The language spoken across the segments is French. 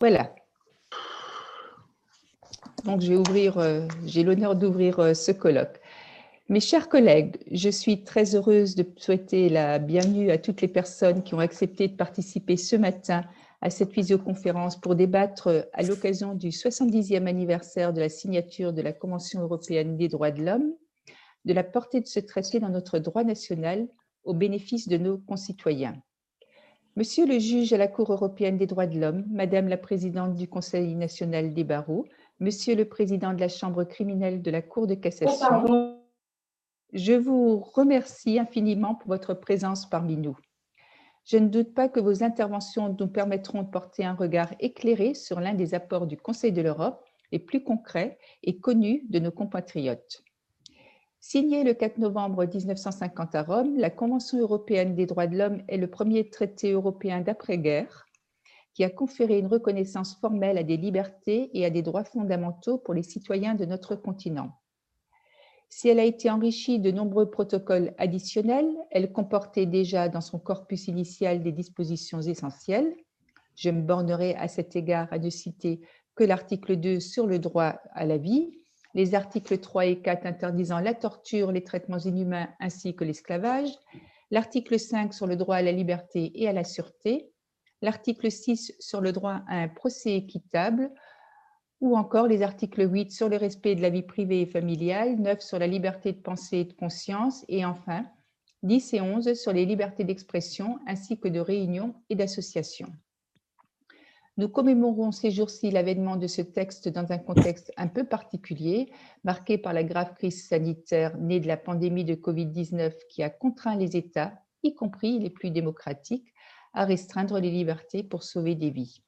Voilà. Donc, euh, j'ai l'honneur d'ouvrir euh, ce colloque. Mes chers collègues, je suis très heureuse de souhaiter la bienvenue à toutes les personnes qui ont accepté de participer ce matin à cette visioconférence pour débattre euh, à l'occasion du 70e anniversaire de la signature de la Convention européenne des droits de l'homme, de la portée de ce traité dans notre droit national au bénéfice de nos concitoyens. Monsieur le juge à la Cour européenne des droits de l'homme, Madame la présidente du Conseil national des barreaux, Monsieur le président de la Chambre criminelle de la Cour de cassation, je vous remercie infiniment pour votre présence parmi nous. Je ne doute pas que vos interventions nous permettront de porter un regard éclairé sur l'un des apports du Conseil de l'Europe les plus concrets et connus de nos compatriotes. Signée le 4 novembre 1950 à Rome, la Convention européenne des droits de l'homme est le premier traité européen d'après-guerre qui a conféré une reconnaissance formelle à des libertés et à des droits fondamentaux pour les citoyens de notre continent. Si elle a été enrichie de nombreux protocoles additionnels, elle comportait déjà dans son corpus initial des dispositions essentielles. Je me bornerai à cet égard à ne citer que l'article 2 sur le droit à la vie, les articles 3 et 4 interdisant la torture, les traitements inhumains ainsi que l'esclavage, l'article 5 sur le droit à la liberté et à la sûreté, l'article 6 sur le droit à un procès équitable, ou encore les articles 8 sur le respect de la vie privée et familiale, 9 sur la liberté de pensée et de conscience, et enfin 10 et 11 sur les libertés d'expression ainsi que de réunion et d'association. Nous commémorons ces jours-ci l'avènement de ce texte dans un contexte un peu particulier, marqué par la grave crise sanitaire née de la pandémie de Covid-19 qui a contraint les États, y compris les plus démocratiques, à restreindre les libertés pour sauver des vies.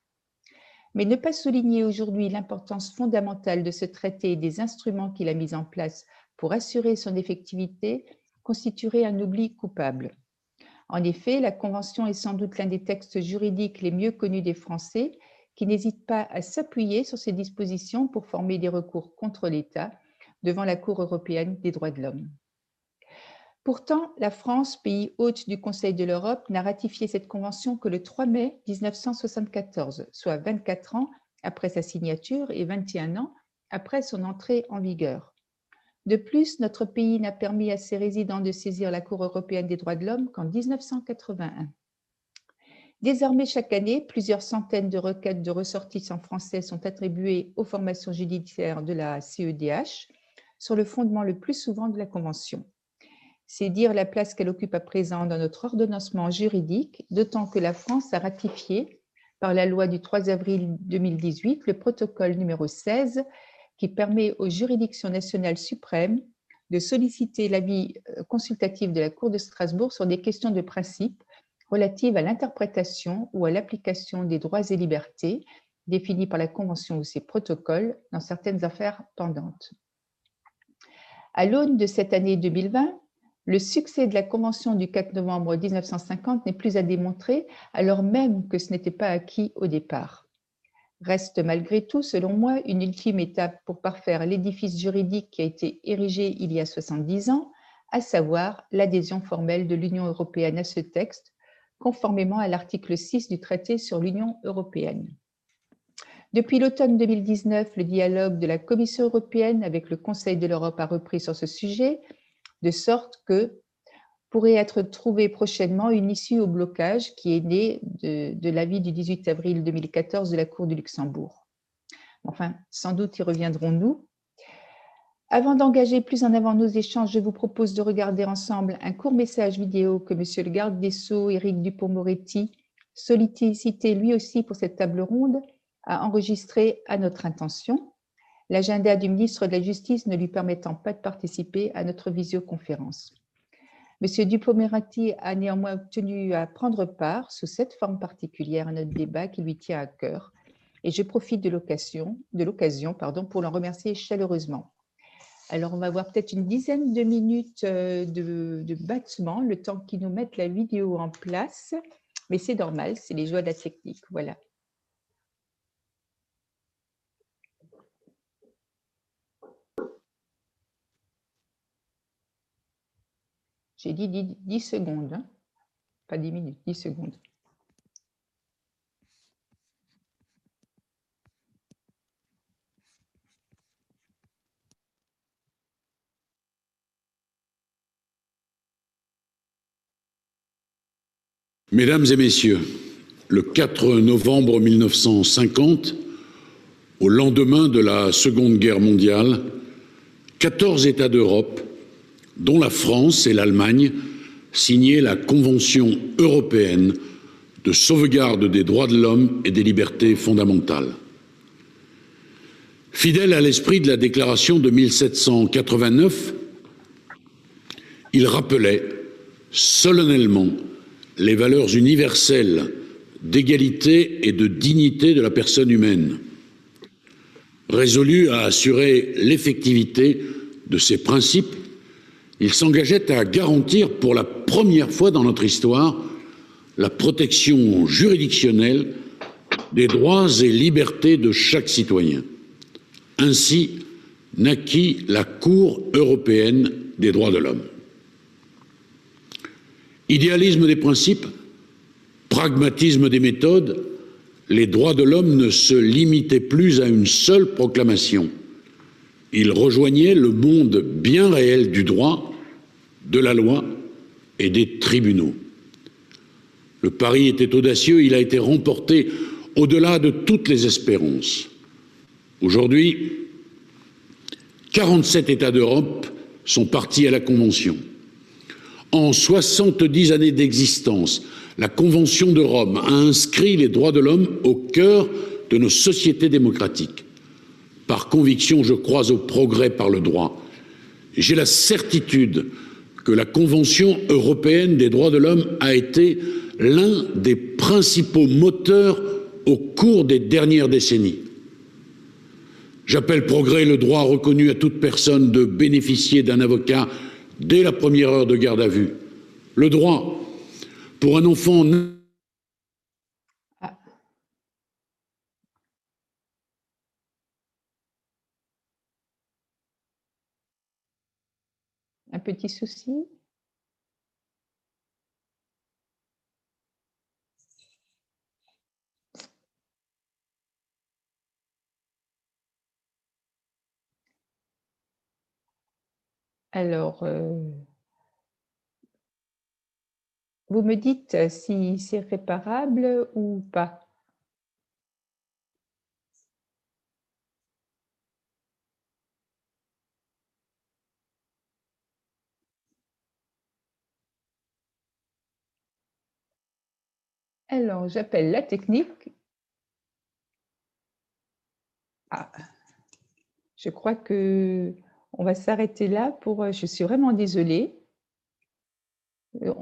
Mais ne pas souligner aujourd'hui l'importance fondamentale de ce traité et des instruments qu'il a mis en place pour assurer son effectivité constituerait un oubli coupable. En effet, la Convention est sans doute l'un des textes juridiques les mieux connus des Français qui n'hésitent pas à s'appuyer sur ces dispositions pour former des recours contre l'État devant la Cour européenne des droits de l'homme. Pourtant, la France, pays hôte du Conseil de l'Europe, n'a ratifié cette convention que le 3 mai 1974, soit 24 ans après sa signature et 21 ans après son entrée en vigueur. De plus, notre pays n'a permis à ses résidents de saisir la Cour européenne des droits de l'homme qu'en 1981. Désormais, chaque année, plusieurs centaines de requêtes de ressortissants français sont attribuées aux formations judiciaires de la CEDH sur le fondement le plus souvent de la Convention. C'est dire la place qu'elle occupe à présent dans notre ordonnancement juridique, d'autant que la France a ratifié par la loi du 3 avril 2018 le protocole numéro 16 qui permet aux juridictions nationales suprêmes de solliciter l'avis euh, consultatif de la Cour de Strasbourg sur des questions de principe relatives à l'interprétation ou à l'application des droits et libertés définis par la Convention ou ses protocoles dans certaines affaires pendantes. À l'aune de cette année 2020, le succès de la Convention du 4 novembre 1950 n'est plus à démontrer, alors même que ce n'était pas acquis au départ reste malgré tout, selon moi, une ultime étape pour parfaire l'édifice juridique qui a été érigé il y a 70 ans, à savoir l'adhésion formelle de l'Union européenne à ce texte, conformément à l'article 6 du traité sur l'Union européenne. Depuis l'automne 2019, le dialogue de la Commission européenne avec le Conseil de l'Europe a repris sur ce sujet, de sorte que pourrait être trouvée prochainement une issue au blocage qui est née de, l'avis du 18 avril 2014 de la Cour du Luxembourg. Enfin, sans doute y reviendrons-nous. Avant d'engager plus en avant nos échanges, je vous propose de regarder ensemble un court message vidéo que Monsieur le garde des Sceaux, Éric Dupont-Moretti, sollicité lui aussi pour cette table ronde, a enregistré à notre intention, l'agenda du ministre de la Justice ne lui permettant pas de participer à notre visioconférence. Monsieur Dupont-Moretti a néanmoins obtenu à prendre part sous cette forme particulière à notre débat qui lui tient à cœur. Et je profite de l'occasion, de l'occasion, pour l'en remercier chaleureusement. Alors, on va avoir peut-être une dizaine de minutes euh, de, de battement, le temps qu'ils nous mettent la vidéo en place. Mais c'est normal, c'est les joies de la technique. Voilà. J'ai dit 10, 10 secondes, hein? pas 10 minutes, 10 secondes. Mesdames et messieurs, le 4 novembre 1950, au lendemain de la Seconde Guerre mondiale, 14 États d'Europe dont la France et l'Allemagne, signaient la Convention européenne de sauvegarde des droits de l'homme et des libertés fondamentales. Fidèle à l'esprit de la déclaration de 1789, il rappelait solennellement les valeurs universelles d'égalité et de dignité de la personne humaine. Résolu à assurer l'effectivité de ces principes, il s'engageait à garantir pour la première fois dans notre histoire la protection juridictionnelle des droits et libertés de chaque citoyen. Ainsi naquit la Cour européenne des droits de l'homme. Idéalisme des principes, pragmatisme des méthodes, les droits de l'homme ne se limitaient plus à une seule proclamation. Ils rejoignaient le monde bien réel du droit, de la loi et des tribunaux. Le pari était audacieux, il a été remporté au-delà de toutes les espérances. Aujourd'hui, 47 États d'Europe sont partis à la Convention. En 70 années d'existence, la Convention de Rome a inscrit les droits de l'homme au cœur de nos sociétés démocratiques. Par conviction, je crois au progrès par le droit. J'ai la certitude que la Convention européenne des droits de l'homme a été l'un des principaux moteurs au cours des dernières décennies. J'appelle progrès le droit reconnu à toute personne de bénéficier d'un avocat dès la première heure de garde à vue. Le droit pour un enfant petit souci? Alors, euh, vous me dites si c'est réparable ou pas. Alors, j'appelle la technique. Ah, je crois que on va s'arrêter là pour. Euh, je suis vraiment désolée. Euh,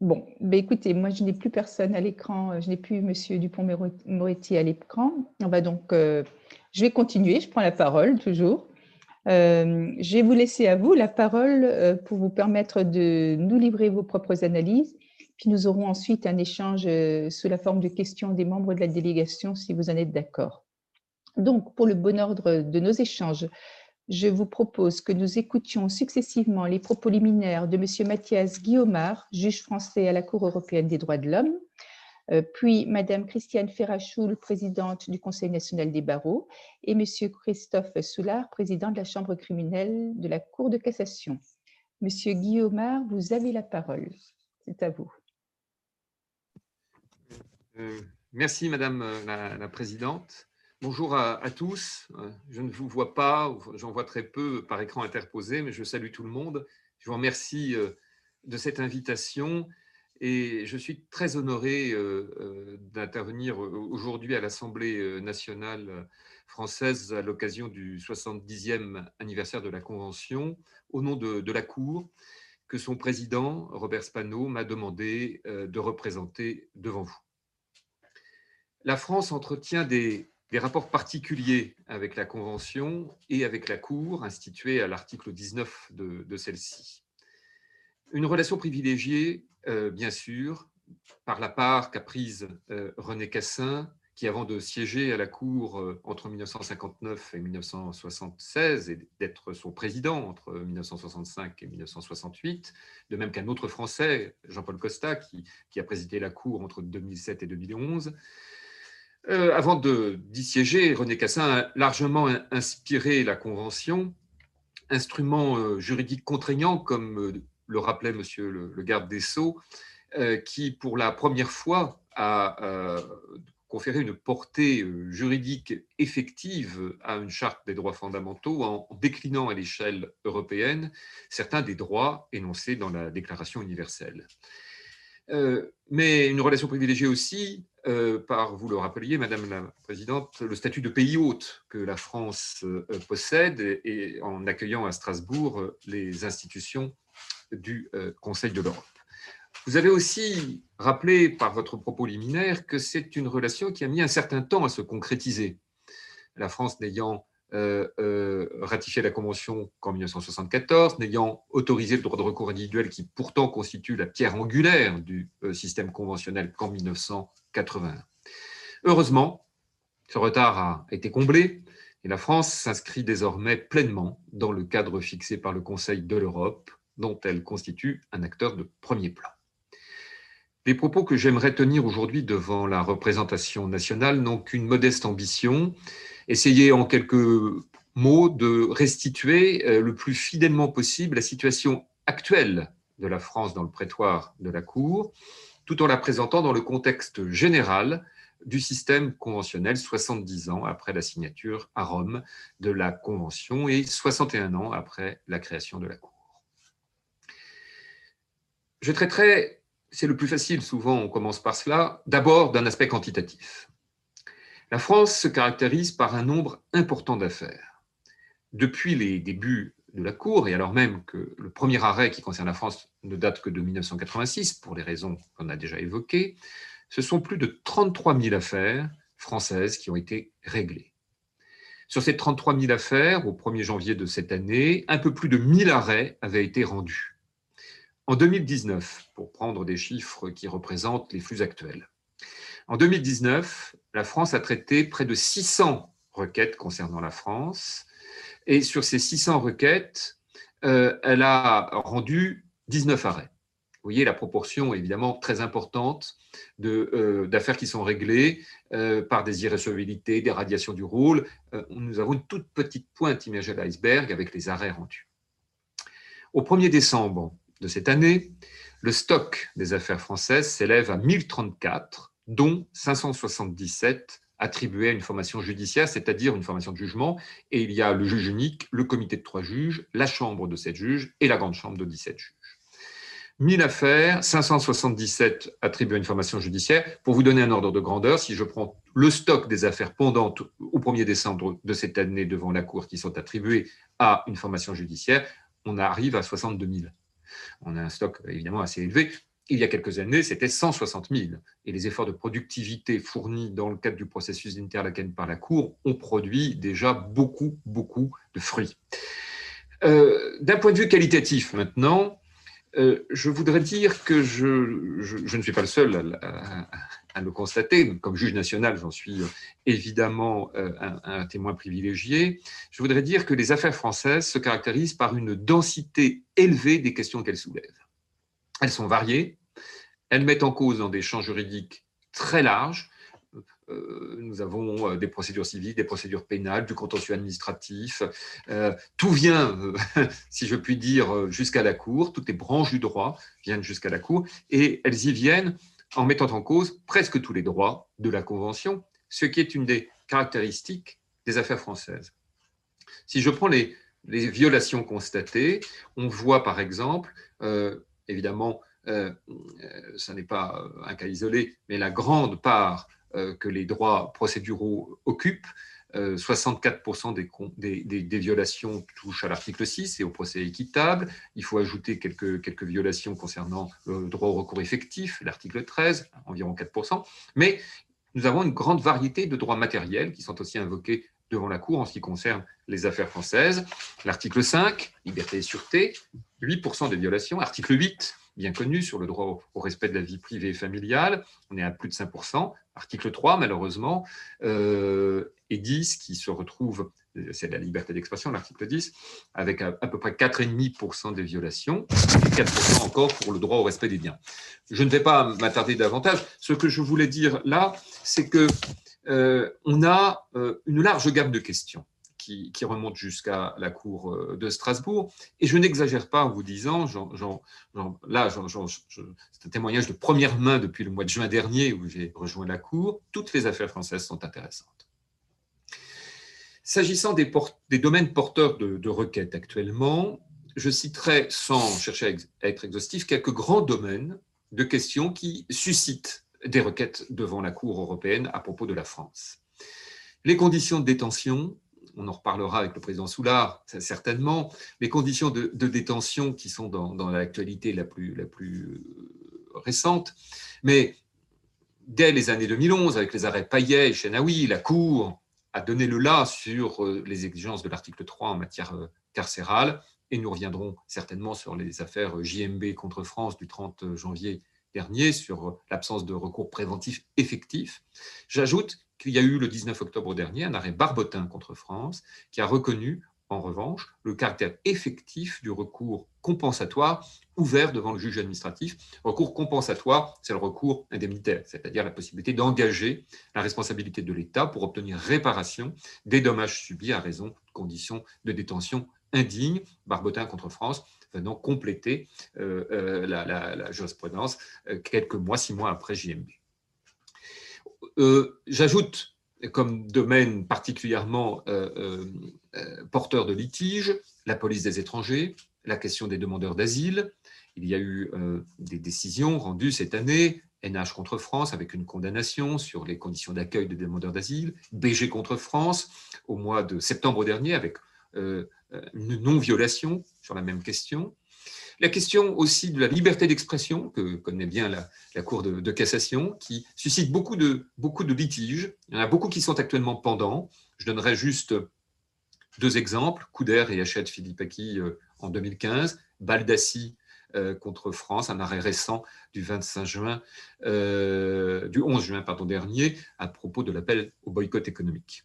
bon, ben écoutez, moi je n'ai plus personne à l'écran, euh, je n'ai plus Monsieur Dupont-Moretti à l'écran. Donc, je vais continuer, je prends la parole toujours. je vais vous laisser à vous la parole pour vous permettre de nous livrer vos propres analyses. Nous aurons ensuite un échange sous la forme de questions des membres de la délégation si vous en êtes d'accord. Donc, pour le bon ordre de nos échanges, je vous propose que nous écoutions successivement les propos liminaires de M. Mathias Guillaumard, juge français à la Cour européenne des droits de l'homme, euh, puis Mme Christiane Ferrachoul, présidente du Conseil national des barreaux, et M. Christophe Soulard, président de la Chambre criminelle de la Cour de cassation. Monsieur Guillaumard, vous avez la parole. C'est à vous. Euh, merci, Madame euh, la Présidente. Bonjour à, tous. Euh, je ne vous vois pas, j'en vois très peu par écran interposé, mais je salue tout le monde. Je vous remercie de cette invitation et je suis très honoré d'intervenir aujourd'hui à l'Assemblée nationale française à l'occasion du 70e anniversaire de la Convention au nom de, de la Cour que son président, Robert Spano, m'a demandé de représenter devant vous. La France entretient des rapports particuliers avec la Convention et avec la Cour, instituée à l'article 19 de, celle-ci. Une relation privilégiée, euh, bien sûr, par la part qu'a prise euh, René Cassin, qui, avant de siéger à la Cour euh, entre 1959 et 1976 et d'être son président entre 1965 et 1968, de même qu'un autre Français, Jean-Paul Costa, qui, a présidé la Cour entre 2007 et 2011, euh, avant d'y siéger, René Cassin a largement inspiré la Convention, instrument euh, juridique contraignant comme euh, le rappelait Monsieur le, garde des Sceaux, qui pour la première fois a conféré une portée juridique effective à une charte des droits fondamentaux en déclinant à l'échelle européenne certains des droits énoncés dans la Déclaration universelle. mais une relation privilégiée aussi euh, par, vous le rappeliez, Madame la Présidente, le statut de pays hôte que la France euh, possède et, en accueillant à Strasbourg euh, les institutions du Conseil de l'Europe. Vous avez aussi rappelé par votre propos liminaire que c'est une relation qui a mis un certain temps à se concrétiser. La France n'ayant ratifié la Convention qu'en 1974, n'ayant autorisé le droit de recours individuel qui pourtant constitue la pierre angulaire du système conventionnel qu'en 1900 Heureusement, ce retard a été comblé et la France s'inscrit désormais pleinement dans le cadre fixé par le Conseil de l'Europe, dont elle constitue un acteur de premier plan. Les propos que j'aimerais tenir aujourd'hui devant la représentation nationale n'ont qu'une modeste ambition, essayer en quelques mots de restituer euh, le plus fidèlement possible la situation actuelle de la France dans le prétoire de la Cour, tout en la présentant dans le contexte général du système conventionnel 70 ans après la signature à Rome de la Convention et 61 ans après la création de la Cour. Je traiterai, c'est le plus facile, souvent on commence par cela, d'abord d'un aspect quantitatif. La France se caractérise par un nombre important d'affaires. Depuis les débuts de la Cour, et alors même que le premier arrêt qui concerne la France ne date que de 1986, pour les raisons qu'on a déjà évoquées, ce sont plus de 33 000 affaires françaises qui ont été réglées. Sur ces 33 000 affaires, au 1er janvier de cette année, un peu plus de 1000 arrêts avaient été rendus. En 2019, pour prendre des chiffres qui représentent les flux actuels, en 2019, la France a traité près de 600 requêtes concernant la France, et sur ces 600 requêtes, euh, elle a rendu 19 arrêts. Vous voyez la proportion évidemment très importante euh, d'affaires qui sont réglées euh, par des irrecevabilités, des radiations du rôle. nous avons une toute petite pointe immergée à l'iceberg avec les arrêts rendus. Au 1er décembre de cette année, le stock des affaires françaises s'élève à 1034, dont 577 attribué à une formation judiciaire, c'est-à-dire une formation de jugement, et il y a le juge unique, le comité de trois juges, la chambre de sept juges et la grande chambre de 17 juges. 1000 affaires, 577 attribués à une formation judiciaire. Pour vous donner un ordre de grandeur, si je prends le stock des affaires pendantes au 1er décembre de cette année devant la Cour qui sont attribuées à une formation judiciaire, on arrive à 62 000. On a un stock évidemment assez élevé il y a quelques années, c'était 160 000. Et les efforts de productivité fournis dans le cadre du processus d'interlaken par la Cour ont produit déjà beaucoup, beaucoup de fruits. Euh, d'un point de vue qualitatif maintenant, euh, je voudrais dire que je, ne suis pas le seul à, le constater. Comme juge national, j'en suis évidemment euh, un, un, témoin privilégié. Je voudrais dire que les affaires françaises se caractérisent par une densité élevée des questions qu'elles soulèvent. Elles sont variées, elles mettent en cause dans des champs juridiques très larges. Euh, nous avons euh, des procédures civiles, des procédures pénales, du contentieux administratif. Euh, tout vient, si je puis dire, jusqu'à la Cour. Toutes les branches du droit viennent jusqu'à la Cour et elles y viennent en mettant en cause presque tous les droits de la Convention, ce qui est une des caractéristiques des affaires françaises. Si je prends les, violations constatées, on voit par exemple, évidemment, ce n'est pas un cas isolé, mais la grande part euh, que les droits procéduraux occupent, 64% des, violations touchent à l'article 6 et au procès équitable. Il faut ajouter quelques violations concernant le droit au recours effectif, l'article 13, environ 4%. Mais nous avons une grande variété de droits matériels qui sont aussi invoqués devant la Cour en ce qui concerne les affaires françaises. L'article 5, liberté et sûreté, 8% des violations. Article 8, bien connu sur le droit au, respect de la vie privée et familiale. On est à plus de 5%. Article 3, malheureusement, euh, et 10 qui se retrouve, c'est la liberté d'expression, l'article 10, avec à, peu près 4,5% des violations, et 4% encore pour le droit au respect des biens. Je ne vais pas m'attarder davantage. Ce que je voulais dire là, c'est que euh, on a euh, une large gamme de questions qui, remonte jusqu'à la Cour euh, de Strasbourg. Et je n'exagère pas en vous disant, là, c'est un témoignage de première main depuis le mois de juin dernier où j'ai rejoint la Cour, toutes les affaires françaises sont intéressantes. S'agissant des, domaines porteurs de, requêtes actuellement, je citerai, sans chercher à être exhaustif, quelques grands domaines de questions qui suscitent des requêtes devant la Cour européenne à propos de la France. Les conditions de détention, on en reparlera avec le président Soulard, certainement, les conditions de, détention qui sont dans, l'actualité la plus, la plus euh, récente, mais dès les années 2011, avec les arrêts Payet et Chenaoui, la Cour a donné le là sur euh, les exigences de l'article 3 en matière euh, carcérale, et nous reviendrons certainement sur les affaires JMB contre France du 30 janvier dernier, sur l'absence de recours préventif effectif. J'ajoute qu'il y a eu le 19 octobre dernier un arrêt Barbotin contre France qui a reconnu en revanche le caractère effectif du recours compensatoire ouvert devant le juge administratif. Recours compensatoire, c'est le recours indemnitaire, c'est-à-dire la possibilité d'engager la responsabilité de l'État pour obtenir réparation des dommages subis à raison de conditions de détention indignes. Barbotin contre France venant compléter euh, euh, la, jurisprudence euh, quelques mois, six mois après JMB. J'ajoute comme domaine particulièrement porteur de litige la police des étrangers, la question des demandeurs d'asile. Il y a eu des décisions rendues cette année, NH contre France avec une condamnation sur les conditions d'accueil des demandeurs d'asile, BG contre France au mois de septembre dernier avec une non-violation sur la même question. La question aussi de la liberté d'expression, que connaît bien la, Cour de, cassation, qui suscite beaucoup de, beaucoup de litiges. Il y en a beaucoup qui sont actuellement pendants. Je donnerai juste deux exemples, Couder et Hachette Philippaki euh, en 2015, Baldassi euh, contre France, un arrêt récent du 25 juin, euh, du 11 juin pardon, dernier, à propos de l'appel au boycott économique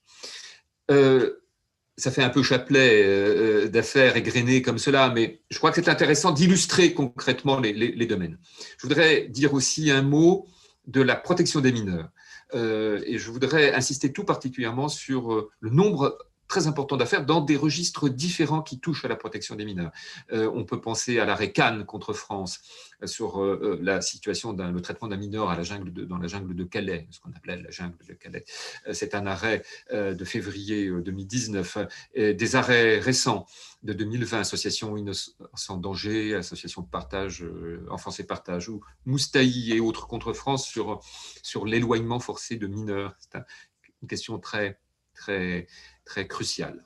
ça fait un peu chapelet euh, euh, d'affaires égrenées comme cela, mais je crois que c'est intéressant d'illustrer concrètement les, domaines. Je voudrais dire aussi un mot de la protection des mineurs. Euh, et je voudrais insister tout particulièrement sur le nombre très important d'affaires dans des registres différents qui touchent à la protection des mineurs. Euh, on peut penser à l'arrêt Cannes contre France euh, sur euh, la situation le traitement d'un mineur jungle dans la jungle de Calais, ce qu'on appelait la jungle de Calais. C'est un arrêt de février 2019. des arrêts récents de 2020, Association Innocent Danger, Association de partage, Enfance et Partage, ou Moustaï et autres contre France sur, sur l'éloignement forcé de mineurs. C'est une question très, très très crucial.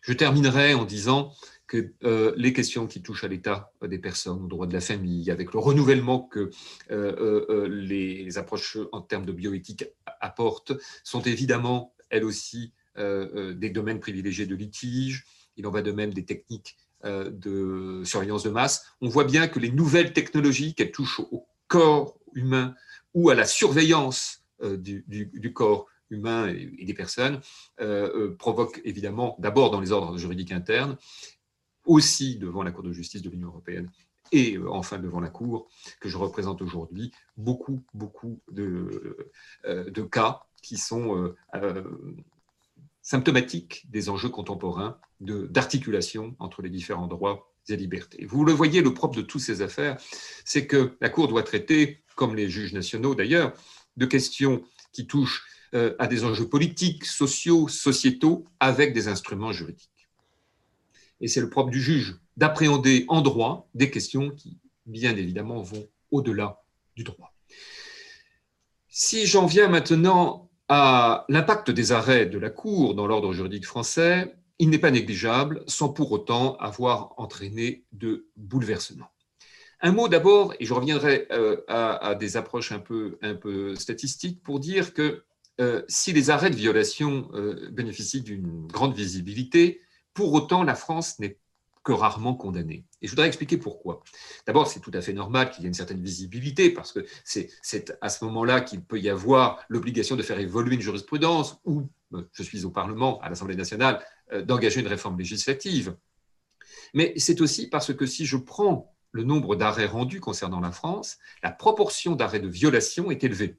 Je terminerai en disant que euh, les questions qui touchent à l'état des personnes, aux droits de la famille, avec le renouvellement que euh, euh, les approches en termes de bioéthique apportent, sont évidemment, elles aussi, des domaines privilégiés de litige. Il en va de même des techniques de surveillance de masse. On voit bien que les nouvelles technologies, qu'elles touchent au corps humain ou à la surveillance du, du corps humains et, des personnes euh, euh, provoque évidemment, d'abord dans les ordres juridiques internes, aussi devant la Cour de justice de l'Union européenne et euh, enfin devant la Cour que je représente aujourd'hui, beaucoup, beaucoup de, de, cas qui sont symptomatiques des enjeux contemporains d'articulation entre les différents droits et libertés. Vous le voyez, le propre de toutes ces affaires, c'est que la Cour doit traiter, comme les juges nationaux d'ailleurs, de questions qui touchent euh, à des enjeux politiques, sociaux, sociétaux, avec des instruments juridiques. Et c'est le propre du juge d'appréhender en droit des questions qui, bien évidemment, vont au-delà du droit. Si j'en viens maintenant à l'impact des arrêts de la Cour dans l'ordre juridique français, il n'est pas négligeable sans pour autant avoir entraîné de bouleversements. Un mot d'abord, et je reviendrai euh, à, des approches un peu, un peu statistiques pour dire que euh, si les arrêts de violation euh, bénéficient d'une grande visibilité, pour autant la France n'est que rarement condamnée. Et je voudrais expliquer pourquoi. D'abord, c'est tout à fait normal qu'il y ait une certaine visibilité, parce que c'est à ce moment-là qu'il peut y avoir l'obligation de faire évoluer une jurisprudence, ou euh, je suis au Parlement, à l'Assemblée nationale, d'engager une réforme législative. Mais c'est aussi parce que si je prends le nombre d'arrêts rendus concernant la France, la proportion d'arrêts de violation est élevée.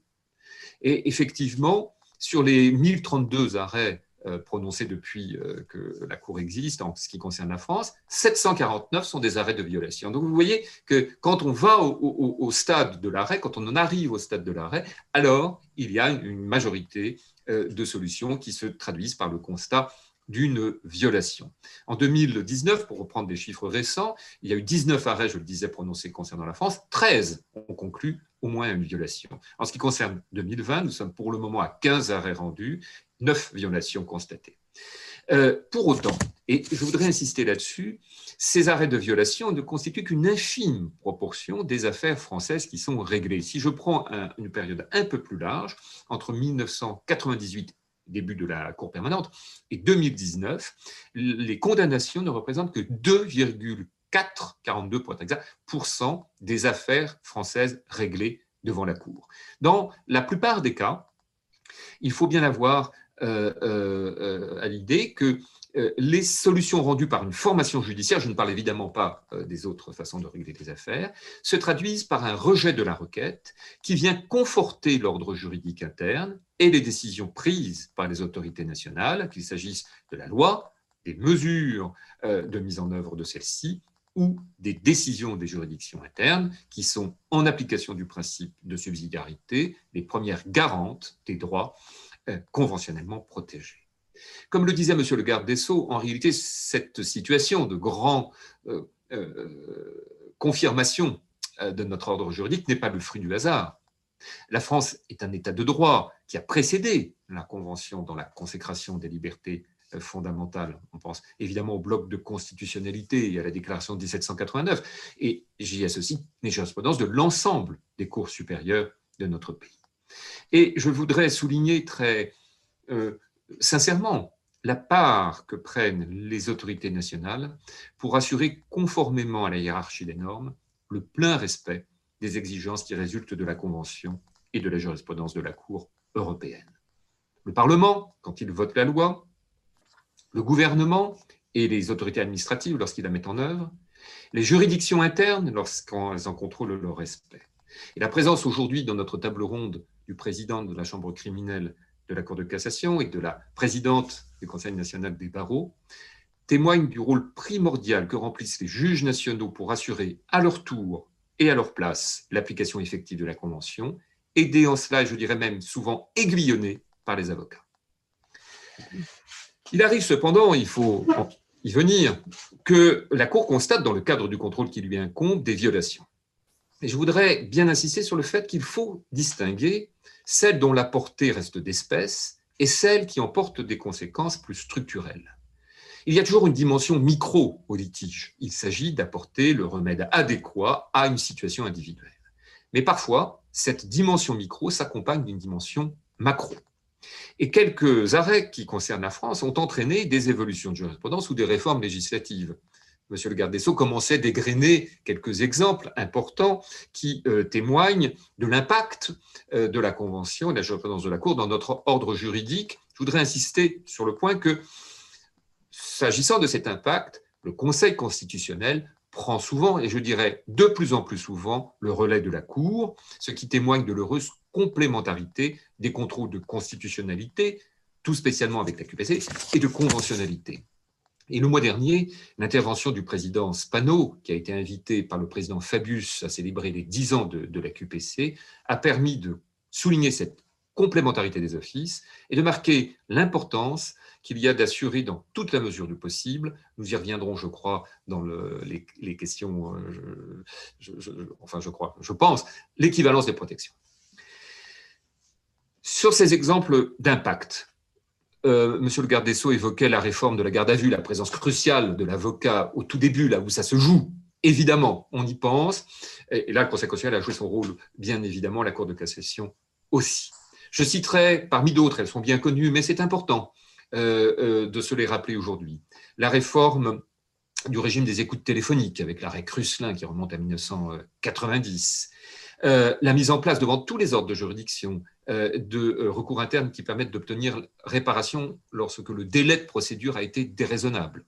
Et effectivement, sur les 1032 arrêts prononcés depuis que la Cour existe en ce qui concerne la France, 749 sont des arrêts de violation. Donc vous voyez que quand on va au, stade de l'arrêt, quand on en arrive au stade de l'arrêt, alors il y a une majorité de solutions qui se traduisent par le constat d'une violation. En 2019, pour reprendre des chiffres récents, il y a eu 19 arrêts, je le disais, prononcés concernant la France, 13 ont conclu au moins une violation. En ce qui concerne 2020, nous sommes pour le moment à 15 arrêts rendus, 9 violations constatées. Euh, pour autant, et je voudrais insister là-dessus, ces arrêts de violation ne constituent qu'une infime proportion des affaires françaises qui sont réglées. Si je prends une période un peu plus large, entre 1998 début de la Cour permanente, et 2019, les condamnations ne représentent que 2,4, 42 pour être exact, des affaires françaises réglées devant la Cour. Dans la plupart des cas, il faut bien avoir euh, euh, à l'idée que euh, les solutions rendues par une formation judiciaire, je ne parle évidemment pas des autres façons de régler les affaires, se traduisent par un rejet de la requête qui vient conforter l'ordre juridique interne et les décisions prises par les autorités nationales, qu'il s'agisse de la loi, des mesures de mise en œuvre de celle-ci ou des décisions des juridictions internes qui sont, en application du principe de subsidiarité, les premières garantes des droits euh, conventionnellement protégés. Comme le disait Monsieur le garde des Sceaux, en réalité, cette situation de grande euh, euh, confirmation de notre ordre juridique n'est pas le fruit du hasard. La France est un État de droit qui a précédé la Convention dans la consécration des libertés fondamentales. On pense évidemment au bloc de constitutionnalité et à la déclaration de 1789. Et j'y associe les jurisprudences de l'ensemble des cours supérieures de notre pays. Et je voudrais souligner très euh, sincèrement la part que prennent les autorités nationales pour assurer, conformément à la hiérarchie des normes, le plein respect des exigences qui résultent de la Convention et de la jurisprudence de la Cour européenne. Le Parlement, quand il vote la loi, le gouvernement et les autorités administratives lorsqu'ils la mettent en œuvre, les juridictions internes lorsqu'elles en contrôlent le respect. Et la présence aujourd'hui dans notre table ronde du président de la Chambre criminelle de la Cour de cassation et de la présidente du Conseil national des barreaux témoigne du rôle primordial que remplissent les juges nationaux pour assurer à leur tour et à leur place l'application effective de la Convention, aidés en cela, je dirais même souvent aiguillonnés par les avocats. Il arrive cependant, il faut y venir, que la Cour constate dans le cadre du contrôle qui lui incombe des violations. Et je voudrais bien insister sur le fait qu'il faut distinguer celles dont la portée reste d'espèce et celles qui emportent des conséquences plus structurelles. Il y a toujours une dimension micro au litige. Il s'agit d'apporter le remède adéquat à une situation individuelle. Mais parfois, cette dimension micro s'accompagne d'une dimension macro. Et quelques arrêts qui concernent la France ont entraîné des évolutions de jurisprudence ou des réformes législatives. Monsieur le garde des Sceaux commençait dégrainer quelques exemples importants qui euh, témoignent de l'impact euh, de la Convention et de la jurisprudence de la Cour dans notre ordre juridique. Je voudrais insister sur le point que, s'agissant de cet impact, le Conseil constitutionnel prend souvent, et je dirais de plus en plus souvent, le relais de la Cour, ce qui témoigne de l'heureuse complémentarité des contrôles de constitutionnalité, tout spécialement avec la QPC, et de conventionnalité. Et le mois dernier, l'intervention du président Spano, qui a été invité par le président Fabius à célébrer les 10 ans de, la QPC, a permis de souligner cette complémentarité des offices et de marquer l'importance qu'il y a d'assurer dans toute la mesure du possible, nous y reviendrons, je crois, dans les, questions, euh, enfin je crois, je pense, l'équivalence des protections. Sur ces exemples d'impact, euh, Monsieur le garde des Sceaux évoquait la réforme de la garde à vue, la présence cruciale de l'avocat au tout début, là où ça se joue. Évidemment, on y pense. Et, là, le Conseil constitutionnel a joué son rôle, bien évidemment, la Cour de cassation aussi. Je citerai parmi d'autres, elles sont bien connues, mais c'est important de se les rappeler aujourd'hui. La réforme du régime des écoutes téléphoniques avec l'arrêt Cruslin qui remonte à 1990. la mise en place devant tous les ordres de juridiction euh, de euh, recours internes qui permettent d'obtenir réparation lorsque le délai de procédure a été déraisonnable.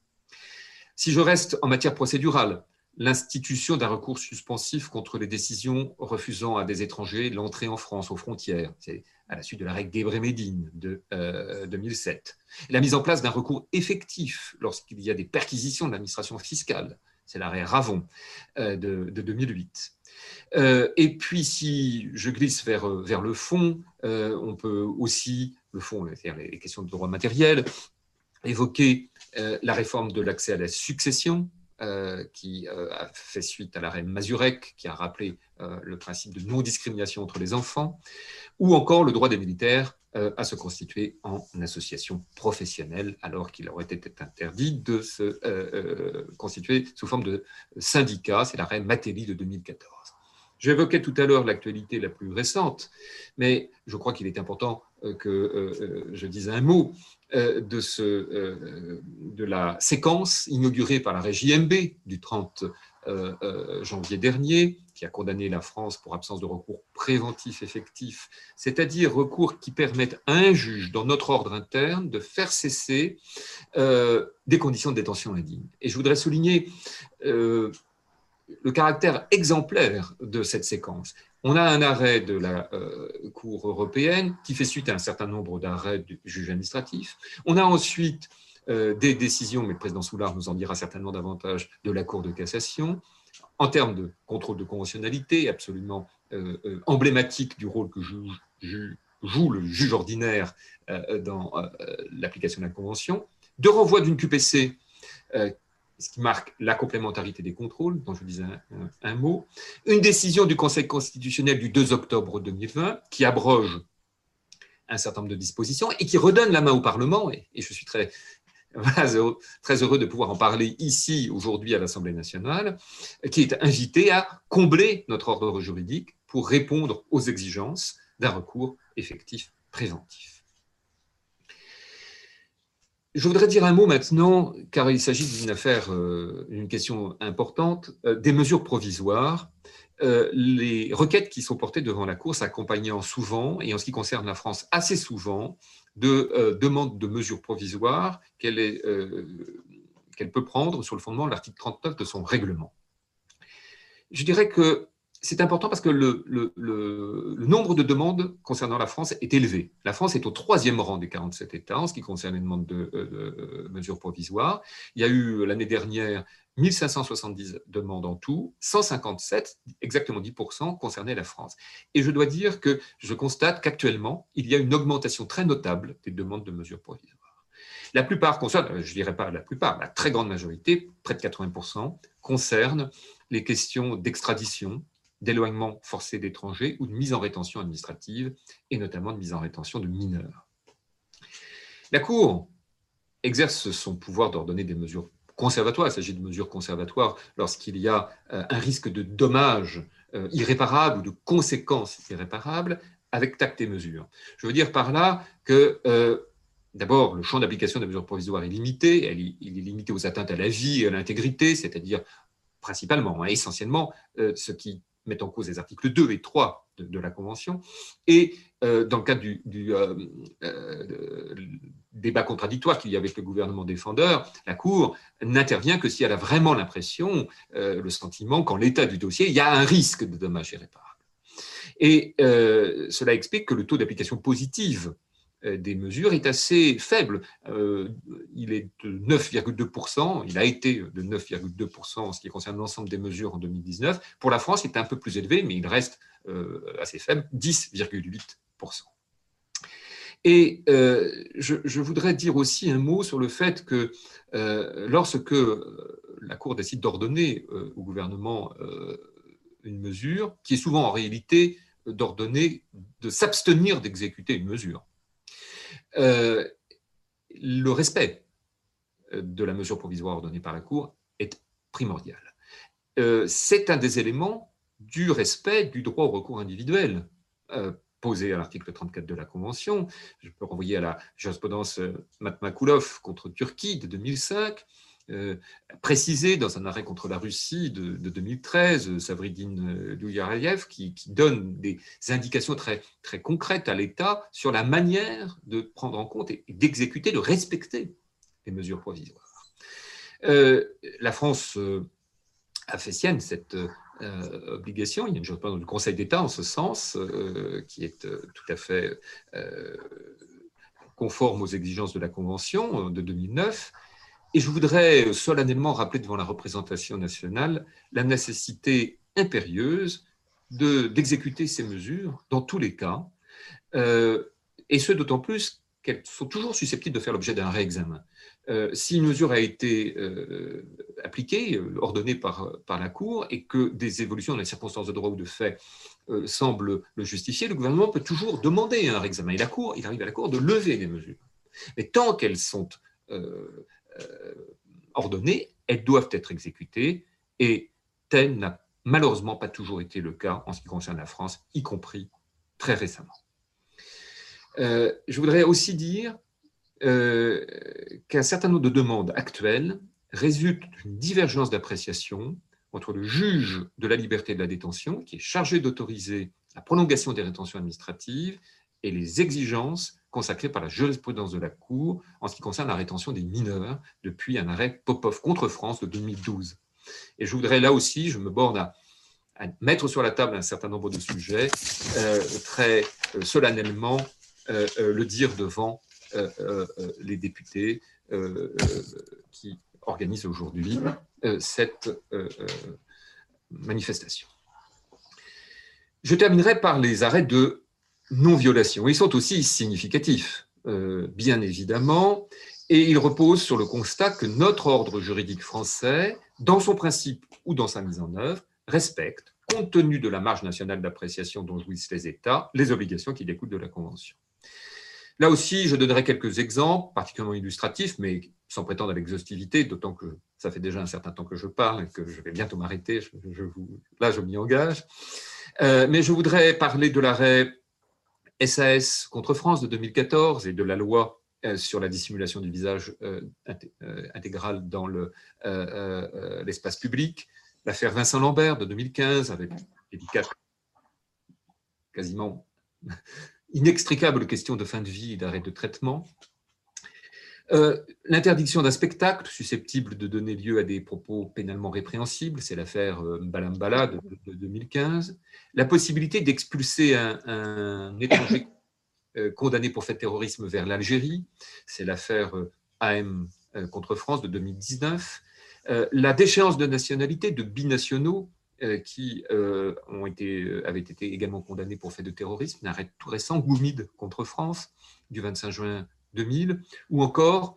Si je reste en matière procédurale, l'institution d'un recours suspensif contre les décisions refusant à des étrangers l'entrée en France aux frontières. À la suite de la règle Gebre-Médine de 2007. Euh, la mise en place d'un recours effectif lorsqu'il y a des perquisitions de l'administration fiscale. C'est l'arrêt Ravon euh, de, 2008. Euh, et puis, si je glisse vers, vers le fond, on peut aussi, le fond, c'est-à-dire les questions de droit matériel, évoquer la réforme de l'accès à la succession, qui euh, a fait suite à l'arrêt Mazurek, qui a rappelé euh, le principe de non-discrimination entre les enfants, ou encore le droit des militaires à se constituer en association professionnelle, alors qu'il aurait été interdit de se constituer sous forme de syndicat. C'est l'arrêt Matelli de 2014. J'évoquais tout à l'heure l'actualité la plus récente, mais je crois qu'il est important que je dise un mot euh, de, ce, euh, de la séquence inaugurée par la régie MB du 30 euh, janvier dernier, qui a condamné la France pour absence de recours préventif effectif, c'est-à-dire recours qui permettent à un juge dans notre ordre interne de faire cesser des conditions de détention indignes. Et je voudrais souligner le caractère exemplaire de cette séquence. On a un arrêt de la euh, Cour européenne qui fait suite à un certain nombre d'arrêts du juge administratif. On a ensuite euh, des décisions, mais le président Soulard nous en dira certainement davantage, de la Cour de cassation, en termes de contrôle de conventionnalité, absolument euh, emblématique du rôle que joue, joue le juge ordinaire dans l'application de la Convention, de renvoi d'une QPC ce qui marque la complémentarité des contrôles, dont je disais un, mot, une décision du Conseil constitutionnel du 2 octobre 2020 qui abroge un certain nombre de dispositions et qui redonne la main au Parlement, et, je suis très, très heureux de pouvoir en parler ici aujourd'hui à l'Assemblée nationale, qui est invité à combler notre ordre juridique pour répondre aux exigences d'un recours effectif préventif. Je voudrais dire un mot maintenant, car il s'agit d'une affaire, euh, d'une question importante, euh, des mesures provisoires. Euh, les requêtes qui sont portées devant la Cour s'accompagnant souvent, et en ce qui concerne la France assez souvent, de demandes de mesures provisoires qu'elle peut prendre sur le fondement de l'article 39 de son règlement. Je dirais que c'est important parce que le, nombre de demandes concernant la France est élevé. La France est au troisième rang des 47 États en ce qui concerne les demandes de, euh, mesures provisoires. Il y a eu l'année dernière 1570 demandes en tout, 157, exactement 10%, concernaient la France. Et je dois dire que je constate qu'actuellement, il y a une augmentation très notable des demandes de mesures provisoires. La plupart concernent, je ne dirais pas la plupart, la très grande majorité, près de 80%, concernent les questions d'extradition, d'éloignement forcé d'étrangers ou de mise en rétention administrative, et notamment de mise en rétention de mineurs. La Cour exerce son pouvoir d'ordonner des mesures conservatoires. Il s'agit de mesures conservatoires lorsqu'il y a euh, un risque de dommages euh, irréparables ou de conséquences irréparables avec tact et mesure. Je veux dire par là que euh, D'abord, le champ d'application des mesures provisoires est limité. il est limité aux atteintes à la vie et à l'intégrité, c'est-à-dire principalement, hein, essentiellement, ce qui met en cause les articles 2 et 3 de, la Convention. Et euh, dans le cadre du, euh, euh, débat contradictoire qu'il y a avec le gouvernement défendeur, la Cour n'intervient que si elle a vraiment l'impression, le sentiment qu'en l'état du dossier, il y a un risque de dommages irréparables. Et cela explique que le taux d'application positive des mesures est assez faible. Euh, il est de 9,2%, il a été de 9,2% en ce qui concerne l'ensemble des mesures en 2019. Pour la France, il est un peu plus élevé, mais il reste euh, assez faible, 10,8%. Et je, voudrais dire aussi un mot sur le fait que lorsque la Cour décide d'ordonner au gouvernement une mesure, qui est souvent en réalité d'ordonner de s'abstenir d'exécuter une mesure, euh, le respect euh, de la mesure provisoire ordonnée par la Cour est primordial. Euh, c'est un des éléments du respect du droit au recours individuel posé à l'article 34 de la Convention. Je peux renvoyer à la jurisprudence Matmakulov contre Turquie de 2005, euh, précisé dans un arrêt contre la Russie de, 2013, Savridine Louyareyev, qui, qui, donne des indications très, très concrètes à l'État sur la manière de prendre en compte et d'exécuter, de respecter les mesures provisoires. Euh, la France euh, a fait sienne cette obligation. Il y a une jurisprudence du Conseil d'État en ce sens, qui est tout à fait conforme aux exigences de la Convention de 2009. Et je voudrais solennellement rappeler devant la représentation nationale la nécessité impérieuse d'exécuter ces mesures dans tous les cas, euh, et ce d'autant plus qu'elles sont toujours susceptibles de faire l'objet d'un réexamen. Euh, si une mesure a été euh, appliquée, ordonnée par, la Cour, et que des évolutions dans les circonstances de droit ou de fait semblent le justifier, le gouvernement peut toujours demander un réexamen. Et la Cour, il arrive à la Cour de lever les mesures. Mais tant qu'elles sont ordonnées, elles doivent être exécutées, et tel n'a malheureusement pas toujours été le cas en ce qui concerne la France, y compris très récemment. Euh, je voudrais aussi dire euh, qu'un certain nombre de demandes actuelles résultent d'une divergence d'appréciation entre le juge de la liberté de la détention, qui est chargé d'autoriser la prolongation des rétentions administratives, et les exigences consacrées par la jurisprudence de la Cour en ce qui concerne la rétention des mineurs depuis un arrêt Popov contre France de 2012. Et je voudrais là aussi, je me borne à, mettre sur la table un certain nombre de sujets, euh, très euh, solennellement euh, le dire devant les députés qui organisent aujourd'hui cette manifestation. Je terminerai par les arrêts de non-violation. Ils sont aussi significatifs, bien évidemment, et ils reposent sur le constat que notre ordre juridique français dans son principe ou dans sa mise en œuvre, respecte, compte tenu de la marge nationale d'appréciation dont jouissent les États, les obligations qui découlent de la Convention. Là aussi, je donnerai quelques exemples, particulièrement illustratifs, mais sans prétendre à l'exhaustivité, d'autant que ça fait déjà un certain temps que je parle et que je vais bientôt m'arrêter. Je, là, je m'y engage. Euh, mais je voudrais parler de l'arrêt SAS contre France de 2014 et de la loi euh, sur la dissimulation du visage euh, euh, intégral dans l'espace public, l'affaire Vincent Lambert de 2015 avec les quasiment inextricables questions de fin de vie et d'arrêt de traitement, L'interdiction d'un spectacle susceptible de donner lieu à des propos pénalement répréhensibles, c'est l'affaire Balambala de, 2015. La possibilité d'expulser un, un, étranger euh, condamné pour fait de terrorisme vers l'Algérie, c'est l'affaire euh, AM euh, contre France de 2019, la déchéance de nationalité de binationaux qui ont été, avaient été également condamnés pour fait de terrorisme, un arrêt tout récent, Goumide contre France, du 25 juin 2000, ou encore,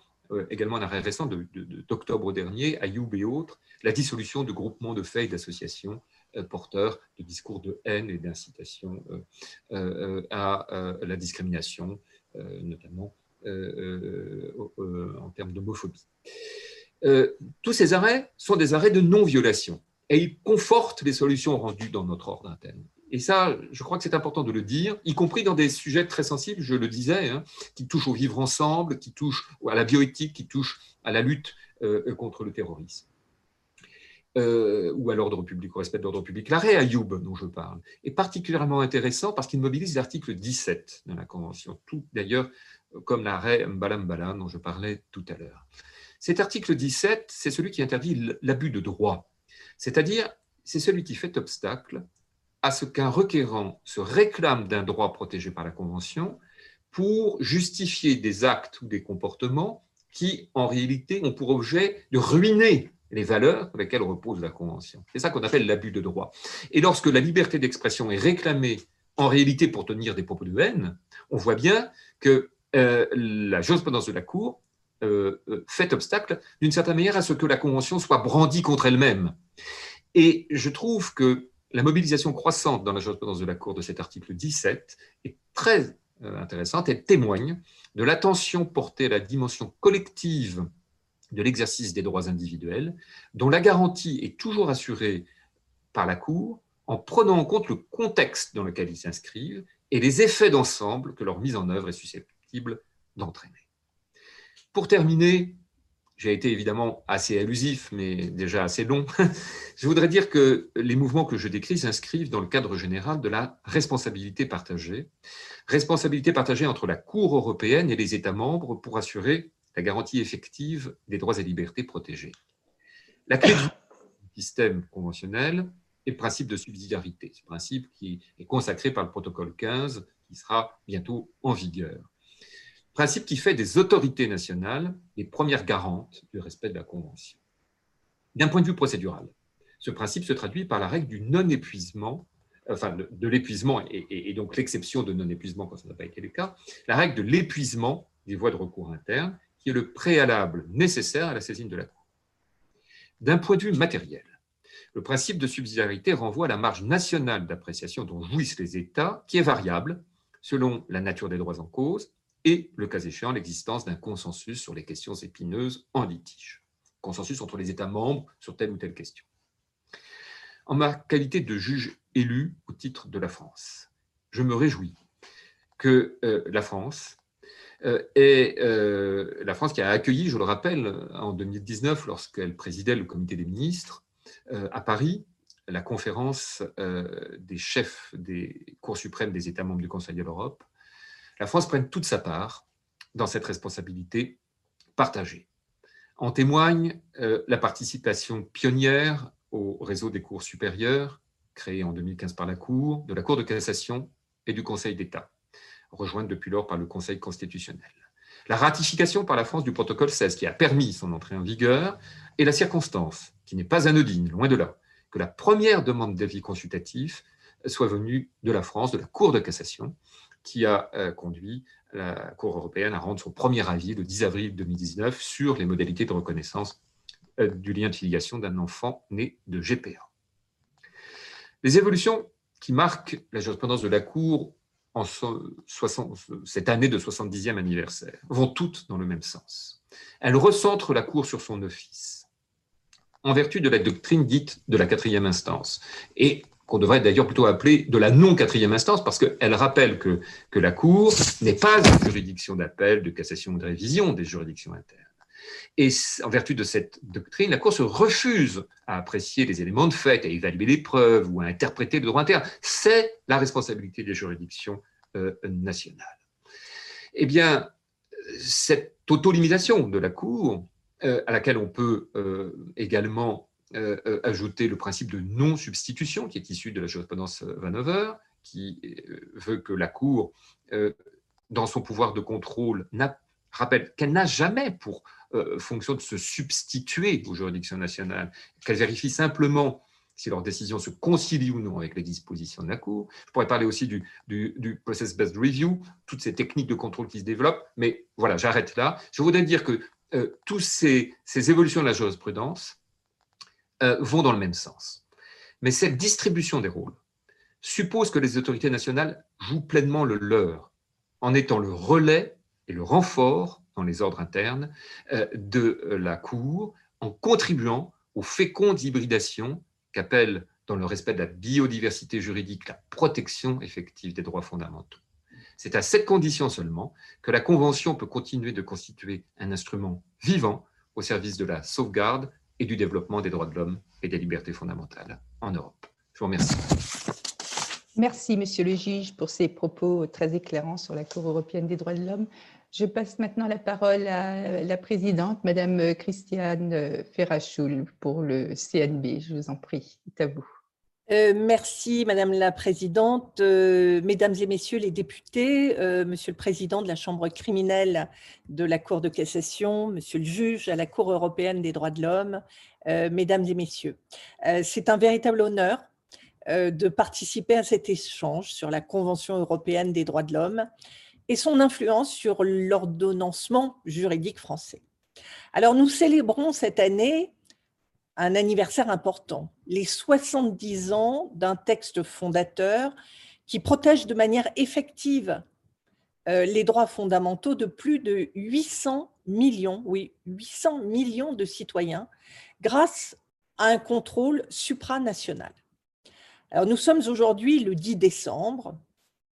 également un arrêt récent d'octobre dernier, Ayoub et autres, la dissolution de groupements de faits et d'associations euh, porteurs de discours de haine et d'incitation euh, euh, à la discrimination, notamment en termes d'homophobie. tous ces arrêts sont des arrêts de non-violation et ils confortent les solutions rendues dans notre ordre interne. Et ça, je crois que c'est important de le dire, y compris dans des sujets très sensibles, je le disais, hein, qui touchent au vivre ensemble, qui touchent à la bioéthique, qui touchent à la lutte contre le terrorisme. Euh, ou à l'ordre public, au respect de l'ordre public. L'arrêt Ayoub dont je parle est particulièrement intéressant parce qu'il mobilise l'article 17 de la Convention, tout d'ailleurs comme l'arrêt Mbala dont je parlais tout à l'heure. Cet article 17, c'est celui qui interdit l'abus de droit, c'est-à-dire c'est celui qui fait obstacle à ce qu'un requérant se réclame d'un droit protégé par la Convention pour justifier des actes ou des comportements qui, en réalité, ont pour objet de ruiner les valeurs sur lesquelles repose la Convention. C'est ça qu'on appelle l'abus de droit. Et lorsque la liberté d'expression est réclamée en réalité pour tenir des propos de haine, on voit bien que euh, la jurisprudence de la Cour euh, euh, fait obstacle d'une certaine manière à ce que la Convention soit brandie contre elle-même. Et je trouve que la mobilisation croissante dans la jurisprudence de la Cour de cet article 17 est très intéressante et témoigne de l'attention portée à la dimension collective de l'exercice des droits individuels, dont la garantie est toujours assurée par la Cour en prenant en compte le contexte dans lequel ils s'inscrivent et les effets d'ensemble que leur mise en œuvre est susceptible d'entraîner. Pour terminer, j'ai été évidemment assez allusif, mais déjà assez long. je voudrais dire que les mouvements que je décris s'inscrivent dans le cadre général de la responsabilité partagée. Responsabilité partagée entre la Cour européenne et les États membres pour assurer la garantie effective des droits et libertés protégés. La clé système conventionnel et le principe de subsidiarité, ce principe qui est consacré par le protocole 15, qui sera bientôt en vigueur. Principe qui fait des autorités nationales les premières garantes du respect de la Convention. D'un point de vue procédural, ce principe se traduit par la règle du non-épuisement, enfin de, l'épuisement et, donc l'exception de non-épuisement quand ça n'a pas été le cas, la règle de l'épuisement des voies de recours internes, qui est le préalable nécessaire à la saisine de la Cour. D'un point de vue matériel, le principe de subsidiarité renvoie à la marge nationale d'appréciation dont jouissent les États, qui est variable selon la nature des droits en cause et, le cas échéant, l'existence d'un consensus sur les questions épineuses en litige. Consensus entre les États membres sur telle ou telle question. En ma qualité de juge élu au titre de la France, je me réjouis que euh, la France euh, euh, la France qui a accueilli, je le rappelle, en 2019, lorsqu'elle présidait le comité des ministres à Paris, la conférence des chefs des cours suprêmes des États membres du Conseil de l'Europe, la France prenne toute sa part dans cette responsabilité partagée. En témoigne la participation pionnière au réseau des cours supérieurs, créé en 2015 par la Cour, de la Cour de cassation et du Conseil d'État, rejointe depuis lors par le Conseil constitutionnel. La ratification par la France du protocole 16 qui a permis son entrée en vigueur et la circonstance, qui n'est pas anodine, loin de là, que la première demande d'avis consultatif soit venue de la France, de la Cour de cassation, qui a euh, conduit la Cour européenne à rendre son premier avis le 10 avril 2019 sur les modalités de reconnaissance euh, du lien de filiation d'un enfant né de GPA. Les évolutions qui marquent la jurisprudence de la Cour en cette année de 70e anniversaire vont toutes dans le même sens. Elles recentrent la Cour sur son office, en vertu de la doctrine dite de la quatrième instance, et qu'on devrait d'ailleurs plutôt appeler de la non-quatrième instance, parce qu'elle rappelle que, que la Cour n'est pas une juridiction d'appel, de cassation ou de révision des juridictions internes. Et en vertu de cette doctrine, la Cour se refuse à apprécier les éléments de fait, à évaluer les preuves ou à interpréter le droit interne. C'est la responsabilité des juridictions euh, nationales. Eh bien, cette auto-limitation de la Cour, euh, à laquelle on peut euh, également ajouter le principe de non-substitution qui est issu de la jurisprudence Vanover, qui veut que la Cour, dans son pouvoir de contrôle, rappelle qu'elle n'a jamais pour euh, fonction de se substituer aux juridictions nationales, qu'elles vérifient simplement si leur décision se concilie ou non avec les dispositions de la Cour. Je pourrais parler aussi du, du, process-based review, toutes ces techniques de contrôle qui se développent, mais voilà, j'arrête là. Je voudrais dire que euh, toutes ces, ces, évolutions de la jurisprudence euh, vont dans le même sens. Mais cette distribution des rôles suppose que les autorités nationales jouent pleinement le leur, en étant le relais et le renfort dans les ordres internes euh, de euh, la Cour en contribuant aux fécondes hybridations qu'appelle, dans le respect de la biodiversité juridique, la protection effective des droits fondamentaux. C'est à cette condition seulement que la Convention peut continuer de constituer un instrument vivant au service de la sauvegarde et du développement des droits de l'homme et des libertés fondamentales en Europe. Je vous remercie. Merci, Monsieur le juge, pour ces propos très éclairants sur la Cour européenne des droits de l'homme. Je passe maintenant la parole à la présidente, Madame Christiane Ferrachoul, pour le CNB. Je vous en prie, c'est à vous. Euh, merci Madame la Présidente, euh, Mesdames et Messieurs les députés, euh, Monsieur le Président de la Chambre criminelle de la Cour de cassation, Monsieur le juge à la Cour européenne des droits de l'homme, Mesdames et Messieurs. C'est un véritable honneur de participer à cet échange sur la Convention européenne des droits de l'homme et son influence sur l'ordonnancement juridique français. Alors nous célébrons cette année un anniversaire important, les 70 ans d'un texte fondateur qui protège de manière effective euh, les droits fondamentaux de plus de 800 millions, oui, 800 millions de citoyens grâce à un contrôle supranational. Alors nous sommes aujourd'hui le 10 décembre,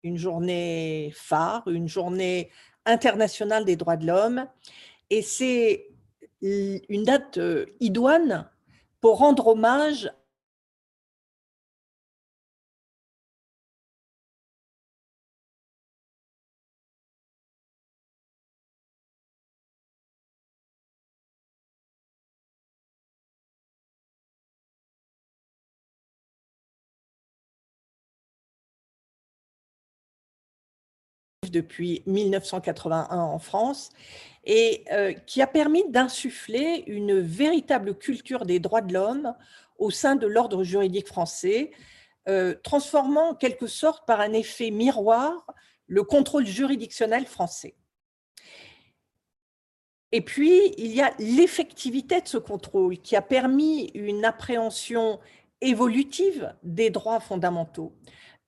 une journée phare, une journée internationale des droits de l'homme. Et c'est une date euh, idoine pour rendre hommage depuis 1981 en France et euh, qui a permis d'insuffler une véritable culture des droits de l'homme au sein de l'ordre juridique français, euh, transformant en quelque sorte par un effet miroir le contrôle juridictionnel français. Et puis, il y a l'effectivité de ce contrôle qui a permis une appréhension évolutive des droits fondamentaux.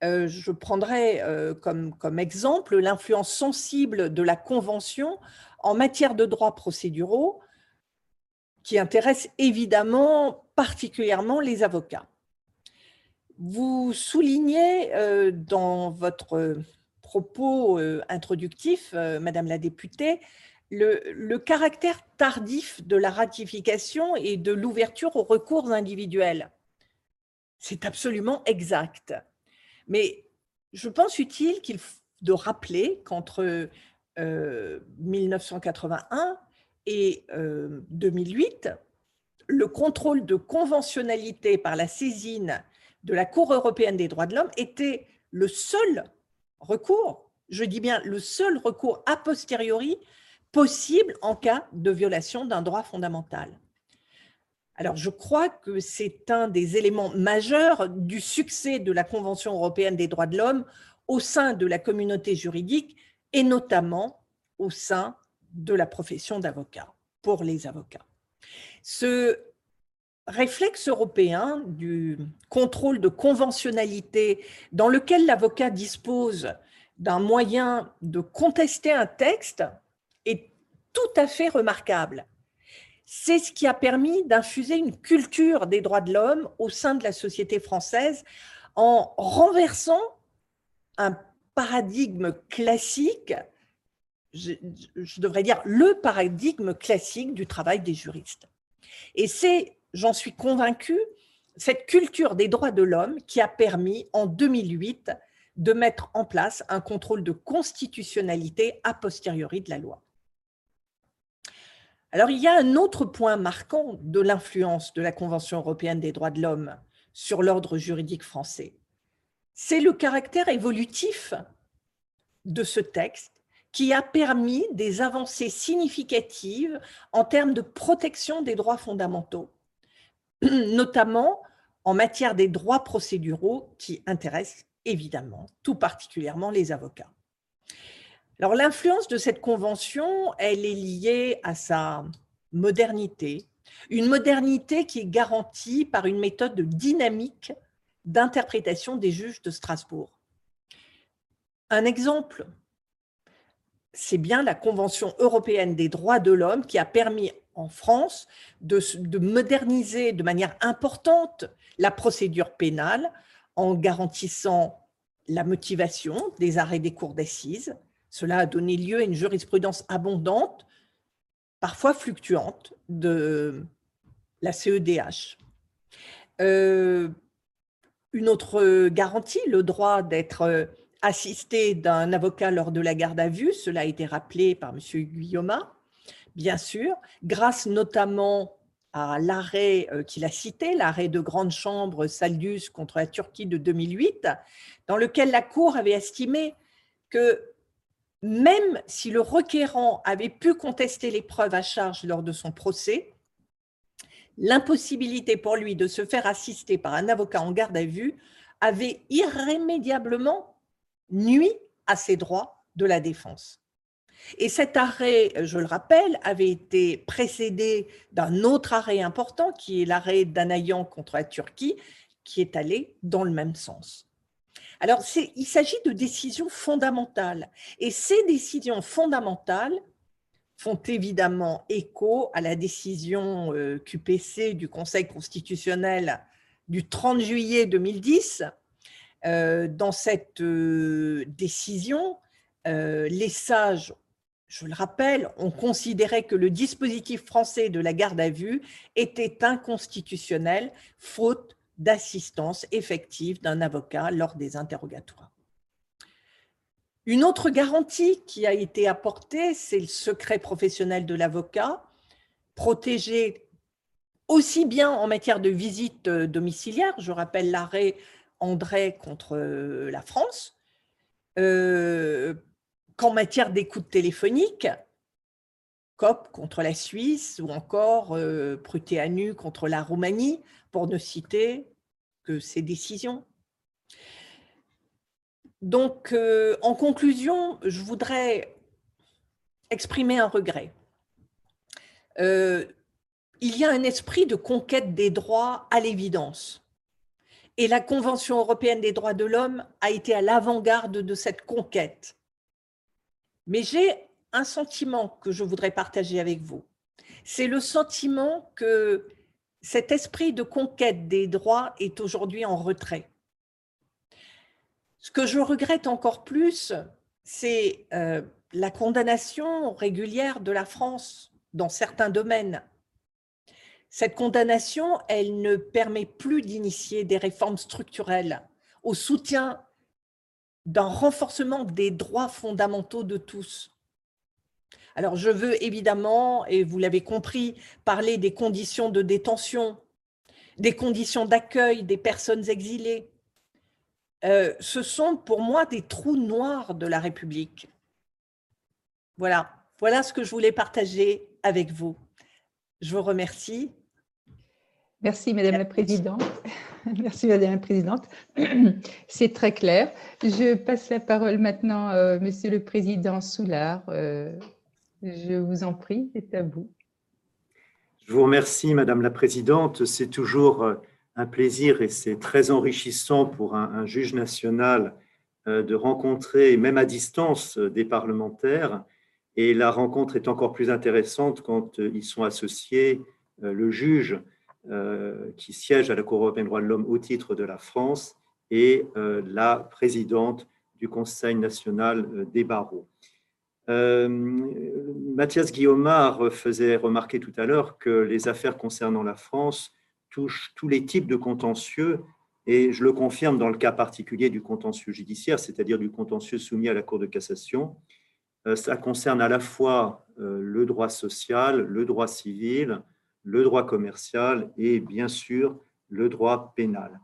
Euh, je prendrai euh, comme, exemple l'influence sensible de la Convention en matière de droits procéduraux qui intéresse évidemment particulièrement les avocats. Vous soulignez euh, dans votre propos introductif, Madame la députée, le, caractère tardif de la ratification et de l'ouverture aux recours individuels. C'est absolument exact. Mais je pense utile de rappeler qu'entre 1981 euh, et 2008, euh, le contrôle de conventionnalité par la saisine de la Cour européenne des droits de l'homme était le seul recours, je dis bien le seul recours a posteriori possible en cas de violation d'un droit fondamental. Alors, je crois que c'est un des éléments majeurs du succès de la Convention européenne des droits de l'homme au sein de la communauté juridique et notamment au sein de la profession d'avocat, pour les avocats. Ce réflexe européen du contrôle de conventionnalité dans lequel l'avocat dispose d'un moyen de contester un texte est tout à fait remarquable c'est ce qui a permis d'infuser une culture des droits de l'homme au sein de la société française en renversant un paradigme classique, je, devrais dire le paradigme classique du travail des juristes. Et c'est, j'en suis convaincue, cette culture des droits de l'homme qui a permis en 2008 de mettre en place un contrôle de constitutionnalité a posteriori de la loi. Alors, il y a un autre point marquant de l'influence de la Convention européenne des droits de l'homme sur l'ordre juridique français. C'est le caractère évolutif de ce texte qui a permis des avancées significatives en termes de protection des droits fondamentaux, notamment en matière des droits procéduraux qui intéressent évidemment tout particulièrement les avocats. L'influence de cette convention, elle est liée à sa modernité, une modernité qui est garantie par une méthode dynamique d'interprétation des juges de Strasbourg. Un exemple, c'est bien la Convention européenne des droits de l'homme qui a permis en France de, moderniser de manière importante la procédure pénale en garantissant la motivation des arrêts des cours d'assises, cela a donné lieu à une jurisprudence abondante, parfois fluctuante, de la CEDH. Euh, une autre garantie, le droit d'être assisté d'un avocat lors de la garde à vue, cela a été rappelé par M. Guillaume, bien sûr, grâce notamment à l'arrêt euh, qu'il a cité, l'arrêt de grande chambre Saldus contre la Turquie de 2008, dans lequel la Cour avait estimé que même si le requérant avait pu contester les preuves à charge lors de son procès, l'impossibilité pour lui de se faire assister par un avocat en garde à vue avait irrémédiablement nuit à ses droits de la défense. Et cet arrêt, je le rappelle, avait été précédé d'un autre arrêt important, qui est l'arrêt d'Anayan contre la Turquie, qui est allé dans le même sens. Alors, il s'agit de décisions fondamentales. Et ces décisions fondamentales font évidemment écho à la décision euh, QPC du Conseil constitutionnel du 30 juillet 2010. Euh, dans cette euh, décision, les sages, je le rappelle, ont considéré que le dispositif français de la garde à vue était inconstitutionnel, faute d'assistance effective d'un avocat lors des interrogatoires. Une autre garantie qui a été apportée, c'est le secret professionnel de l'avocat, protégé aussi bien en matière de visite domiciliaire, je rappelle l'arrêt André contre la France, euh, qu'en matière d'écoute téléphonique, COP contre la Suisse ou encore euh, Prutéanu contre la Roumanie, pour ne citer que ces décisions. Donc, euh, en conclusion, je voudrais exprimer un regret. Euh, il y a un esprit de conquête des droits à l'évidence. Et la Convention européenne des droits de l'homme a été à l'avant-garde de cette conquête. Mais j'ai un sentiment que je voudrais partager avec vous. C'est le sentiment que cet esprit de conquête des droits est aujourd'hui en retrait. Ce que je regrette encore plus, c'est euh, la condamnation régulière de la France dans certains domaines. Cette condamnation, elle ne permet plus d'initier des réformes structurelles au soutien d'un renforcement des droits fondamentaux de tous. Alors, je veux évidemment, et vous l'avez compris, parler des conditions de détention, des conditions d'accueil des personnes exilées. Euh, ce sont pour moi des trous noirs de la République. Voilà, voilà ce que je voulais partager avec vous. Je vous remercie. Merci, Madame la Présidente. Merci, Madame la Présidente. C'est très clair. Je passe la parole maintenant à euh, Monsieur le Président Soulard. Je vous en prie, c'est à vous. Je vous remercie, Madame la Présidente. C'est toujours euh, un plaisir et c'est très enrichissant pour un, juge national euh, de rencontrer, même à distance, euh, des parlementaires. Et la rencontre est encore plus intéressante quand ils sont associés, le juge qui siège à la Cour européenne des droits de l'homme au titre de la France et la présidente du Conseil national des barreaux. Euh, Mathias Guillaumard faisait remarquer tout à l'heure que les affaires concernant la France touchent tous les types de contentieux, et je le confirme dans le cas particulier du contentieux judiciaire, c'est-à-dire du contentieux soumis à la Cour de cassation. Euh, ça concerne à la fois euh, le droit social, le droit civil, le droit commercial et bien sûr le droit pénal.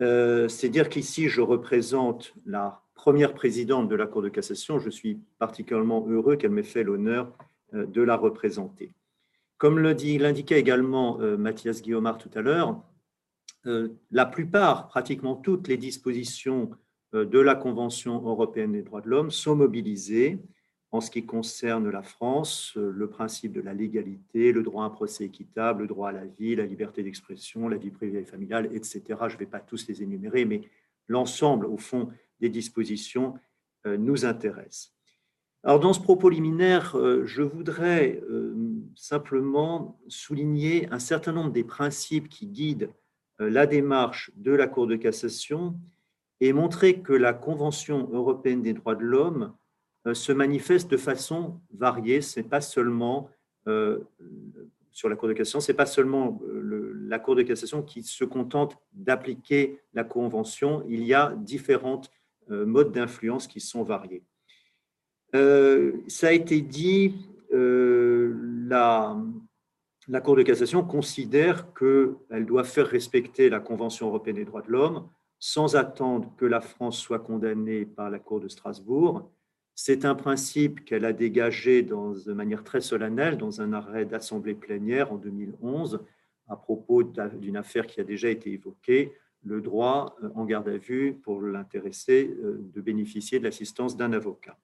C'est dire qu'ici, je représente la première présidente de la Cour de cassation, je suis particulièrement heureux qu'elle m'ait fait l'honneur euh, de la représenter. Comme l'indiquait également euh, Mathias Guillaumard tout à l'heure, euh, la plupart, pratiquement toutes les dispositions de la Convention européenne des droits de l'homme sont mobilisées en ce qui concerne la France, le principe de la légalité, le droit à un procès équitable, le droit à la vie, la liberté d'expression, la vie privée et familiale, etc. Je ne vais pas tous les énumérer, mais l'ensemble, au fond, des dispositions euh, nous intéressent. Alors, dans ce propos liminaire, euh, je voudrais euh, simplement souligner un certain nombre des principes qui guident la démarche de la Cour de cassation et montrer que la Convention européenne des droits de l'homme se manifeste de façon variée. Ce n'est pas seulement sur la Cour de cassation, ce n'est pas seulement la Cour de cassation qui se contente d'appliquer la Convention. Il y a différentes modes d'influence qui sont variés. Euh, ça a été dit, euh, la, Cour de cassation considère qu'elle doit faire respecter la Convention européenne des droits de l'homme sans attendre que la France soit condamnée par la Cour de Strasbourg. C'est un principe qu'elle a dégagé de manière très solennelle dans un arrêt d'assemblée plénière en 2011 à propos d'une affaire qui a déjà été évoquée, le droit euh, en garde à vue pour l'intéressé euh, de bénéficier de l'assistance d'un avocat.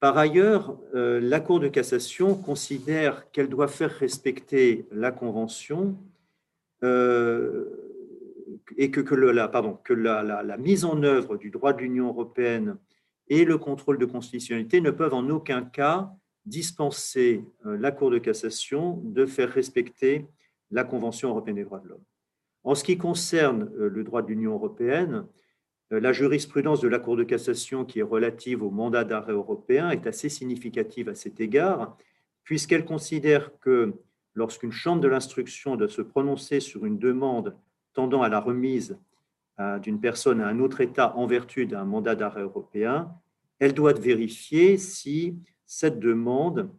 Par ailleurs, euh, la Cour de cassation considère qu'elle doit faire respecter la Convention et que, la, pardon, que la, mise en œuvre du droit de l'Union européenne et le contrôle de constitutionnalité ne peuvent en aucun cas dispenser la Cour de cassation de faire respecter la Convention européenne des droits de l'homme. En ce qui concerne euh, le droit de l'Union européenne, euh, la jurisprudence de la Cour de cassation qui est relative au mandat d'arrêt européen est assez significative à cet égard, puisqu'elle considère que lorsqu'une chambre de l'instruction doit se prononcer sur une demande tendant à la remise euh, d'une personne à un autre État en vertu d'un mandat d'arrêt européen, elle doit vérifier si cette demande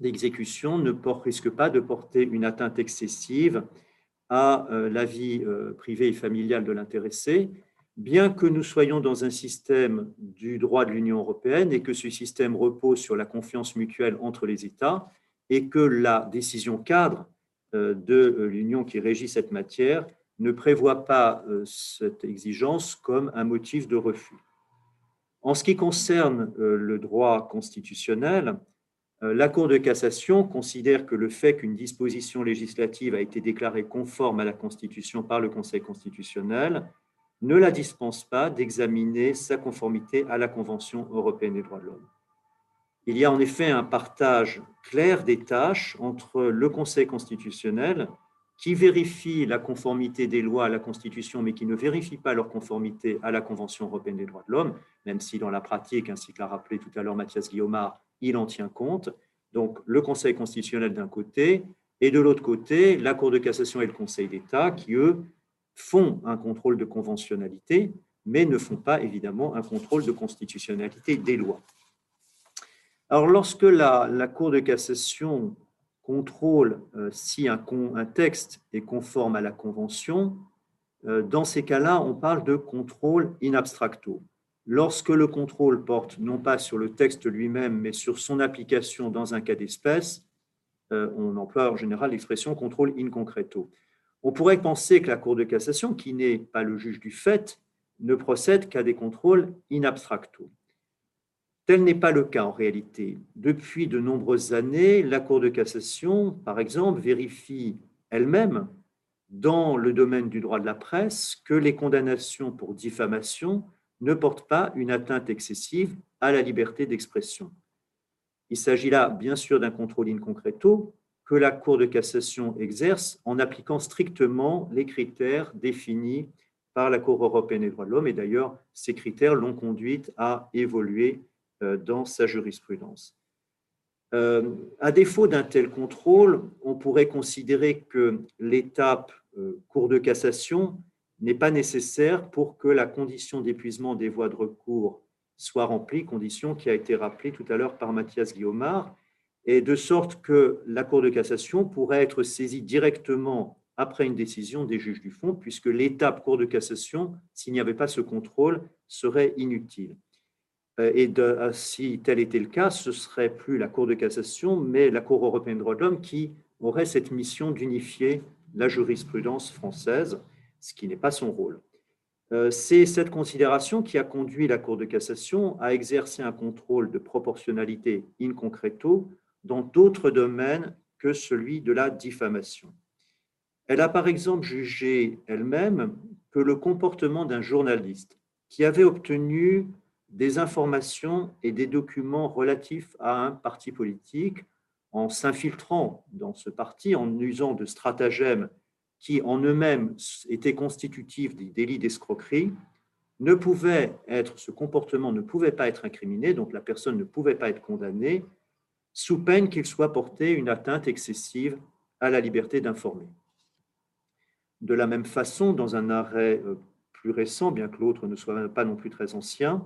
d'exécution ne risque pas de porter une atteinte excessive à euh, la vie euh, privée et familiale de l'intéressé, bien que nous soyons dans un système du droit de l'Union européenne et que ce système repose sur la confiance mutuelle entre les États et que la décision cadre euh, de l'Union qui régit cette matière ne prévoit pas cette exigence comme un motif de refus. En ce qui concerne le droit constitutionnel, la Cour de cassation considère que le fait qu'une disposition législative a été déclarée conforme à la Constitution par le Conseil constitutionnel ne la dispense pas d'examiner sa conformité à la Convention européenne des droits de l'homme. Il y a en effet un partage clair des tâches entre le Conseil constitutionnel, qui vérifie la conformité des lois à la Constitution, mais qui ne vérifie pas leur conformité à la Convention européenne des droits de l'homme, même si dans la pratique, ainsi que l'a rappelé tout à l'heure Mathias Guillaumard, il en tient compte. Donc le Conseil constitutionnel d'un côté, et de l'autre côté, la Cour de cassation et le Conseil d'État, qui, eux, font un contrôle de conventionnalité, mais ne font pas évidemment un contrôle de constitutionnalité des lois. Alors lorsque la, Cour de cassation contrôle euh, si un, texte est conforme à la Convention, euh, dans ces cas-là, on parle de contrôle in abstracto. Lorsque le contrôle porte non pas sur le texte lui-même, mais sur son application dans un cas d'espèce, euh, on emploie en général l'expression contrôle in concreto. On pourrait penser que la Cour de cassation, qui n'est pas le juge du fait, ne procède qu'à des contrôles in abstracto. Tel n'est pas le cas en réalité. Depuis de nombreuses années, la Cour de cassation, par exemple, vérifie elle-même, dans le domaine du droit de la presse, que les condamnations pour diffamation ne portent pas une atteinte excessive à la liberté d'expression. Il s'agit là, bien sûr, d'un contrôle in concreto, que la Cour de cassation exerce en appliquant strictement les critères définis par la Cour européenne des droits de l'homme. Et d'ailleurs, ces critères l'ont conduite à évoluer euh, dans sa jurisprudence. Euh, à défaut d'un tel contrôle, on pourrait considérer que l'étape euh, Cour de cassation n'est pas nécessaire pour que la condition d'épuisement des voies de recours soit remplie, condition qui a été rappelée tout à l'heure par Mathias Guillaumard, et de sorte que la Cour de cassation pourrait être saisie directement après une décision des juges du fond, puisque l'étape Cour de cassation, s'il n'y avait pas ce contrôle, serait inutile. Euh, et euh, si tel était le cas, ce serait plus la Cour de cassation, mais la Cour européenne des droits de l'homme qui aurait cette mission d'unifier la jurisprudence française, ce qui n'est pas son rôle. Euh, c'est cette considération qui a conduit la Cour de cassation à exercer un contrôle de proportionnalité in concreto dans d'autres domaines que celui de la diffamation. Elle a par exemple jugé elle-même que le comportement d'un journaliste qui avait obtenu des informations et des documents relatifs à un parti politique en s'infiltrant dans ce parti, en usant de stratagèmes qui en eux-mêmes étaient constitutifs des délits d'escroquerie, ne pouvait être, ce comportement ne pouvait pas être incriminé, donc la personne ne pouvait pas être condamnée, sous peine qu'il soit porté une atteinte excessive à la liberté d'informer. De la même façon, dans un arrêt euh, plus récent, bien que l'autre ne soit pas non plus très ancien,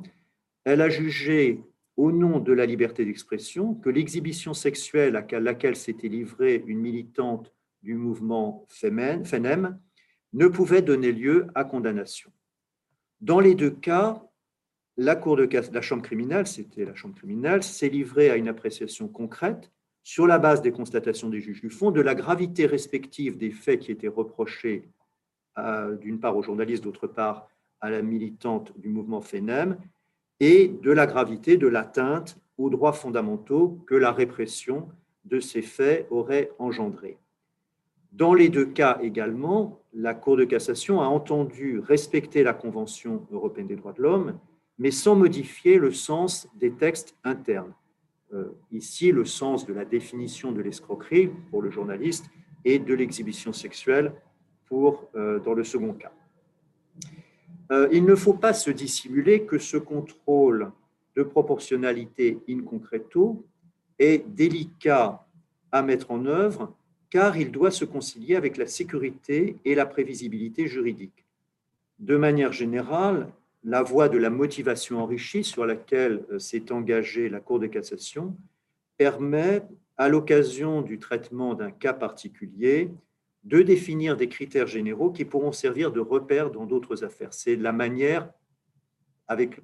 elle a jugé, au nom de la liberté d'expression, que l'exhibition sexuelle à laquelle s'était livrée une militante du mouvement FENEM ne pouvait donner lieu à condamnation. Dans les deux cas, la Chambre criminelle, s'est livrée à une appréciation concrète sur la base des constatations des juges du fond de la gravité respective des faits qui étaient reprochés d'une part aux journalistes, d'autre part à la militante du mouvement FENEM, et de la gravité de l'atteinte aux droits fondamentaux que la répression de ces faits aurait engendré. Dans les deux cas également, la Cour de cassation a entendu respecter la Convention européenne des droits de l'homme mais sans modifier le sens des textes internes. Euh, ici, le sens de la définition de l'escroquerie pour le journaliste et de l'exhibition sexuelle pour, euh, dans le second cas. Euh, il ne faut pas se dissimuler que ce contrôle de proportionnalité in concreto est délicat à mettre en œuvre car il doit se concilier avec la sécurité et la prévisibilité juridique. De manière générale, la voie de la motivation enrichie sur laquelle euh, s'est engagée la Cour de cassation permet, à l'occasion du traitement d'un cas particulier, de définir des critères généraux qui pourront servir de repères dans d'autres affaires. C'est la manière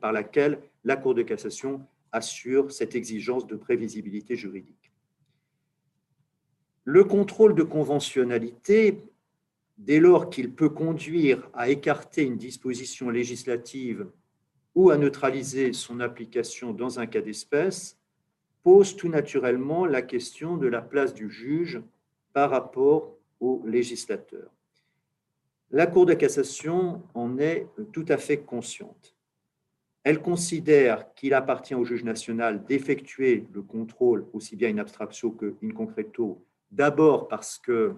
par laquelle la Cour de cassation assure cette exigence de prévisibilité juridique. Le contrôle de conventionnalité, dès lors qu'il peut conduire à écarter une disposition législative ou à neutraliser son application dans un cas d'espèce, pose tout naturellement la question de la place du juge par rapport au législateur. La Cour de cassation en est tout à fait consciente. Elle considère qu'il appartient au juge national d'effectuer le contrôle, aussi bien in abstracto que in concreto, d'abord parce que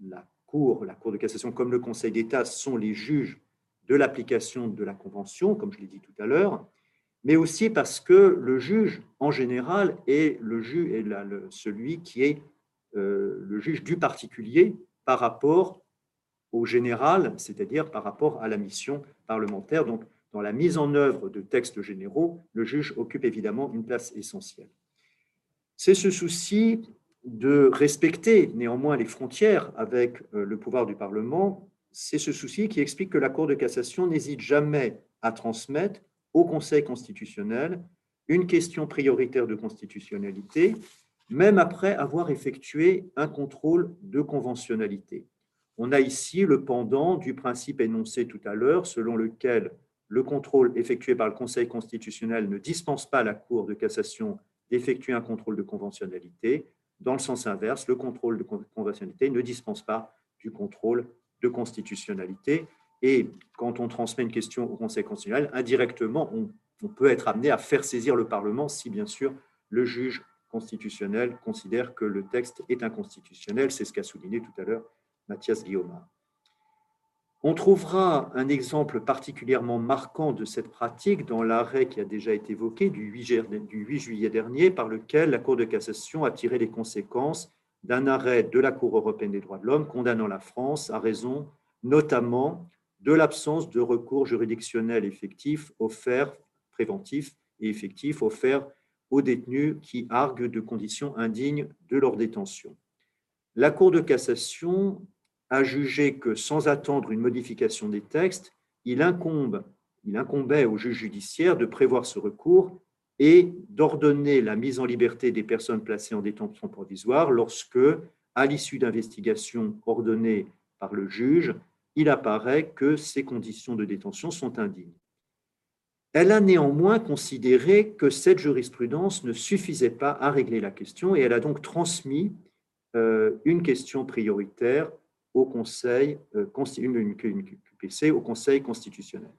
la Cour, la Cour de cassation comme le Conseil d'État sont les juges de l'application de la Convention, comme je l'ai dit tout à l'heure, mais aussi parce que le juge, en général, est, le celui qui est euh, le juge du particulier par rapport au général, c'est-à-dire par rapport à la mission parlementaire. Donc, dans la mise en œuvre de textes généraux, le juge occupe évidemment une place essentielle. C'est ce souci de respecter néanmoins les frontières avec euh, le pouvoir du Parlement, c'est ce souci qui explique que la Cour de cassation n'hésite jamais à transmettre au Conseil constitutionnel une question prioritaire de constitutionnalité, même après avoir effectué un contrôle de conventionnalité. On a ici le pendant du principe énoncé tout à l'heure, selon lequel le contrôle effectué par le Conseil constitutionnel ne dispense pas la Cour de cassation d'effectuer un contrôle de conventionnalité. Dans le sens inverse, le contrôle de conventionnalité ne dispense pas du contrôle de constitutionnalité. Et quand on transmet une question au Conseil constitutionnel, indirectement, on, peut être amené à faire saisir le Parlement si, bien sûr, le juge constitutionnel considère que le texte est inconstitutionnel. C'est ce qu'a souligné tout à l'heure Mathias Guillaume. On trouvera un exemple particulièrement marquant de cette pratique dans l'arrêt qui a déjà été évoqué du 8 juillet dernier, par lequel la Cour de cassation a tiré les conséquences d'un arrêt de la Cour européenne des droits de l'homme condamnant la France à raison notamment de l'absence de recours juridictionnel effectif offert, préventif et effectif offert aux détenus qui arguent de conditions indignes de leur détention. La Cour de cassation a jugé que sans attendre une modification des textes, il, incombe, il incombait au juge judiciaire de prévoir ce recours et d'ordonner la mise en liberté des personnes placées en détention provisoire lorsque, à l'issue d'investigations ordonnées par le juge, il apparaît que ces conditions de détention sont indignes. Elle a néanmoins considéré que cette jurisprudence ne suffisait pas à régler la question et elle a donc transmis euh, une question prioritaire au Conseil, euh, une, au Conseil constitutionnel.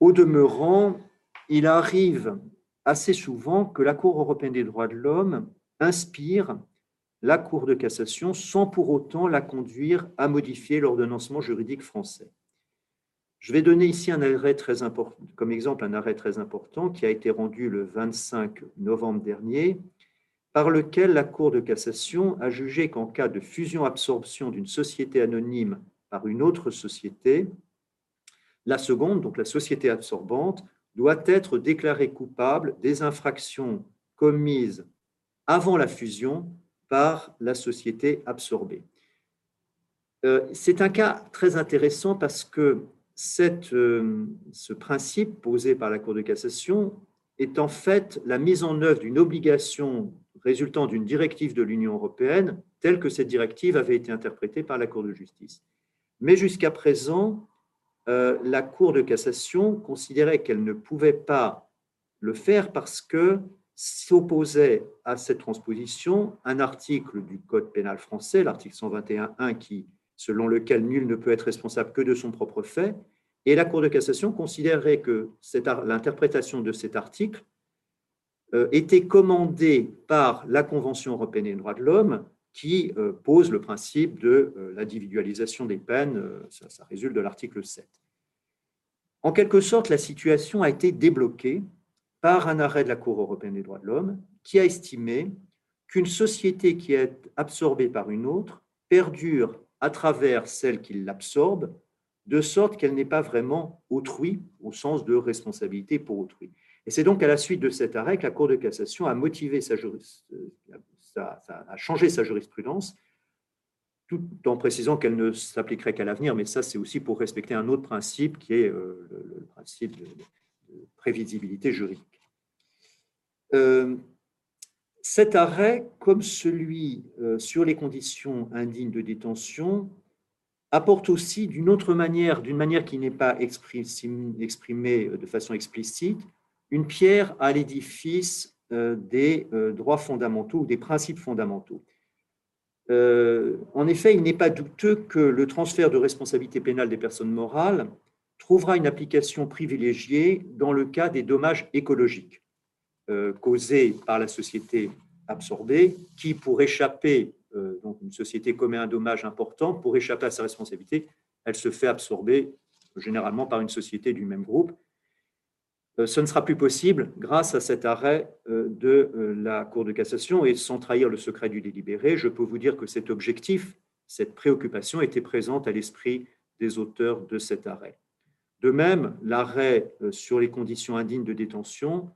Au demeurant, il arrive assez souvent que la Cour européenne des droits de l'homme inspire la Cour de cassation sans pour autant la conduire à modifier l'ordonnancement juridique français. Je vais donner ici un arrêt très important, comme exemple un arrêt très important qui a été rendu le 25 novembre dernier, par lequel la Cour de cassation a jugé qu'en cas de fusion-absorption d'une société anonyme par une autre société, la seconde, donc la société absorbante, doit être déclarée coupable des infractions commises avant la fusion par la société absorbée. Euh, c'est un cas très intéressant parce que cette, euh, ce principe posé par la Cour de cassation est en fait la mise en œuvre d'une obligation résultant d'une directive de l'Union européenne telle que cette directive avait été interprétée par la Cour de justice. Mais jusqu'à présent, euh, la Cour de cassation considérait qu'elle ne pouvait pas le faire parce que s'opposait à cette transposition un article du Code pénal français, l'article 121.1, qui, selon lequel nul ne peut être responsable que de son propre fait, et la Cour de cassation considérait que l'interprétation de cet article euh, était commandée par la Convention européenne des droits de l'homme, qui euh, pose le principe de euh, l'individualisation des peines, ça, ça résulte de l'article 7. En quelque sorte, la situation a été débloquée par un arrêt de la Cour européenne des droits de l'homme qui a estimé qu'une société qui est absorbée par une autre perdure à travers celle qui l'absorbe, de sorte qu'elle n'est pas vraiment autrui au sens de responsabilité pour autrui. Et c'est donc à la suite de cet arrêt que la Cour de cassation a motivé sa, a changé sa jurisprudence tout en précisant qu'elle ne s'appliquerait qu'à l'avenir, mais ça, c'est aussi pour respecter un autre principe qui est euh, le, principe de, prévisibilité juridique. Euh, cet arrêt, comme celui euh, sur les conditions indignes de détention, apporte aussi d'une autre manière, d'une manière qui n'est pas exprimée de façon explicite, une pierre à l'édifice des droits fondamentaux ou des principes fondamentaux. Euh, en effet, il n'est pas douteux que le transfert de responsabilité pénale des personnes morales trouvera une application privilégiée dans le cas des dommages écologiques euh, causés par la société absorbée, qui, pour échapper, euh, donc une société commet un dommage important, pour échapper à sa responsabilité, elle se fait absorber généralement par une société du même groupe, euh, ce ne sera plus possible grâce à cet arrêt euh, de euh, la Cour de cassation et sans trahir le secret du délibéré, je peux vous dire que cet objectif, cette préoccupation était présente à l'esprit des auteurs de cet arrêt. De même, l'arrêt sur les conditions indignes de détention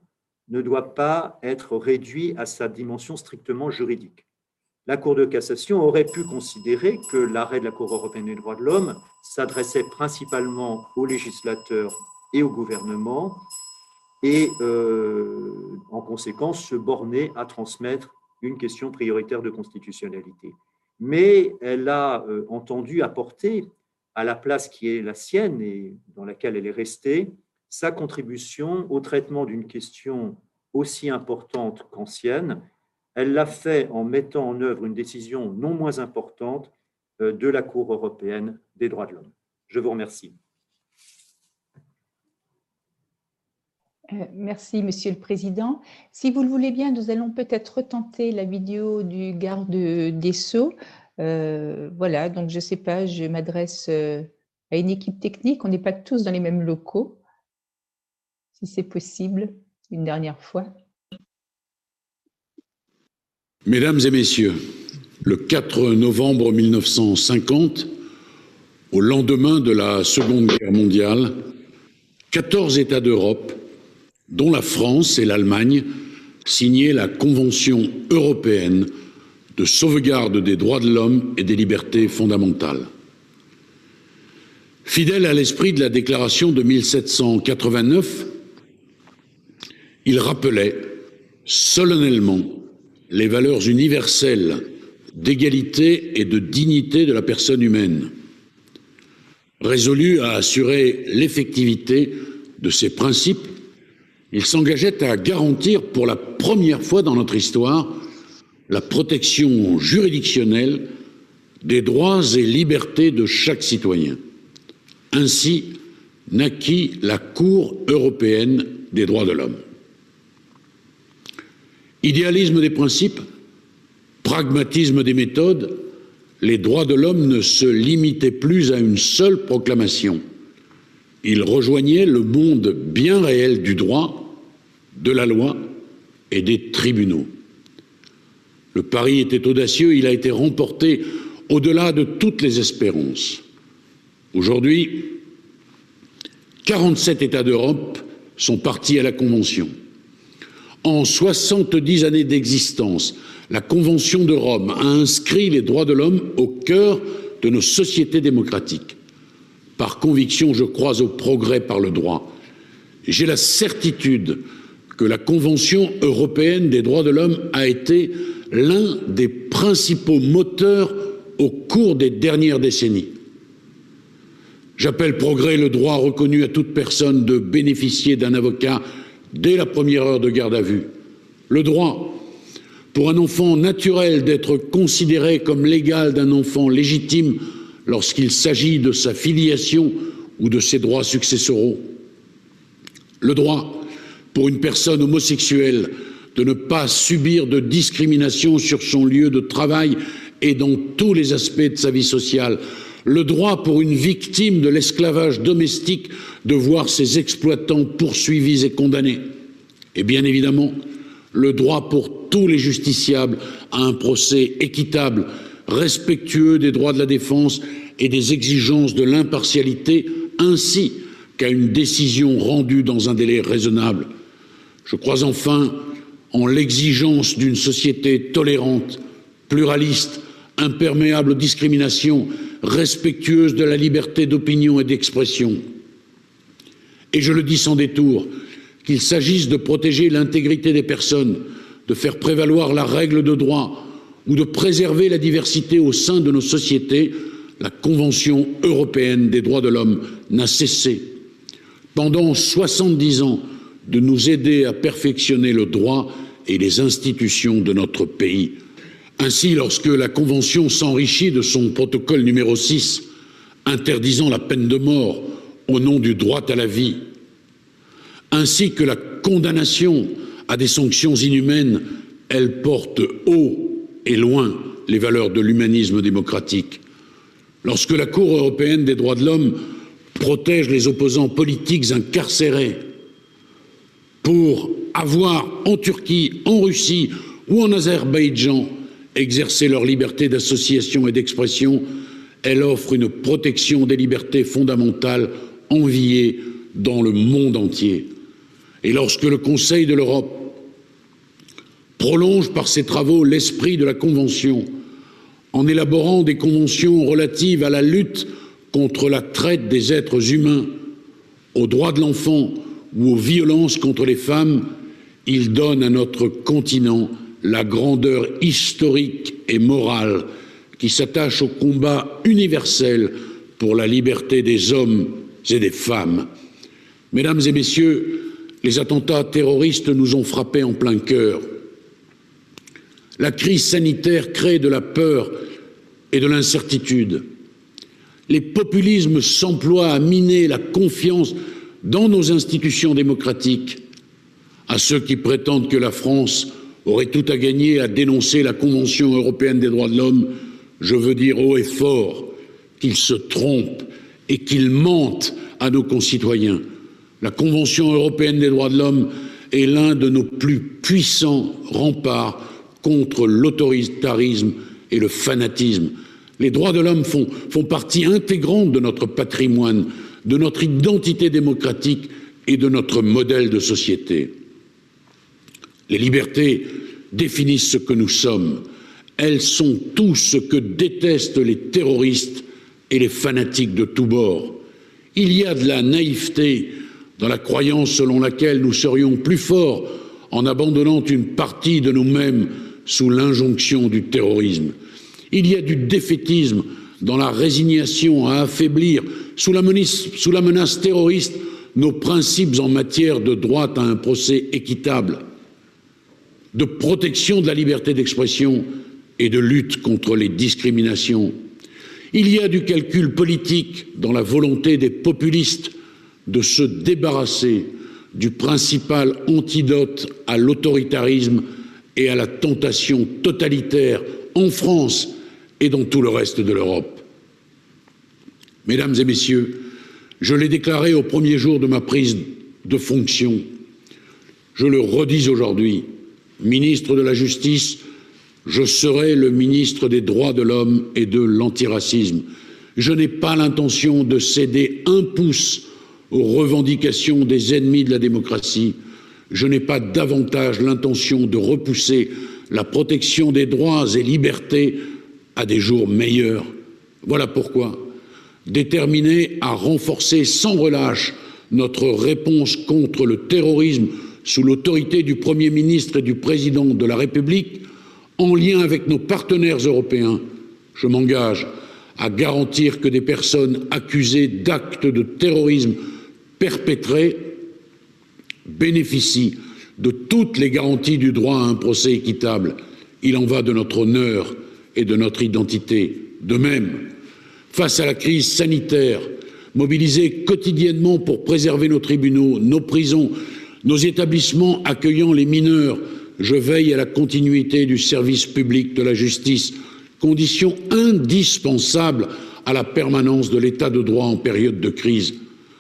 ne doit pas être réduit à sa dimension strictement juridique. La Cour de cassation aurait pu considérer que l'arrêt de la Cour européenne des droits de l'homme s'adressait principalement aux législateurs et au gouvernement et euh, en conséquence se borner à transmettre une question prioritaire de constitutionnalité. Mais elle a euh, entendu apporter à la place qui est la sienne et dans laquelle elle est restée sa contribution au traitement d'une question aussi importante qu'ancienne. Elle l'a fait en mettant en œuvre une décision non moins importante euh, de la Cour européenne des droits de l'homme. Je vous remercie. Euh, merci, Monsieur le Président. Si vous le voulez bien, nous allons peut-être retenter la vidéo du garde des Sceaux. Euh, voilà, donc je ne sais pas, je m'adresse à une équipe technique. On n'est pas tous dans les mêmes locaux, si c'est possible, une dernière fois. Mesdames et Messieurs, le 4 novembre 1950, au lendemain de la Seconde Guerre mondiale, 14 États d'Europe dont la France et l'Allemagne signaient la Convention européenne de sauvegarde des droits de l'homme et des libertés fondamentales. Fidèle à l'esprit de la déclaration de 1789, il rappelait solennellement les valeurs universelles d'égalité et de dignité de la personne humaine. Résolu à assurer l'effectivité de ces principes, il s'engageait à garantir pour la première fois dans notre histoire la protection juridictionnelle des droits et libertés de chaque citoyen. Ainsi naquit la Cour européenne des droits de l'homme. Idéalisme des principes, pragmatisme des méthodes, les droits de l'homme ne se limitaient plus à une seule proclamation. Ils rejoignaient le monde bien réel du droit de la loi et des tribunaux. Le pari était audacieux, il a été remporté au-delà de toutes les espérances. Aujourd'hui, 47 États d'Europe sont partis à la Convention. En 70 années d'existence, la Convention de Rome a inscrit les droits de l'homme au cœur de nos sociétés démocratiques. Par conviction, je crois au progrès par le droit. J'ai la certitude que la Convention européenne des droits de l'homme a été l'un des principaux moteurs au cours des dernières décennies. J'appelle progrès le droit reconnu à toute personne de bénéficier d'un avocat dès la première heure de garde à vue, le droit pour un enfant naturel d'être considéré comme l'égal d'un enfant légitime lorsqu'il s'agit de sa filiation ou de ses droits successoraux, le droit pour une personne homosexuelle de ne pas subir de discrimination sur son lieu de travail et dans tous les aspects de sa vie sociale, le droit pour une victime de l'esclavage domestique de voir ses exploitants poursuivis et condamnés, et bien évidemment le droit pour tous les justiciables à un procès équitable, respectueux des droits de la défense et des exigences de l'impartialité, ainsi qu'à une décision rendue dans un délai raisonnable. Je crois enfin en l'exigence d'une société tolérante, pluraliste, imperméable aux discriminations, respectueuse de la liberté d'opinion et d'expression. Et je le dis sans détour, qu'il s'agisse de protéger l'intégrité des personnes, de faire prévaloir la règle de droit ou de préserver la diversité au sein de nos sociétés, la Convention européenne des droits de l'homme n'a cessé, pendant 70 ans, de nous aider à perfectionner le droit et les institutions de notre pays. Ainsi, lorsque la Convention s'enrichit de son protocole numéro 6, interdisant la peine de mort au nom du droit à la vie, ainsi que la condamnation à des sanctions inhumaines, elle porte haut et loin les valeurs de l'humanisme démocratique. Lorsque la Cour européenne des droits de l'homme protège les opposants politiques incarcérés pour avoir en Turquie, en Russie ou en Azerbaïdjan exercé leur liberté d'association et d'expression, elle offre une protection des libertés fondamentales enviées dans le monde entier. Et lorsque le Conseil de l'Europe prolonge par ses travaux l'esprit de la Convention en élaborant des conventions relatives à la lutte contre la traite des êtres humains, aux droits de l'enfant ou aux violences contre les femmes, il donne à notre continent la grandeur historique et morale qui s'attache au combat universel pour la liberté des hommes et des femmes. Mesdames et Messieurs, les attentats terroristes nous ont frappés en plein cœur. La crise sanitaire crée de la peur et de l'incertitude. Les populismes s'emploient à miner la confiance dans nos institutions démocratiques. À ceux qui prétendent que la France aurait tout à gagner à dénoncer la Convention européenne des droits de l'homme, je veux dire haut et fort qu'ils se trompent et qu'ils mentent à nos concitoyens. La Convention européenne des droits de l'homme est l'un de nos plus puissants remparts contre l'autoritarisme et le fanatisme. Les droits de l'homme font, font partie intégrante de notre patrimoine, de notre identité démocratique et de notre modèle de société. Les libertés définissent ce que nous sommes. Elles sont tout ce que détestent les terroristes et les fanatiques de tous bords. Il y a de la naïveté dans la croyance selon laquelle nous serions plus forts en abandonnant une partie de nous-mêmes sous l'injonction du terrorisme. Il y a du défaitisme dans la résignation à affaiblir sous la, menace, sous la menace terroriste nos principes en matière de droit à un procès équitable, de protection de la liberté d'expression et de lutte contre les discriminations. Il y a du calcul politique dans la volonté des populistes de se débarrasser du principal antidote à l'autoritarisme et à la tentation totalitaire en France et dans tout le reste de l'Europe. Mesdames et Messieurs, je l'ai déclaré au premier jour de ma prise de fonction, je le redis aujourd'hui, ministre de la Justice, je serai le ministre des droits de l'homme et de l'antiracisme. Je n'ai pas l'intention de céder un pouce aux revendications des ennemis de la démocratie, je n'ai pas davantage l'intention de repousser la protection des droits et libertés à des jours meilleurs. Voilà pourquoi, déterminé à renforcer sans relâche notre réponse contre le terrorisme sous l'autorité du Premier ministre et du Président de la République, en lien avec nos partenaires européens, je m'engage à garantir que des personnes accusées d'actes de terrorisme perpétrés bénéficient de toutes les garanties du droit à un procès équitable. Il en va de notre honneur et de notre identité. De même, face à la crise sanitaire, mobilisés quotidiennement pour préserver nos tribunaux, nos prisons, nos établissements accueillant les mineurs, je veille à la continuité du service public de la justice, condition indispensable à la permanence de l'état de droit en période de crise.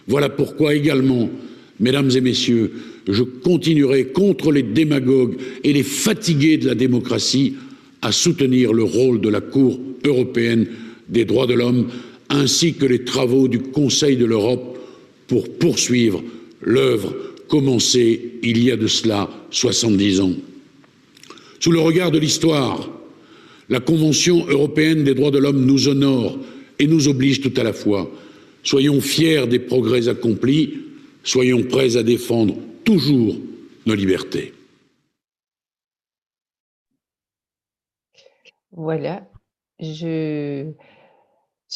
Voilà pourquoi également, mesdames et messieurs, je continuerai contre les démagogues et les fatigués de la démocratie à soutenir le rôle de la Cour européenne des droits de l'homme ainsi que les travaux du Conseil de l'Europe pour poursuivre l'œuvre commencée il y a de cela 70 ans. Sous le regard de l'histoire, La Convention européenne des droits de l'homme nous honore et nous oblige tout à la fois. Soyons fiers des progrès accomplis, soyons prêts à défendre toujours nos libertés. Voilà, je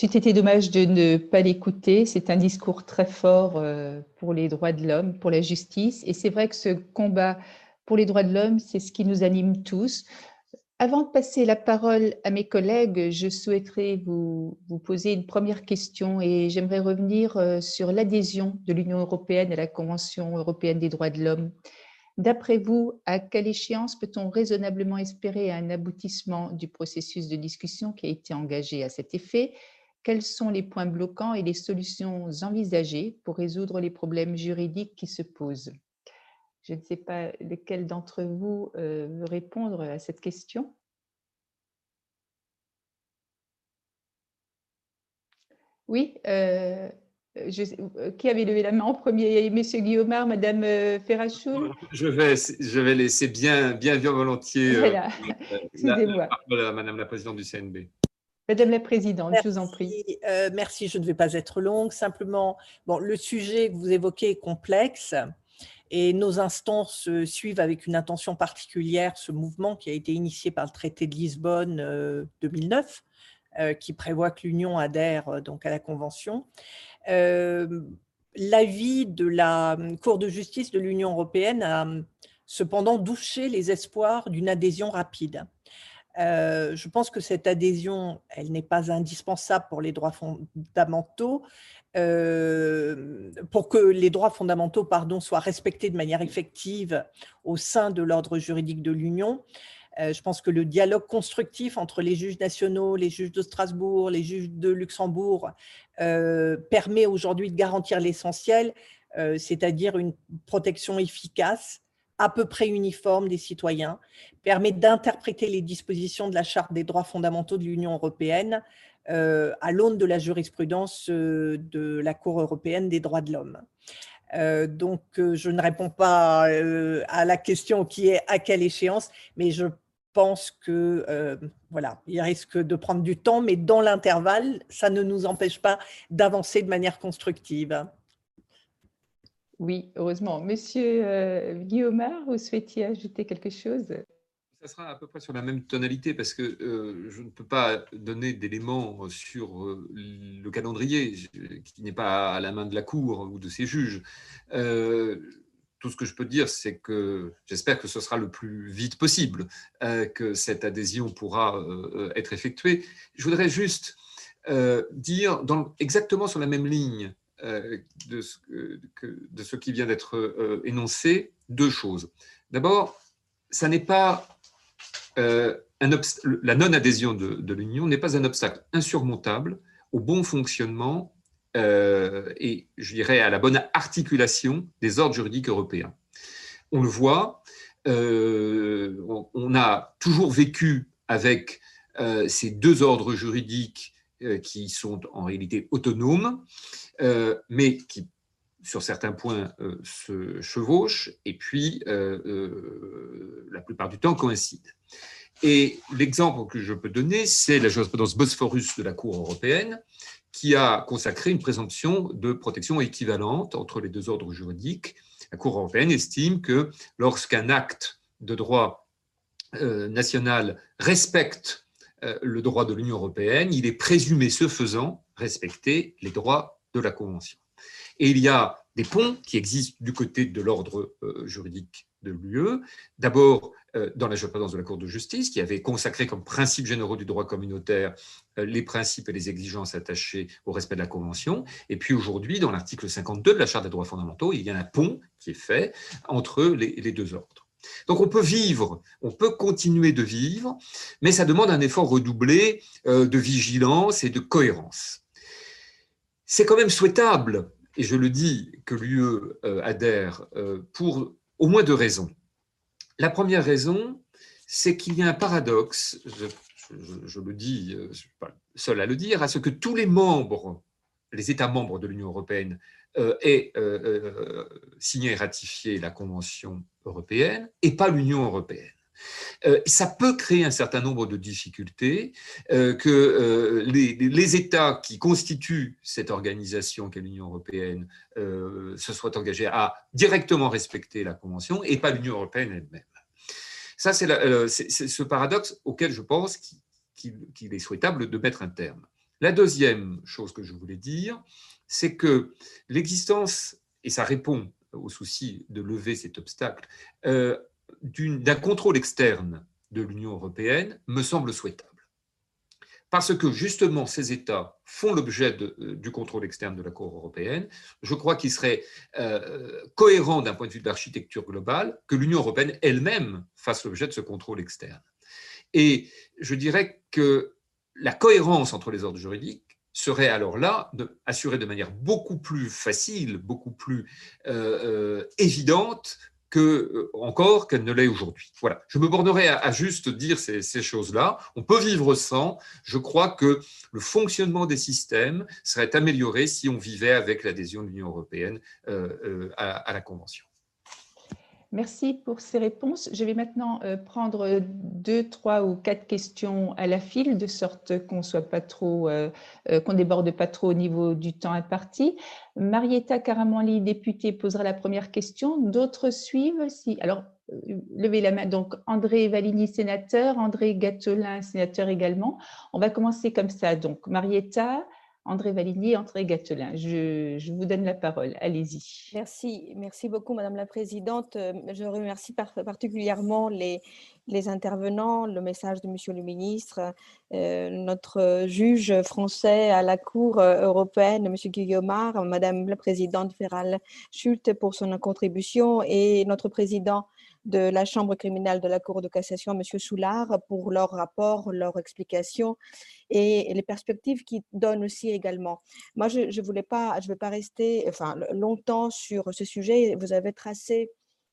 Été dommage de ne pas l'écouter. C'est un discours très fort euh, pour les droits de l'homme, pour la justice. Et c'est vrai que ce combat pour les droits de l'homme, c'est ce qui nous anime tous. Avant de passer la parole à mes collègues, je souhaiterais vous, vous poser une première question et j'aimerais revenir euh, sur l'adhésion de l'Union européenne à la Convention européenne des droits de l'homme. D'après vous, à quelle échéance peut-on raisonnablement espérer un aboutissement du processus de discussion qui a été engagé à cet effet? Quels sont les points bloquants et les solutions envisagées pour résoudre les problèmes juridiques qui se posent? Je ne sais pas lequel d'entre vous euh, veut répondre à cette question. Oui, euh, euh, qui avait levé la main en premier? Monsieur Guillaumard, Madame Ferrachoul? Je vais, je vais laisser bien, bien, bien volontiers voilà. Excusez-moi. Madame la Présidente du CNB. Madame la Présidente, je vous en prie. Euh, merci, je ne vais pas être longue. Simplement, bon, le sujet que vous évoquez est complexe et nos instances euh, suivent avec une attention particulière ce mouvement qui a été initié par le traité de Lisbonne 2009, euh, qui prévoit que l'Union adhère donc à la Convention. L'avis de la Cour de justice de l'Union européenne a cependant douché les espoirs d'une adhésion rapide. Euh, je pense que cette adhésion, n'est pas indispensable pour les droits fondamentaux, euh, pour que les droits fondamentaux soient respectés de manière effective au sein de l'ordre juridique de l'Union. Euh, je pense que le dialogue constructif entre les juges nationaux, les juges de Strasbourg, les juges de Luxembourg permet aujourd'hui de garantir l'essentiel, c'est-à-dire une protection efficace à peu près uniforme des citoyens, permet d'interpréter les dispositions de la Charte des droits fondamentaux de l'Union européenne euh, à l'aune de la jurisprudence euh, de la Cour européenne des droits de l'homme. Euh, donc, je ne réponds pas à la question qui est à quelle échéance, mais je pense que voilà, il risque de prendre du temps, mais dans l'intervalle, ça ne nous empêche pas d'avancer de manière constructive. Oui, heureusement. Monsieur euh, Guillaume, vous souhaitiez ajouter quelque chose? Ça sera à peu près sur la même tonalité parce que euh, je ne peux pas donner d'éléments sur euh, le calendrier qui n'est pas à la main de la Cour ou de ses juges. tout ce que je peux dire, c'est que j'espère que ce sera le plus vite possible que cette adhésion pourra être effectuée. Je voudrais juste dire exactement sur la même ligne euh, de ce, de ce qui vient d'être euh, énoncé deux choses. D'abord, ça n'est pas euh, la non-adhésion de, l'Union n'est pas un obstacle insurmontable au bon fonctionnement et je dirais à la bonne articulation des ordres juridiques européens. On le voit, on, a toujours vécu avec ces deux ordres juridiques qui sont en réalité autonomes euh, mais qui, sur certains points, euh, se chevauchent et puis, euh, la plupart du temps, coïncident. Et l'exemple que je peux donner, c'est la jurisprudence Bosphorus de la Cour européenne, qui a consacré une présomption de protection équivalente entre les deux ordres juridiques. La Cour européenne estime que lorsqu'un acte de droit national respecte le droit de l'Union européenne, il est présumé, ce faisant, respecter les droits de la Convention. Et il y a des ponts qui existent du côté de l'ordre euh, juridique de l'UE. D'abord, euh, dans la jurisprudence de la Cour de justice, qui avait consacré comme principes généraux du droit communautaire euh, les principes et les exigences attachées au respect de la Convention. Et puis aujourd'hui, dans l'article 52 de la Charte des droits fondamentaux, il y a un pont qui est fait entre les deux ordres. Donc on peut vivre, on peut continuer de vivre, mais ça demande un effort redoublé de vigilance et de cohérence. C'est quand même souhaitable, et je le dis, que l'UE euh, adhère euh, pour au moins deux raisons. La première raison, c'est qu'il y a un paradoxe, je, le dis, euh, je ne suis pas seul à le dire, à ce que tous les membres, les États membres de l'Union européenne, aient signé et ratifié la Convention européenne et pas l'Union européenne. Euh, ça peut créer un certain nombre de difficultés euh, que euh, les, États qui constituent cette organisation qu'est l'Union européenne se soient engagés à directement respecter la Convention et pas l'Union européenne elle-même. Ça, c'est ce paradoxe auquel je pense qu'il est souhaitable de mettre un terme. La deuxième chose que je voulais dire, c'est que l'existence, et ça répond au souci de lever cet obstacle, d'un contrôle externe de l'Union européenne me semble souhaitable. Parce que justement, ces États font l'objet euh, du contrôle externe de la Cour européenne, je crois qu'il serait euh, cohérent d'un point de vue de l'architecture globale que l'Union européenne elle-même fasse l'objet de ce contrôle externe. Et je dirais que la cohérence entre les ordres juridiques serait alors là assurée de manière beaucoup plus facile, beaucoup plus euh, évidente que, euh, encore qu'elle ne l'est aujourd'hui. Voilà, je me bornerai à, juste dire ces, choses-là. On peut vivre sans. Je crois que le fonctionnement des systèmes serait amélioré si on vivait avec l'adhésion de l'Union européenne euh, euh, à la Convention. Merci pour ces réponses. Je vais maintenant euh, prendre deux, trois ou quatre questions à la file, de sorte qu'on soit pas trop, euh, euh, qu'on déborde pas trop au niveau du temps imparti. Marietta Caramanli, députée, posera la première question. D'autres suivent? Si, alors, levez la main. Donc, André Valigny, sénateur, André Gattelin, sénateur également. On va commencer comme ça. Donc, Marietta, André Valigny, André Gatelin. Je, vous donne la parole. Allez-y. Merci, merci beaucoup, Madame la Présidente. Euh, je remercie particulièrement les, intervenants, le message de Monsieur le Ministre, euh, notre juge français à la Cour européenne, Monsieur Guillaumard, Madame la Présidente Ferral Schulte pour son contribution et notre président de la Chambre criminelle de la Cour de cassation, M. Soulard, pour leur rapport, leur explication et les perspectives qu'ils donnent aussi également. Moi, je ne voulais pas, je vais pas rester enfin, longtemps sur ce sujet. Vous avez tracé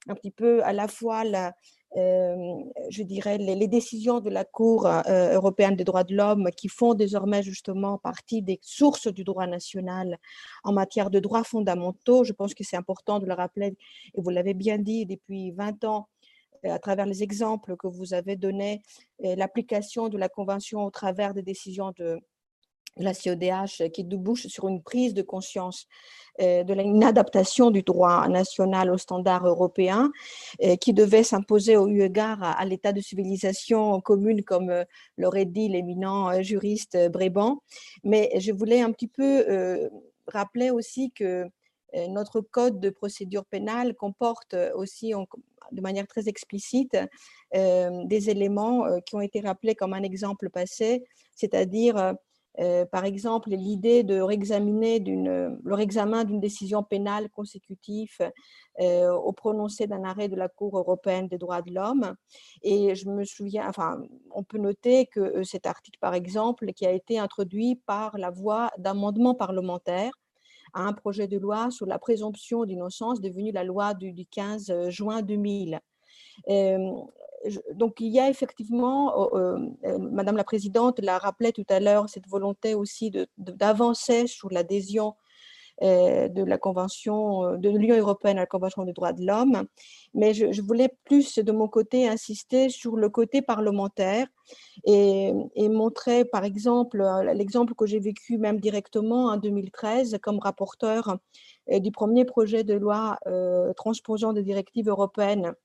un petit peu à la fois la, je dirais, les, décisions de la Cour européenne des droits de l'homme qui font désormais justement partie des sources du droit national en matière de droits fondamentaux. Je pense que c'est important de le rappeler, et vous l'avez bien dit, depuis 20 ans, à travers les exemples que vous avez donnés, l'application de la Convention au travers des décisions de, la CEDH qui débouche sur une prise de conscience euh, de l'inadaptation du droit national aux standards européens euh, qui devait s'imposer au eu égard à, l'état de civilisation commune, comme euh, l'aurait dit l'éminent juriste Bréban. Mais je voulais un petit peu rappeler aussi que notre code de procédure pénale comporte aussi de manière très explicite des éléments qui ont été rappelés comme un exemple passé, c'est-à-dire euh, par exemple, l'idée de réexaminer le réexamen d'une décision pénale consécutive euh, au prononcé d'un arrêt de la Cour européenne des droits de l'homme. Et je me souviens, enfin, on peut noter que euh, cet article, par exemple, qui a été introduit par la voie d'amendement parlementaire à un projet de loi sur la présomption d'innocence devenue la loi du 15 juin 2000 donc il y a effectivement, euh, euh, Madame la Présidente l'a rappelé tout à l'heure, cette volonté aussi d'avancer sur l'adhésion euh, de la Convention de l'Union européenne à la Convention des droits de l'homme. Mais je, voulais plus de mon côté insister sur le côté parlementaire et montrer par exemple l'exemple que j'ai vécu même directement en 2013 comme rapporteur du premier projet de loi transposant des directives européennes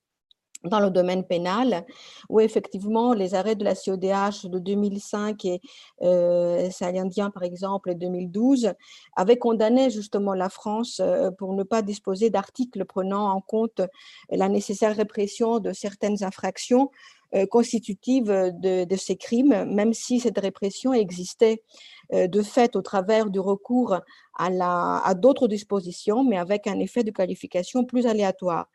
dans le domaine pénal, où effectivement les arrêts de la CODH de 2005 et euh, Salindien par exemple 2012 avaient condamné justement la France euh, pour ne pas disposer d'articles prenant en compte la nécessaire répression de certaines infractions euh, constitutives de, ces crimes, même si cette répression existait euh, de fait au travers du recours à d'autres dispositions, mais avec un effet de qualification plus aléatoire.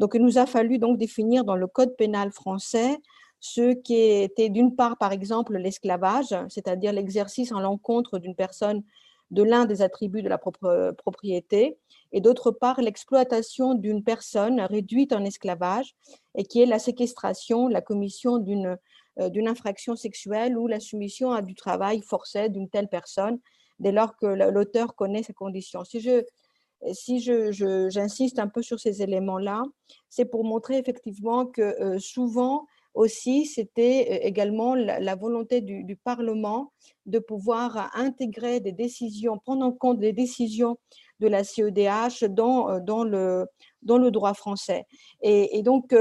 Donc, il nous a fallu donc définir dans le code pénal français ce qui était d'une part, par exemple, l'esclavage, c'est-à-dire l'exercice en l'encontre d'une personne de l'un des attributs de la propre propriété, et d'autre part, l'exploitation d'une personne réduite en esclavage, et qui est la séquestration, la commission d'une euh, d'une infraction sexuelle ou la soumission à du travail forcé d'une telle personne, dès lors que l'auteur connaît ses conditions. Si je si j'insiste un peu sur ces éléments-là, c'est pour montrer effectivement que euh, souvent, aussi, c'était également la, volonté du, Parlement de pouvoir intégrer des décisions, prendre en compte des décisions de la CEDH dans, dans, le, dans le droit français. Et, donc,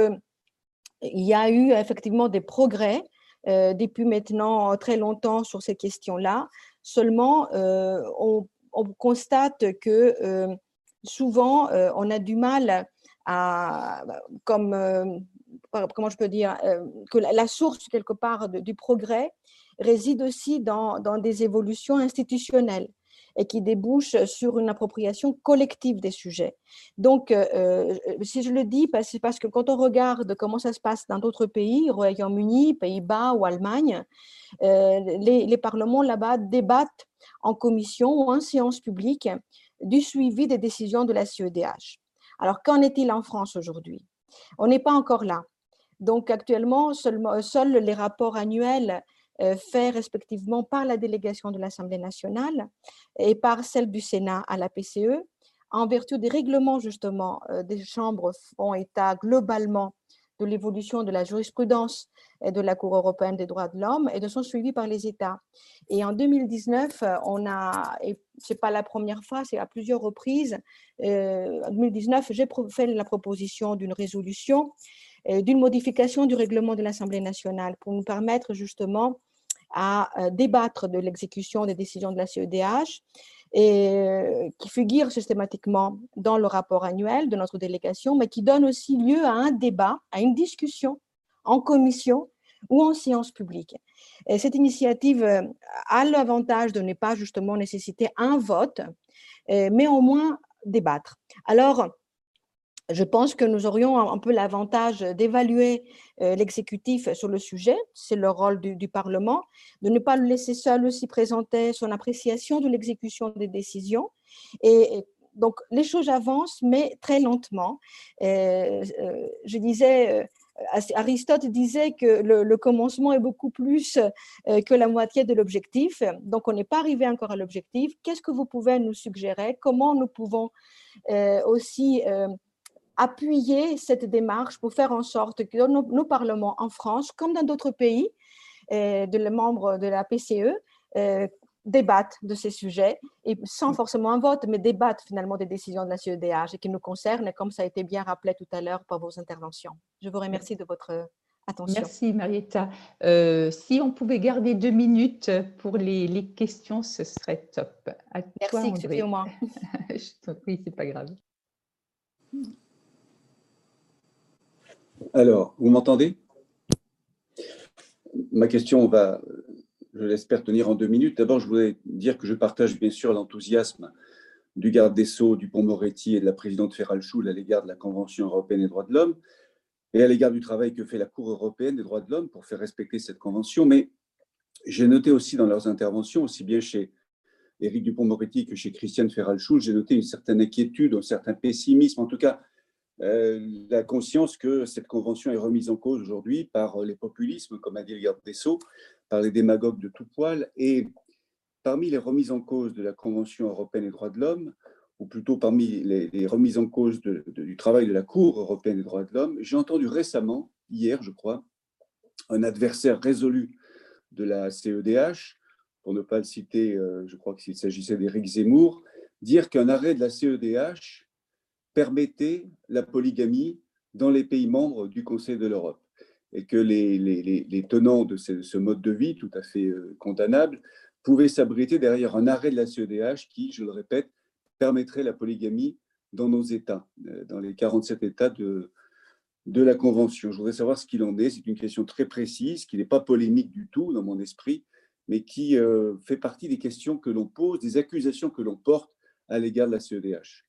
il y a eu effectivement des progrès depuis maintenant très longtemps sur ces questions-là. Seulement, on, constate que souvent, on a du mal à, comme comment je peux dire, euh, que la, source quelque part du progrès réside aussi dans, des évolutions institutionnelles et qui débouchent sur une appropriation collective des sujets. Donc, euh, euh, si je le dis, c'est parce que quand on regarde comment ça se passe dans d'autres pays, Royaume-Uni, Pays-Bas ou Allemagne, les, parlements là-bas débattent en commission ou en séance publique du suivi des décisions de la CEDH. Alors, qu'en est-il en France aujourd'hui? On n'est pas encore là. Donc actuellement, seuls les rapports annuels euh, faits respectivement par la délégation de l'Assemblée nationale et par celle du Sénat à la PCE, en vertu des règlements justement euh, des chambres font état globalement de l'évolution de la jurisprudence de la Cour européenne des droits de l'homme et de son suivi par les États. Et en 2019, on a, et c'est pas la première fois, c'est à plusieurs reprises, euh, en 2019, j'ai fait la proposition d'une résolution euh, d'une modification du règlement de l'Assemblée nationale pour nous permettre justement à euh, débattre de l'exécution des décisions de la CEDH et euh, qui figure systématiquement dans le rapport annuel de notre délégation, mais qui donne aussi lieu à un débat, à une discussion en commission ou en séance publique. Et cette initiative a l'avantage de ne pas justement nécessiter un vote, mais au moins débattre. Alors, je pense que nous aurions un peu l'avantage d'évaluer euh, l'exécutif sur le sujet, c'est le rôle du, Parlement, de ne pas le laisser seul aussi présenter son appréciation de l'exécution des décisions. Et, donc, les choses avancent, mais très lentement. Euh, euh, je disais, Aristote disait que le, commencement est beaucoup plus que la moitié de l'objectif. Donc, on n'est pas arrivé encore à l'objectif. Qu'est-ce que vous pouvez nous suggérer? Comment nous pouvons aussi appuyer cette démarche pour faire en sorte que nos, parlements en France, comme dans d'autres pays, euh, de les membres de la PCE, euh, débattent de ces sujets, et sans forcément un vote, mais débattent finalement des décisions de la CEDH et qui nous concernent, comme ça a été bien rappelé tout à l'heure par vos interventions. Je vous remercie de votre attention. Merci Marietta. Euh, si on pouvait garder deux minutes pour les, questions, ce serait top. Merci, excusez-moi. oui, c'est pas grave. Alors, vous m'entendez? Ma question va, je l'espère, tenir en deux minutes. D'abord, je voudrais dire que je partage bien sûr l'enthousiasme du garde des Sceaux, du Pont-Moretti et de la présidente Ferral Schul à l'égard de la Convention européenne des droits de l'homme et à l'égard du travail que fait la Cour européenne des droits de l'homme pour faire respecter cette convention. Mais j'ai noté aussi dans leurs interventions, aussi bien chez Éric Dupont-Moretti que chez Christiane Ferral-Schul, j'ai noté une certaine inquiétude, un certain pessimisme, en tout cas la conscience que cette convention est remise en cause aujourd'hui par les populismes, comme a dit le garde des Sceaux, par les démagogues de tout poil. Et parmi les remises en cause de la Convention européenne des droits de l'homme, ou plutôt parmi les, remises en cause du travail de la Cour européenne des droits de l'homme, j'ai entendu récemment, hier je crois, un adversaire résolu de la CEDH, pour ne pas le citer, euh, je crois qu'il s'agissait d'Éric Zemmour, dire qu'un arrêt de la CEDH permettait la polygamie dans les pays membres du Conseil de l'Europe et que les, tenants de ce, mode de vie tout à fait euh, condamnable pouvaient s'abriter derrière un arrêt de la CEDH qui, je le répète, permettrait la polygamie dans nos États, euh, dans les 47 États de, la Convention. Je voudrais savoir ce qu'il en est. C'est une question très précise, qui n'est pas polémique du tout dans mon esprit, mais qui euh, fait partie des questions que l'on pose, des accusations que l'on porte à l'égard de la CEDH.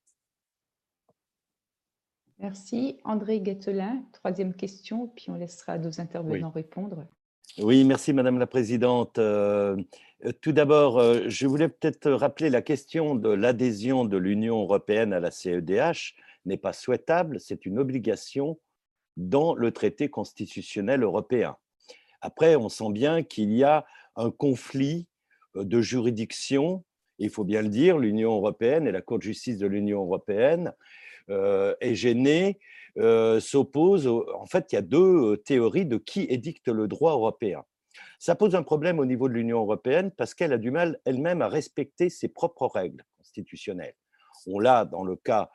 Merci. André Guettelin, troisième question, puis on laissera nos intervenants répondre. Oui, merci Madame la Présidente. Euh, tout d'abord, euh, je voulais peut-être rappeler la question de l'adhésion de l'Union européenne à la CEDH n'est pas souhaitable, c'est une obligation dans le traité constitutionnel européen. Après, on sent bien qu'il y a un conflit euh, de juridiction, il faut bien le dire, l'Union européenne et la Cour de justice de l'Union européenne euh, est gêné s'oppose. En fait, il y a deux théories de qui édicte le droit européen. Ça pose un problème au niveau de l'Union européenne parce qu'elle a du mal elle-même à respecter ses propres règles constitutionnelles. On l'a dans le cas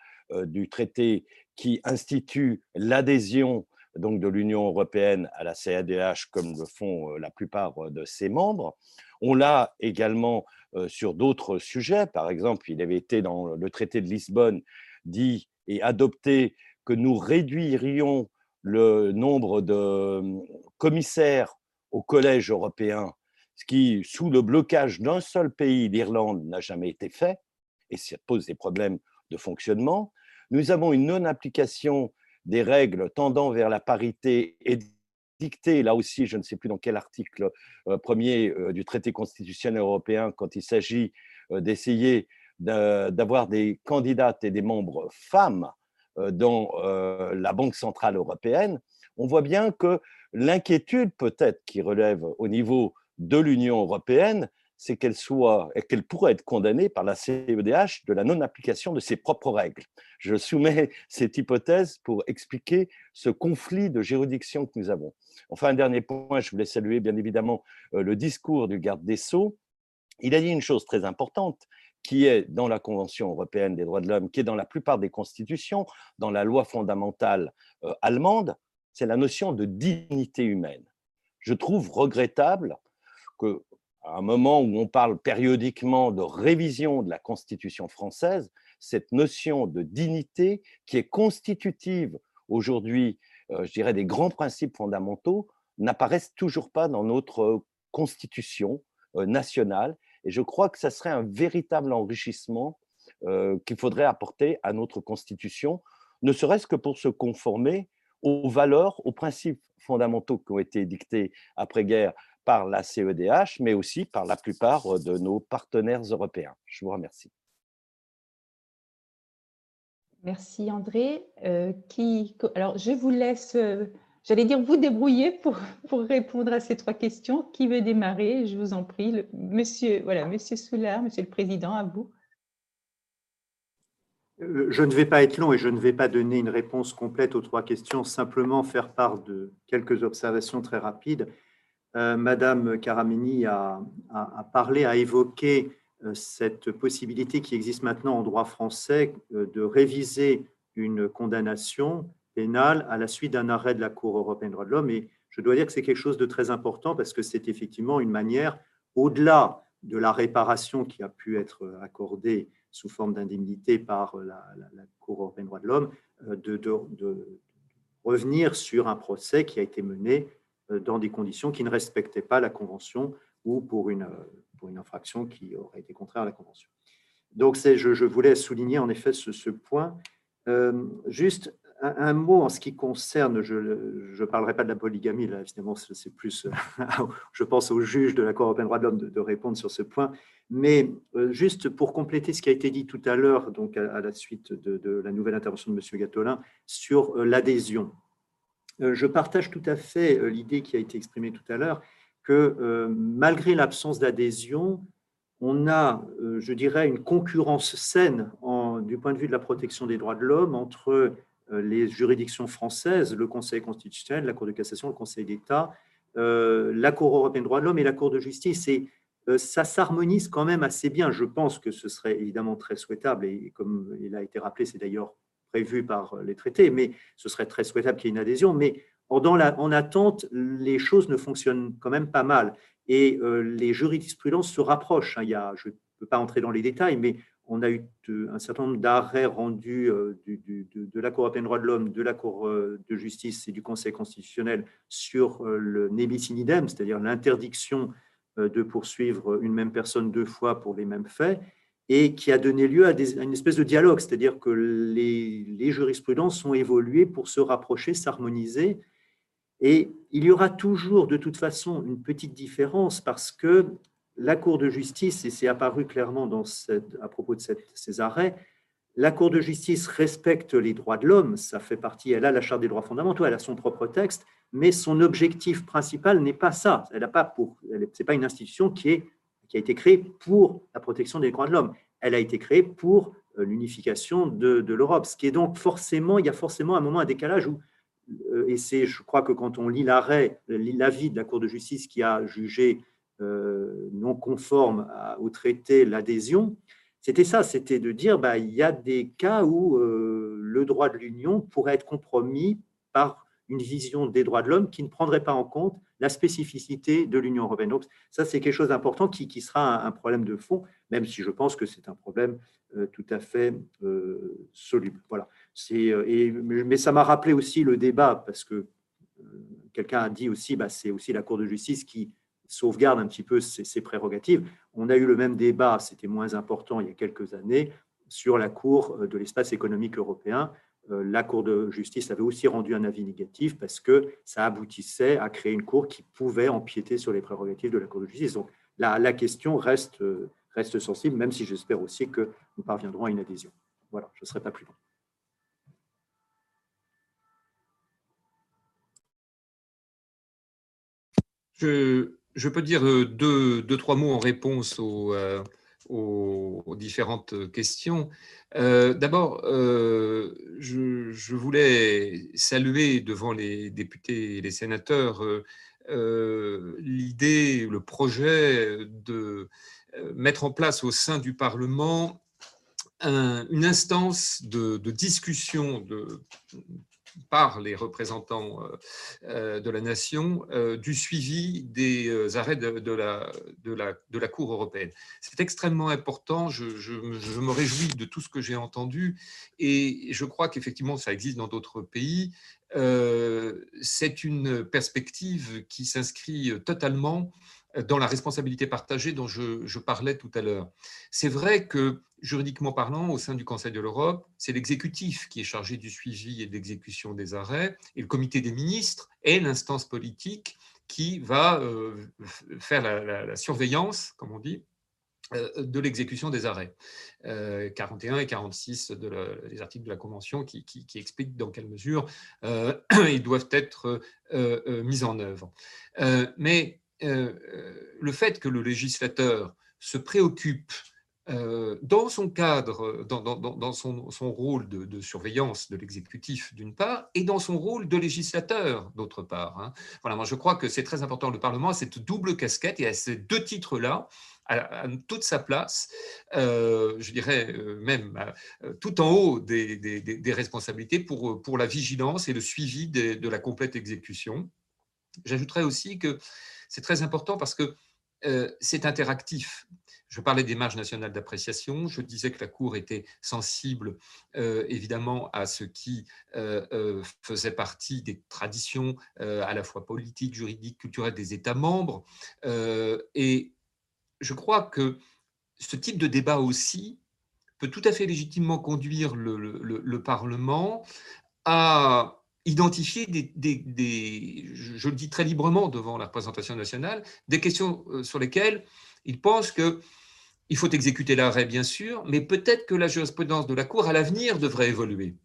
du traité qui institue l'adhésion donc de l'Union européenne à la CADH comme le font la plupart de ses membres. On l'a également sur d'autres sujets. Par exemple, il avait été dans le traité de Lisbonne dit et adopté que nous réduirions le nombre de commissaires au Collège européen, ce qui, sous le blocage d'un seul pays, l'Irlande, n'a jamais été fait, et ça pose des problèmes de fonctionnement. Nous avons une non-application des règles tendant vers la parité dictée, là aussi, je ne sais plus dans quel article euh, premier euh, du traité constitutionnel européen, quand il s'agit euh, d'essayer d'avoir des candidates et des membres femmes dans la Banque centrale européenne, on voit bien que l'inquiétude peut-être qui relève au niveau de l'Union européenne, c'est qu'elle soit, qu'elle pourrait être condamnée par la CEDH de la non-application de ses propres règles. Je soumets cette hypothèse pour expliquer ce conflit de juridiction que nous avons. Enfin, un dernier point, je voulais saluer bien évidemment euh, le discours du garde des Sceaux. Il a dit une chose très importante, qui est dans la Convention européenne des droits de l'homme, qui est dans la plupart des constitutions, dans la loi fondamentale euh, allemande, c'est la notion de dignité humaine. Je trouve regrettable que à un moment où on parle périodiquement de révision de la Constitution française, cette notion de dignité qui est constitutive aujourd'hui, euh, je dirais, des grands principes fondamentaux, n'apparaissent toujours pas dans notre Constitution euh, nationale. Et je crois que ça serait un véritable enrichissement euh, qu'il faudrait apporter à notre Constitution, ne serait-ce que pour se conformer aux valeurs, aux principes fondamentaux qui ont été dictés après-guerre par la CEDH, mais aussi par la plupart euh, de nos partenaires européens. Je vous remercie. Merci André. Euh, qui, alors, je vous laisse, j'allais dire vous débrouiller pour, pour, répondre à ces trois questions. Qui veut démarrer? Je vous en prie. monsieur, voilà, monsieur Soulard, monsieur le Président, à vous. Je ne vais pas être long et je ne vais pas donner une réponse complète aux trois questions, simplement faire part de quelques observations très rapides. Euh, Madame Caramini a, parlé, a évoqué euh, cette possibilité qui existe maintenant en droit français euh, de réviser une condamnation pénale à la suite d'un arrêt de la Cour européenne des droits de l'homme. Et je dois dire que c'est quelque chose de très important parce que c'est effectivement une manière, au-delà de la réparation qui a pu être accordée sous forme d'indemnité par la, Cour européenne des droits de l'homme, de revenir sur un procès qui a été mené euh, dans des conditions qui ne respectaient pas la Convention ou pour une, euh, pour une infraction qui aurait été contraire à la Convention. Donc, je, je voulais souligner en effet ce, point. Euh, juste un, mot en ce qui concerne, je ne parlerai pas de la polygamie, là, évidemment, c'est plus, je pense aux juges de la Cour européenne des droits de l'homme de, répondre sur ce point, mais juste pour compléter ce qui a été dit tout à l'heure, donc à, la suite de, la nouvelle intervention de M. Gatolin, sur l'adhésion. Euh, je partage tout à fait euh, l'idée qui a été exprimée tout à l'heure que euh, malgré l'absence d'adhésion, on a, je dirais, une concurrence saine du point de vue de la protection des droits de l'homme entre les juridictions françaises, le Conseil constitutionnel, la Cour de cassation, le Conseil d'État, la Cour européenne des droits de l'homme et la Cour de justice. Et ça s'harmonise quand même assez bien. Je pense que ce serait évidemment très souhaitable, et comme il a été rappelé, c'est d'ailleurs prévu par les traités, mais ce serait très souhaitable qu'il y ait une adhésion. Mais en attente, les choses ne fonctionnent quand même pas mal. Et euh, les jurisprudences se rapprochent. Hein. Il y a, je ne peux pas entrer dans les détails, mais on a eu un certain nombre d'arrêts rendus euh, de, la Cour européenne des droits de l'homme, de la Cour euh, de justice et du Conseil constitutionnel sur le nebis in idem, c'est-à-dire l'interdiction de poursuivre une même personne deux fois pour les mêmes faits et qui a donné lieu à, une espèce de dialogue, c'est-à-dire que les, jurisprudences ont évolué pour se rapprocher, s'harmoniser, et il y aura toujours de toute façon une petite différence parce que la Cour de justice, et c'est apparu clairement à propos de ces arrêts, la Cour de justice respecte les droits de l'homme, ça fait partie, elle a la Charte des droits fondamentaux, elle a son propre texte, mais son objectif principal n'est pas ça. Elle n'a pas pour, c'est pas une institution qui a été créée pour la protection des droits de l'homme. Elle a été créée pour l'unification de, de l'Europe. Ce qui est donc forcément, il y a forcément un moment, un décalage où, et c'est, je crois que quand on lit l'arrêt, l'avis de la Cour de justice qui a jugé non conforme au traité l'adhésion, c'était ça, c'était de dire bah, il y a des cas où le droit de l'Union pourrait être compromis par une vision des droits de l'homme qui ne prendrait pas en compte la spécificité de l'Union européenne. Donc ça, c'est quelque chose d'important qui, qui, sera un, problème de fond, même si je pense que c'est un problème euh, tout à fait euh, soluble. Voilà. Euh, et, mais ça m'a rappelé aussi le débat, parce que quelqu'un a dit aussi, bah, c'est aussi la Cour de justice qui sauvegarde un petit peu ses, prérogatives. On a eu le même débat, c'était moins important il y a quelques années, sur la Cour de l'espace économique européen, euh, la Cour de justice avait aussi rendu un avis négatif parce que ça aboutissait à créer une Cour qui pouvait empiéter sur les prérogatives de la Cour de justice. Donc la, la question reste, euh, reste sensible, même si j'espère aussi que nous parviendrons à une adhésion. Voilà, je ne serai pas plus long. Je, je peux dire euh, deux, deux, trois mots en réponse aux, aux, différentes questions. Euh, d'abord, euh, je, voulais saluer devant les députés et les sénateurs euh, l'idée, le projet de mettre en place au sein du Parlement une instance de, de discussion de, par les représentants euh, euh, de la nation euh, du suivi des arrêts de, la, de, la, de la Cour européenne. C'est extrêmement important, je, me réjouis de tout ce que j'ai entendu et je crois qu'effectivement ça existe dans d'autres pays. C'est une perspective qui s'inscrit totalement dans la responsabilité partagée dont je, parlais tout à l'heure. C'est vrai que, juridiquement parlant, au sein du Conseil de l'Europe, c'est l'exécutif qui est chargé du suivi et de l'exécution des arrêts, et le comité des ministres est l'instance politique qui va euh, faire la, surveillance, comme on dit, euh, de l'exécution des arrêts. 41 euh, et 46 de des articles de la Convention qui, expliquent dans quelle mesure ils doivent être mis en œuvre. mais le fait que le législateur se préoccupe dans son cadre, dans, son, rôle de, surveillance de l'exécutif d'une part, et dans son rôle de législateur d'autre part. Hein. Voilà, moi je crois que c'est très important. Le Parlement a cette double casquette et à ces deux titres-là, à, toute sa place, je dirais même tout en haut des, responsabilités pour, pour la vigilance et le suivi de la complète exécution. J'ajouterais aussi que c'est très important parce que euh, c'est interactif. Je parlais des marges nationales d'appréciation. Je disais que la Cour était sensible, euh, évidemment, à ce qui euh, faisait partie des traditions à la fois politiques, juridiques, culturelles des États membres. et je crois que ce type de débat aussi peut tout à fait légitimement conduire le Parlement à identifier des, je, le dis très librement devant la représentation nationale, des questions euh, sur lesquelles ils pensent que il faut exécuter l'arrêt, bien sûr, mais peut-être que la jurisprudence de la Cour à l'avenir devrait évoluer.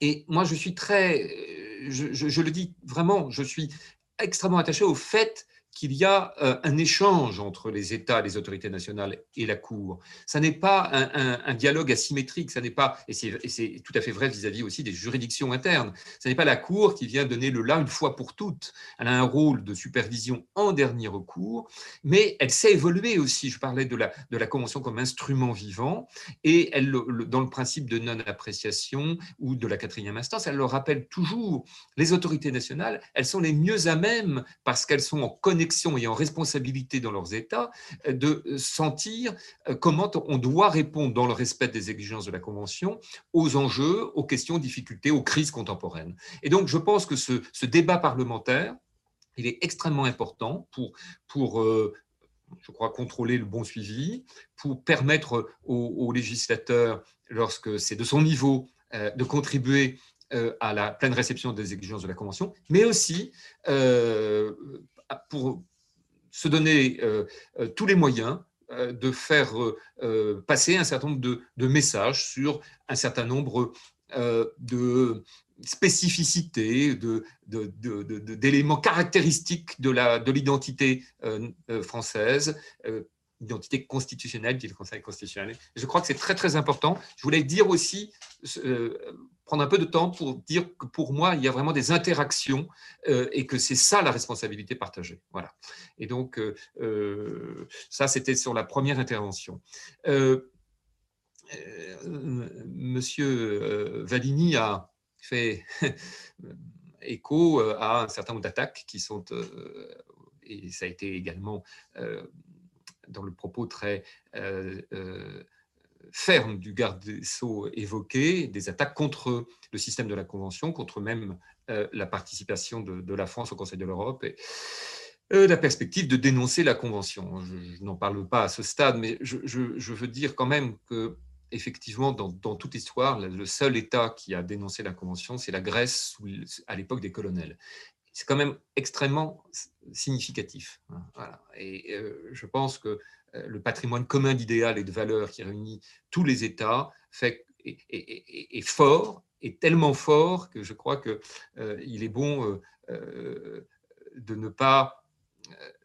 Et moi, je suis très, euh, je, je, le dis vraiment, je suis extrêmement attaché au fait qu'il y a euh, un échange entre les États, les autorités nationales et la Cour. Ça n'est pas un, dialogue asymétrique, ça n'est pas, et c'est tout à fait vrai vis-à-vis aussi des juridictions internes, ce n'est pas la Cour qui vient donner le là une fois pour toutes. Elle a un rôle de supervision en dernier recours, mais elle sait évoluer aussi. Je parlais de la, de la Convention comme instrument vivant, et elle, dans le principe de non-appréciation ou de la quatrième instance, elle le rappelle toujours, les autorités nationales, elles sont les mieux à même parce qu'elles sont en connexion et en responsabilité dans leurs États euh, de sentir euh, comment on doit répondre dans le respect des exigences de la Convention aux enjeux, aux questions, aux difficultés, aux crises contemporaines. Et donc, je pense que ce, débat parlementaire, il est extrêmement important pour, pour euh, je crois, contrôler le bon suivi, pour permettre aux, législateurs, lorsque c'est de son niveau, de contribuer à la pleine réception des exigences de la Convention, mais aussi pour se donner euh, euh, tous les moyens euh, de faire passer un certain nombre de, messages sur un certain nombre de spécificités, d'éléments de, caractéristiques de l'identité française, identité constitutionnelle du Conseil constitutionnel. Je crois que c'est très très important. Je voulais dire aussi, euh, prendre un peu de temps pour dire que pour moi, il y a vraiment des interactions euh, et que c'est ça la responsabilité partagée. Voilà. Et donc, euh, ça, c'était sur la première intervention. Monsieur Valigny a fait écho à un certain nombre d'attaques qui sont, et ça a été également dans le propos très euh, euh, ferme du garde des Sceaux évoqué, des attaques contre le système de la Convention, contre même euh, la participation de, la France au Conseil de l'Europe. Et, la perspective de dénoncer la Convention. Je, n'en parle pas à ce stade, mais je, veux dire quand même que effectivement, dans, toute l'histoire, le seul État qui a dénoncé la Convention, c'est la Grèce à l'époque des colonels c'est quand même extrêmement significatif. Hein, et euh, je pense que euh, le patrimoine commun d'idéal et de valeurs qui réunit tous les États est, fort, est tellement fort que je crois qu'il euh, est bon de ne pas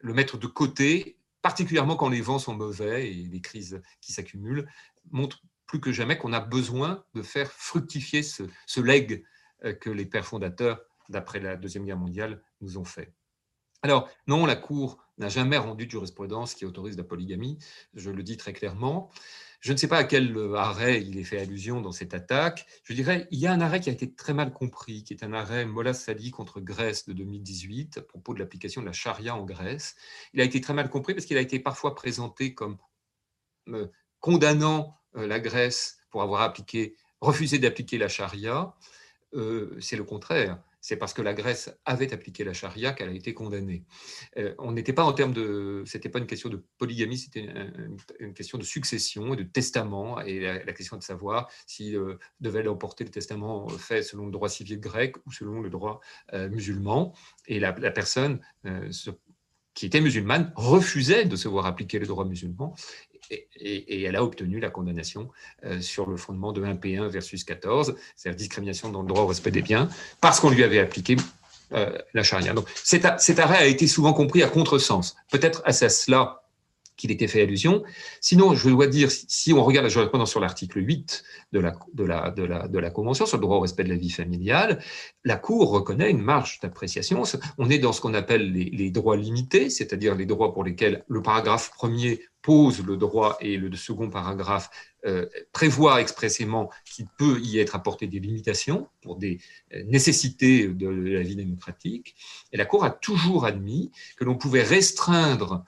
le mettre de côté, particulièrement quand les vents sont mauvais et les crises qui s'accumulent montrent plus que jamais qu'on a besoin de faire fructifier ce, ce legs que les pères fondateurs d'après la Deuxième Guerre mondiale, nous ont fait. Alors, non, la Cour n'a jamais rendu de jurisprudence qui autorise la polygamie, je le dis très clairement. Je ne sais pas à quel arrêt il est fait allusion dans cette attaque. Je dirais, il y a un arrêt qui a été très mal compris, qui est un arrêt Mola contre Grèce de 2018, à propos de l'application de la charia en Grèce. Il a été très mal compris parce qu'il a été parfois présenté comme euh, condamnant euh, la Grèce pour avoir refusé d'appliquer la charia. Euh, c'est le contraire c'est parce que la Grèce avait appliqué la charia qu'elle a été condamnée. Euh, on n'était pas en termes de, c'était pas une question de polygamie, c'était une, question de succession et de testament, et la, question de savoir si euh, devait l'emporter le testament fait selon le droit civil grec ou selon le droit euh, musulman. Et la, la personne qui était musulmane refusait de se voir appliquer le droit musulman et, elle a obtenu la condamnation euh, sur le fondement de 1P1 versus 14, c'est-à-dire discrimination dans le droit au respect des biens, parce qu'on lui avait appliqué euh, la charia. Donc cet, cet, arrêt a été souvent compris à contresens. Peut-être à cela qu'il était fait allusion. Sinon, je dois dire, si on regarde la jurisprudence sur l'article 8 de la, de, la, de, la, de la Convention sur le droit au respect de la vie familiale, la Cour reconnaît une marge d'appréciation. On est dans ce qu'on appelle les, droits limités, c'est-à-dire les droits pour lesquels le paragraphe premier pose le droit et le second paragraphe euh, prévoit expressément qu'il peut y être apporté des limitations pour des euh, nécessités de la vie démocratique. Et la Cour a toujours admis que l'on pouvait restreindre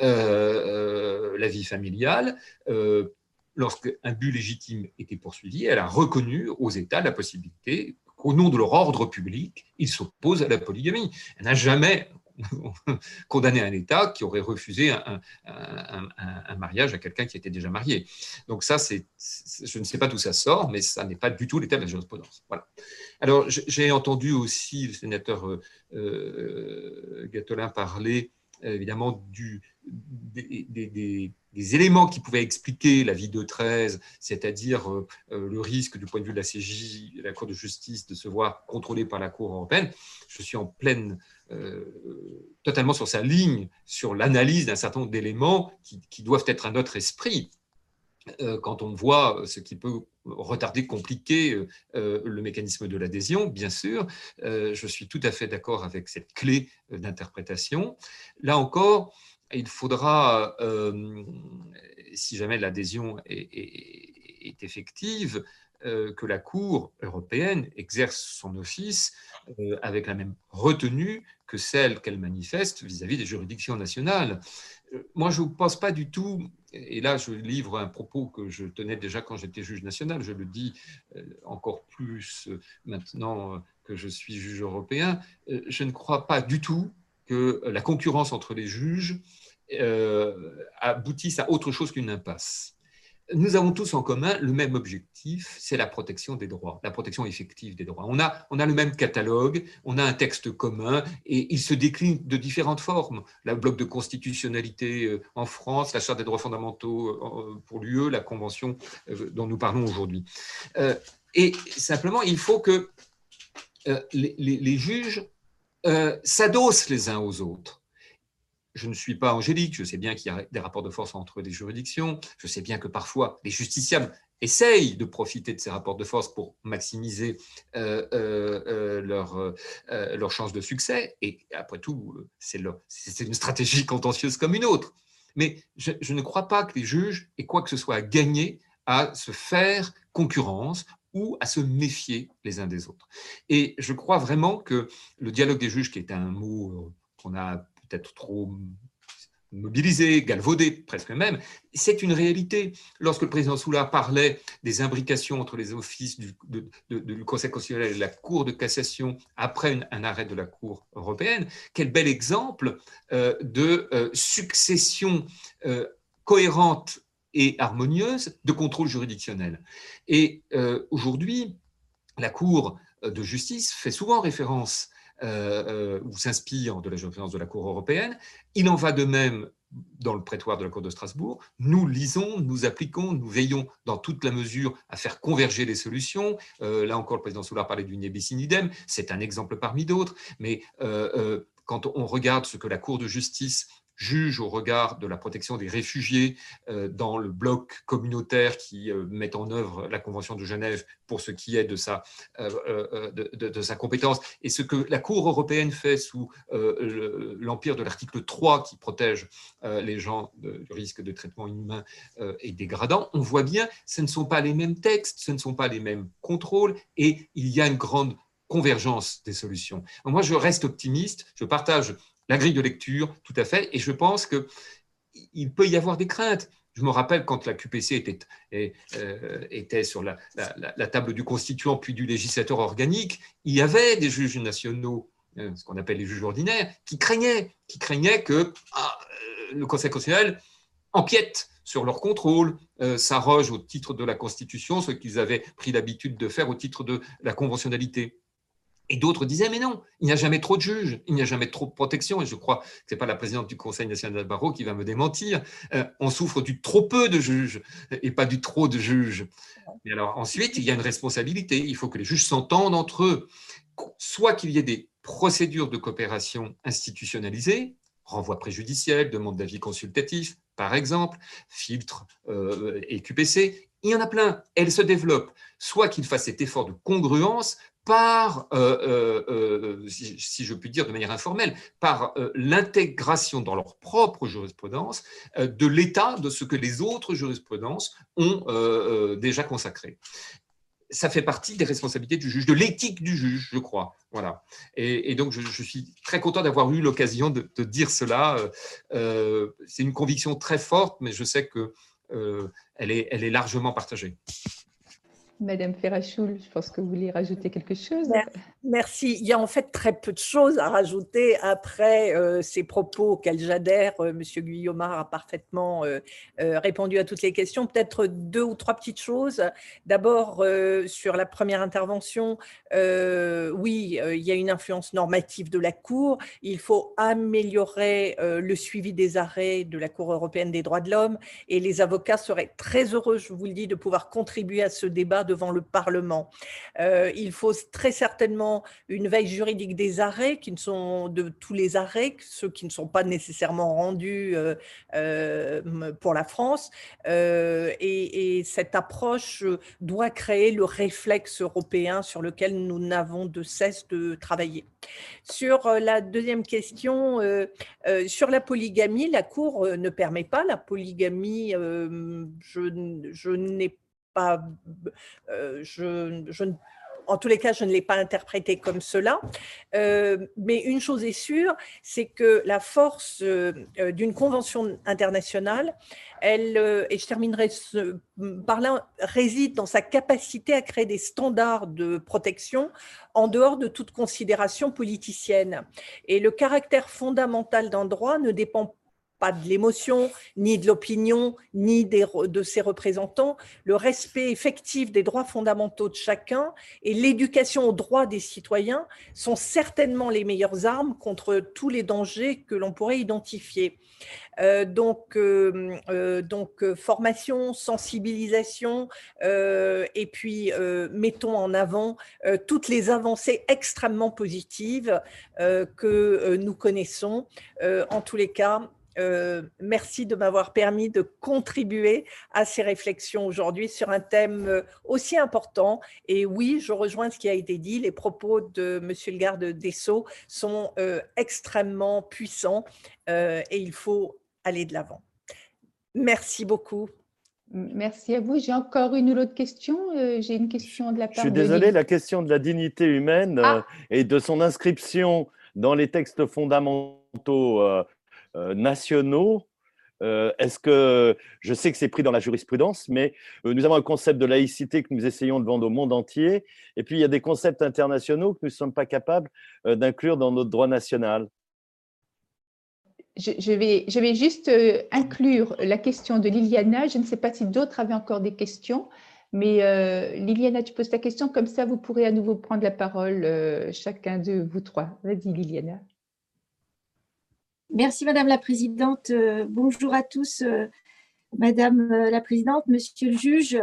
la vie familiale, euh, lorsqu'un but légitime était poursuivi, elle a reconnu aux États la possibilité qu'au nom de leur ordre public, ils s'opposent à la polygamie. Elle n'a jamais condamné un État qui aurait refusé un, mariage à quelqu'un qui était déjà marié. Donc ça, je ne sais pas d'où ça sort, mais ça n'est pas du tout l'état de la jurisprudence. Voilà. Alors, j'ai entendu aussi le sénateur euh, euh Gatolin parler évidemment du, des, éléments qui pouvaient expliquer la vie de 13, c'est-à-dire euh, euh, le risque du point de vue de la CJ, la Cour de justice, de se voir contrôlée par la Cour européenne. Je suis en pleine, euh, totalement sur sa ligne, sur l'analyse d'un certain nombre d'éléments qui, qui, doivent être à notre esprit quand on voit ce qui peut retarder, compliquer le mécanisme de l'adhésion, bien sûr. Je suis tout à fait d'accord avec cette clé d'interprétation. Là encore, il faudra, euh, si jamais l'adhésion est, effective, euh, que la Cour européenne exerce son office euh, avec la même retenue que celle qu'elle manifeste vis-à-vis des juridictions nationales. Moi, je ne pense pas du tout, et là je livre un propos que je tenais déjà quand j'étais juge national, je le dis encore plus maintenant que je suis juge européen, je ne crois pas du tout que la concurrence entre les juges euh, aboutisse à autre chose qu'une impasse. Nous avons tous en commun le même objectif, c'est la protection des droits, la protection effective des droits. On a, on a le même catalogue, on a un texte commun et il se décline de différentes formes. Le bloc de constitutionnalité euh, en France, la charte des droits fondamentaux euh, pour l'UE, la convention dont nous parlons aujourd'hui. Et simplement, il faut que les juges euh, s'adossent les uns aux autres. je ne suis pas angélique, je sais bien qu'il y a des rapports de force entre les juridictions, je sais bien que parfois les justiciables essayent de profiter de ces rapports de force pour maximiser euh, euh, euh, leur chance de succès. Et après tout, c'est une stratégie contentieuse comme une autre. Mais je, je, ne crois pas que les juges aient quoi que ce soit à gagner à se faire concurrence à se méfier les uns des autres. Et je crois vraiment que le dialogue des juges, qui est un mot qu'on a peut-être trop mobilisé, galvaudé presque même, c'est une réalité. Lorsque le président Soula parlait des imbrications entre les offices du, Conseil constitutionnel et la Cour de cassation après un arrêt de la Cour européenne, quel bel exemple euh, de euh, succession euh, cohérente et harmonieuse de contrôle juridictionnel. Et aujourd'hui, la Cour de justice fait souvent référence euh, euh, ou s'inspire de la jurisprudence de la Cour européenne. Il en va de même dans le prétoire de la Cour de Strasbourg. Nous lisons, nous appliquons, nous veillons dans toute la mesure à faire converger les solutions. Euh, là encore, le président Soulard parlait du nebis idem, c'est un exemple parmi d'autres, mais quand on regarde ce que la Cour de justice juge au regard de la protection des réfugiés euh, dans le bloc communautaire qui euh, met en œuvre la Convention de Genève pour ce qui est de sa, euh, de, sa compétence, et ce que la Cour européenne fait sous l'empire de l'article 3 qui protège les gens du risque de traitement inhumain et dégradant, on voit bien ce ne sont pas les mêmes textes, ce ne sont pas les mêmes contrôles, et il y a une grande convergence des solutions. Moi, je reste optimiste, je partage la grille de lecture, tout à fait. Et je pense qu'il peut y avoir des craintes. Je me rappelle quand la QPC était, euh, était sur la, table du constituant puis du législateur organique, il y avait des juges nationaux, euh, ce qu'on appelle les juges ordinaires, qui craignaient, qui craignaient que ah, euh, le Conseil constitutionnel empiète sur leur contrôle, s'arroge au titre de la Constitution ce qu'ils avaient pris l'habitude de faire au titre de la conventionnalité. Et d'autres disaient, mais non, il n'y a jamais trop de juges, il n'y a jamais trop de protection. Et je crois que ce n'est pas la présidente du Conseil national de barreau qui va me démentir. Euh, on souffre du trop peu de juges et pas du trop de juges. Et alors ensuite, il y a une responsabilité. Il faut que les juges s'entendent entre eux. Soit qu'il y ait des procédures de coopération institutionnalisées, renvoi préjudiciel, demande d'avis consultatif, par exemple, filtre euh, et QPC, il y en a plein, elles se développent. Soit qu'ils fassent cet effort de congruence par, euh, euh, euh, si, je puis dire de manière informelle, par l'intégration dans leur propre jurisprudence de l'état de ce que les autres jurisprudences ont déjà consacré. Ça fait partie des responsabilités du juge, de l'éthique du juge, je crois. Voilà. Et, donc, je, suis très content d'avoir eu l'occasion de, dire cela. C'est une conviction très forte, mais je sais que elle, est, elle est largement partagée. Madame Ferrachoul, je pense que vous voulez rajouter quelque chose. Merci. Il y a en fait très peu de choses à rajouter après euh, ces propos auxquels j'adhère. Euh, Monsieur Guillaumard a parfaitement euh, répondu à toutes les questions. Peut-être deux ou trois petites choses. D'abord, sur la première intervention, oui, il y a une influence normative de la Cour. Il faut améliorer le suivi des arrêts de la Cour européenne des droits de l'homme et les avocats seraient très heureux, je vous le dis, de pouvoir contribuer à ce débat devant le Parlement. Euh, il faut très certainement une veille juridique des arrêts, qui ne sont de tous les arrêts, ceux qui ne sont pas nécessairement rendus euh, euh, pour la France. Et, et, cette approche doit créer le réflexe européen sur lequel nous n'avons de cesse de travailler. Sur la deuxième question, sur la polygamie, la Cour ne permet pas la polygamie. je, je n'ai euh, je, en tous les cas, je ne l'ai pas interprété comme cela. Euh, mais une chose est sûre, c'est que la force euh, d'une convention internationale, elle, et je terminerai par là, réside dans sa capacité à créer des standards de protection en dehors de toute considération politicienne. Et le caractère fondamental d'un droit ne dépend pas de l'émotion, ni de l'opinion, ni de ses représentants, le respect effectif des droits fondamentaux de chacun et l'éducation aux droits des citoyens sont certainement les meilleures armes contre tous les dangers que l'on pourrait identifier. donc, donc, formation, sensibilisation, et puis mettons en avant toutes les avancées extrêmement positives que nous connaissons. en tous les cas, euh, merci de m'avoir permis de contribuer à ces réflexions aujourd'hui sur un thème euh, aussi important. Et oui, je rejoins ce qui a été dit. Les propos de Monsieur le garde des Sceaux sont euh, extrêmement puissants et il faut aller de l'avant. Merci beaucoup. Merci à vous. J'ai encore une ou l'autre question. J'ai une question de la part Je suis désolé, la question de la dignité humaine ah. et de son inscription dans les textes fondamentaux euh, nationaux. Euh, est-ce que je sais que c'est pris dans la jurisprudence, mais euh, nous avons un concept de laïcité que nous essayons de vendre au monde entier, et puis il y a des concepts internationaux que nous ne sommes pas capables d'inclure dans notre droit national. Je, vais, je vais juste inclure la question de Liliana. Je ne sais pas si d'autres avaient encore des questions, mais Liliana, tu poses ta question, comme ça vous pourrez à nouveau prendre la parole, chacun de vous trois. Vas-y, Liliana. Merci Madame la Présidente. Euh, bonjour à tous, euh, Madame euh, la Présidente, Monsieur le juge.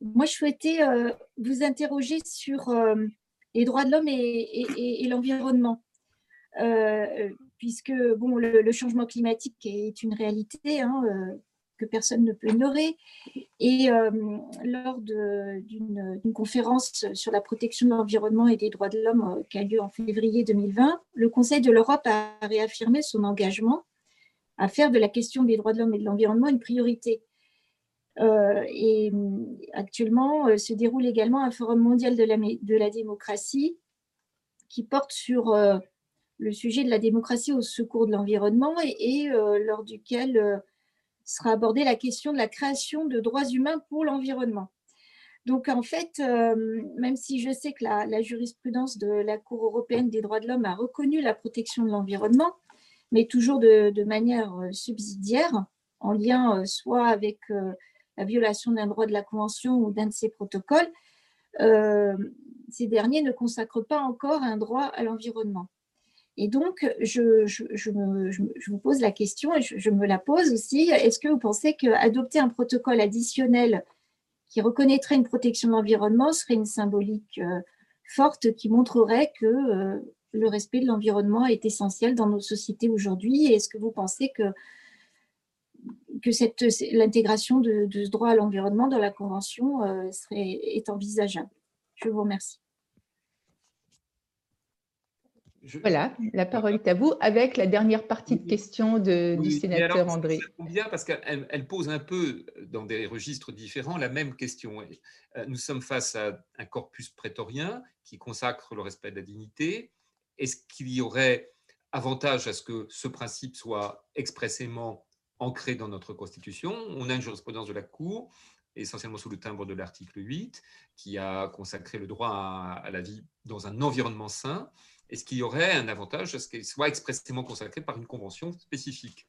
moi, je souhaitais vous interroger sur les droits de l'homme et, l'environnement, puisque bon, le, changement climatique est une réalité. Hein, que personne ne peut ignorer. Et euh, lors d'une conférence sur la protection de l'environnement et des droits de l'homme euh, qui a lieu en février 2020, le Conseil de l'Europe a réaffirmé son engagement à faire de la question des droits de l'homme et de l'environnement une priorité. Euh, et actuellement se déroule également un forum mondial de la, démocratie qui porte sur le sujet de la démocratie au secours de l'environnement et lors duquel sera abordée la question de la création de droits humains pour l'environnement. Donc en fait, euh, même si je sais que la, jurisprudence de la Cour européenne des droits de l'homme a reconnu la protection de l'environnement, mais toujours de, manière euh, subsidiaire, en lien euh, soit avec la violation d'un droit de la Convention ou d'un de ses protocoles, ces derniers ne consacrent pas encore un droit à l'environnement. Et donc, je, je, me, je, vous pose la question et je, me la pose aussi. Est-ce que vous pensez qu'adopter un protocole additionnel qui reconnaîtrait une protection de l'environnement serait une symbolique euh, forte qui montrerait que euh, le respect de l'environnement est essentiel dans nos sociétés aujourd'hui? Est-ce que vous pensez que, que l'intégration de, ce droit à l'environnement dans la Convention euh, serait, est envisageable? Je vous remercie. Voilà, la parole est à vous avec la dernière partie de question du sénateur André. bien parce qu'elle pose un peu, dans des registres différents, la même question. Euh, nous sommes face à un corpus prétorien qui consacre le respect de la dignité. Est-ce qu'il y aurait avantage à ce que ce principe soit expressément ancré dans notre Constitution? On a une jurisprudence de la Cour essentiellement sous le timbre de l'article 8, qui a consacré le droit à la vie dans un environnement sain. Est-ce qu'il y aurait un avantage à ce qu'il soit expressément consacré par une convention spécifique?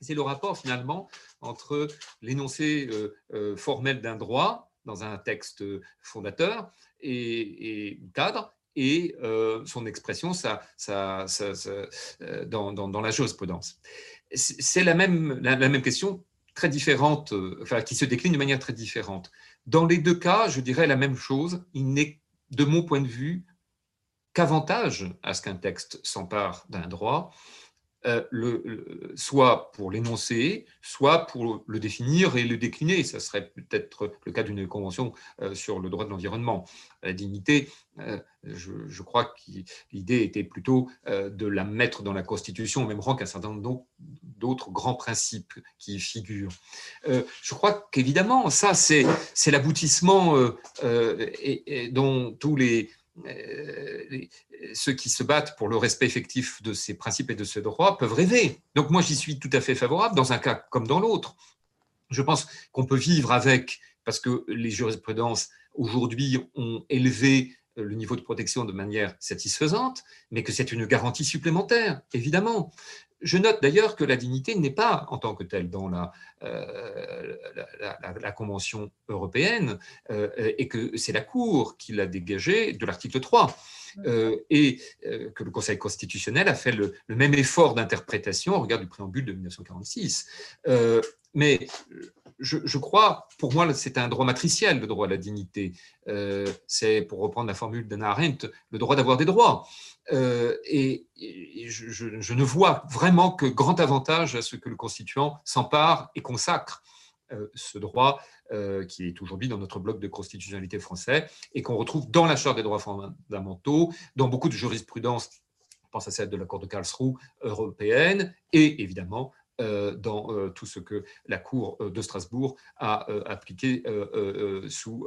C'est le rapport finalement entre l'énoncé euh, euh, formel d'un droit dans un texte fondateur et, cadre et euh, son expression dans, la jurisprudence. C'est la même, question très différente, qui se décline de manière très différente. Dans les deux cas, je dirais la même chose. Il n'est, de mon point de vue, qu'avantage à ce qu'un texte s'empare d'un droit, euh, soit pour l'énoncer, soit pour le définir et le décliner. Ça serait peut-être le cas d'une convention euh, sur le droit de l'environnement. La dignité, euh, je, crois que l'idée était plutôt de la mettre dans la Constitution, au même rang qu'un certain nombre d'autres grands principes qui y figurent. je crois qu'évidemment, ça, c'est l'aboutissement dont tous les euh, ceux qui se battent pour le respect effectif de ces principes et de ces droits peuvent rêver. Donc moi, j'y suis tout à fait favorable, dans un cas comme dans l'autre. Je pense qu'on peut vivre avec, parce que les jurisprudences aujourd'hui ont élevé le niveau de protection de manière satisfaisante, mais que c'est une garantie supplémentaire, évidemment. Je note d'ailleurs que la dignité n'est pas en tant que telle dans la, euh, la, Convention européenne euh, et que c'est la Cour qui l'a dégagée de l'article 3 euh, et que le Conseil constitutionnel a fait le, même effort d'interprétation au regard du préambule de 1946. mais je, crois, pour moi, c'est un droit matriciel, le droit à la dignité. c'est, pour reprendre la formule d'Anna Arendt, le droit d'avoir des droits. Euh, et, je, ne vois vraiment que grand avantage à ce que le constituant s'empare et consacre euh, ce droit euh, qui est aujourd'hui dans notre bloc de constitutionnalité français et qu'on retrouve dans la Charte des droits fondamentaux, dans beaucoup de jurisprudence, je pense à celle de la Cour de Karlsruhe européenne, et évidemment dans tout ce que la Cour de Strasbourg a appliqué sous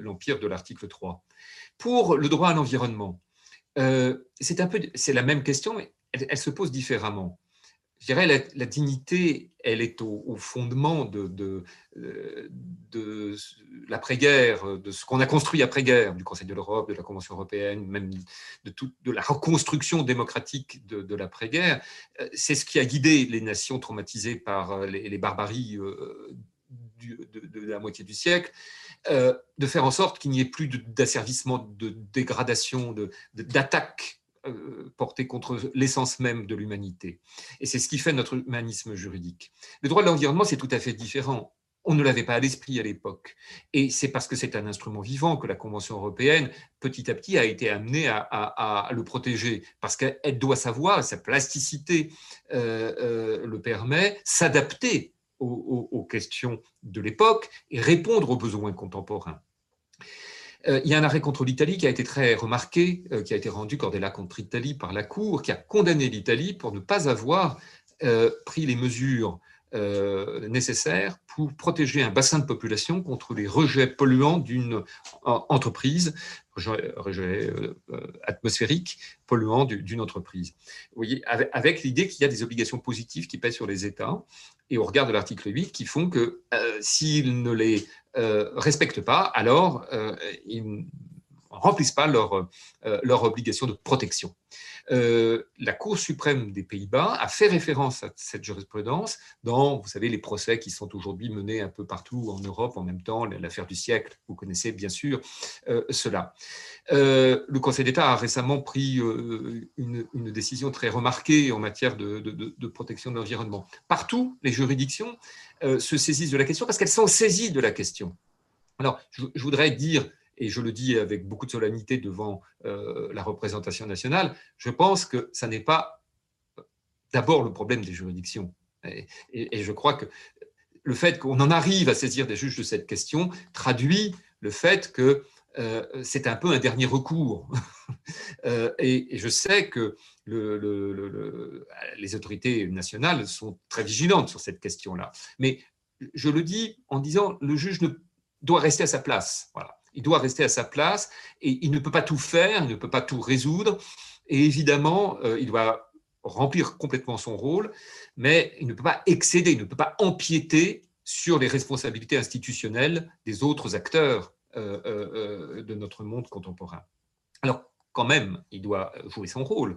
l'empire de l'article 3. Pour le droit à l'environnement, euh, c'est la même question, mais elle, se pose différemment. Je dirais la, la dignité, elle est au, fondement de, de, euh, de l'après-guerre, de ce qu'on a construit après-guerre, du Conseil de l'Europe, de la Convention européenne, même de, toute de la reconstruction démocratique de, l'après-guerre. Euh, c'est ce qui a guidé les nations traumatisées par les, les barbaries de, la moitié du siècle. Euh, de faire en sorte qu'il n'y ait plus d'asservissement, de, dégradation, d'attaque euh, portée contre l'essence même de l'humanité. Et c'est ce qui fait notre humanisme juridique. Le droit de l'environnement, c'est tout à fait différent. On ne l'avait pas à l'esprit à l'époque. Et c'est parce que c'est un instrument vivant que la Convention européenne, petit à petit, a été amenée à, le protéger. Parce qu'elle doit savoir, sa plasticité euh, le permet, s'adapter aux, questions de l'époque et répondre aux besoins contemporains. Euh, il y a un arrêt contre l'Italie qui a été très remarqué, euh, qui a été rendu Cordella contre l'Italie par la Cour, qui a condamné l'Italie pour ne pas avoir euh, pris les mesures nécessaires pour protéger un bassin de population contre les rejets polluants d'une entreprise, rejets, atmosphériques polluants d'une entreprise. Vous voyez, avec, l'idée qu'il y a des obligations positives qui pèsent sur les États et au regard de l'article 8 qui font que s'ils ne les euh, respectent pas, alors euh, ne remplissent pas leur, leur obligation de protection. Euh, la Cour suprême des Pays-Bas a fait référence à cette jurisprudence dans, vous savez, les procès qui sont aujourd'hui menés un peu partout en Europe en même temps, l'affaire du siècle, vous connaissez bien sûr euh, cela. Euh, le Conseil d'État a récemment pris une, décision très remarquée en matière de, protection de l'environnement. Partout, les juridictions se saisissent de la question parce qu'elles sont saisies de la question. Alors, je voudrais dire et je le dis avec beaucoup de solennité devant euh, la représentation nationale, je pense que ça n'est pas d'abord le problème des juridictions. Et, je crois que le fait qu'on en arrive à saisir des juges de cette question traduit le fait que euh, c'est un peu un dernier recours. Euh, et, je sais que le, les autorités nationales sont très vigilantes sur cette question-là. Mais je le dis en disant, le juge doit rester à sa place. Voilà il doit rester à sa place et il ne peut pas tout faire, il ne peut pas tout résoudre. Et évidemment, euh, il doit remplir complètement son rôle, mais il ne peut pas excéder, il ne peut pas empiéter sur les responsabilités institutionnelles des autres acteurs euh, euh, de notre monde contemporain. Alors, quand même, il doit jouer son rôle.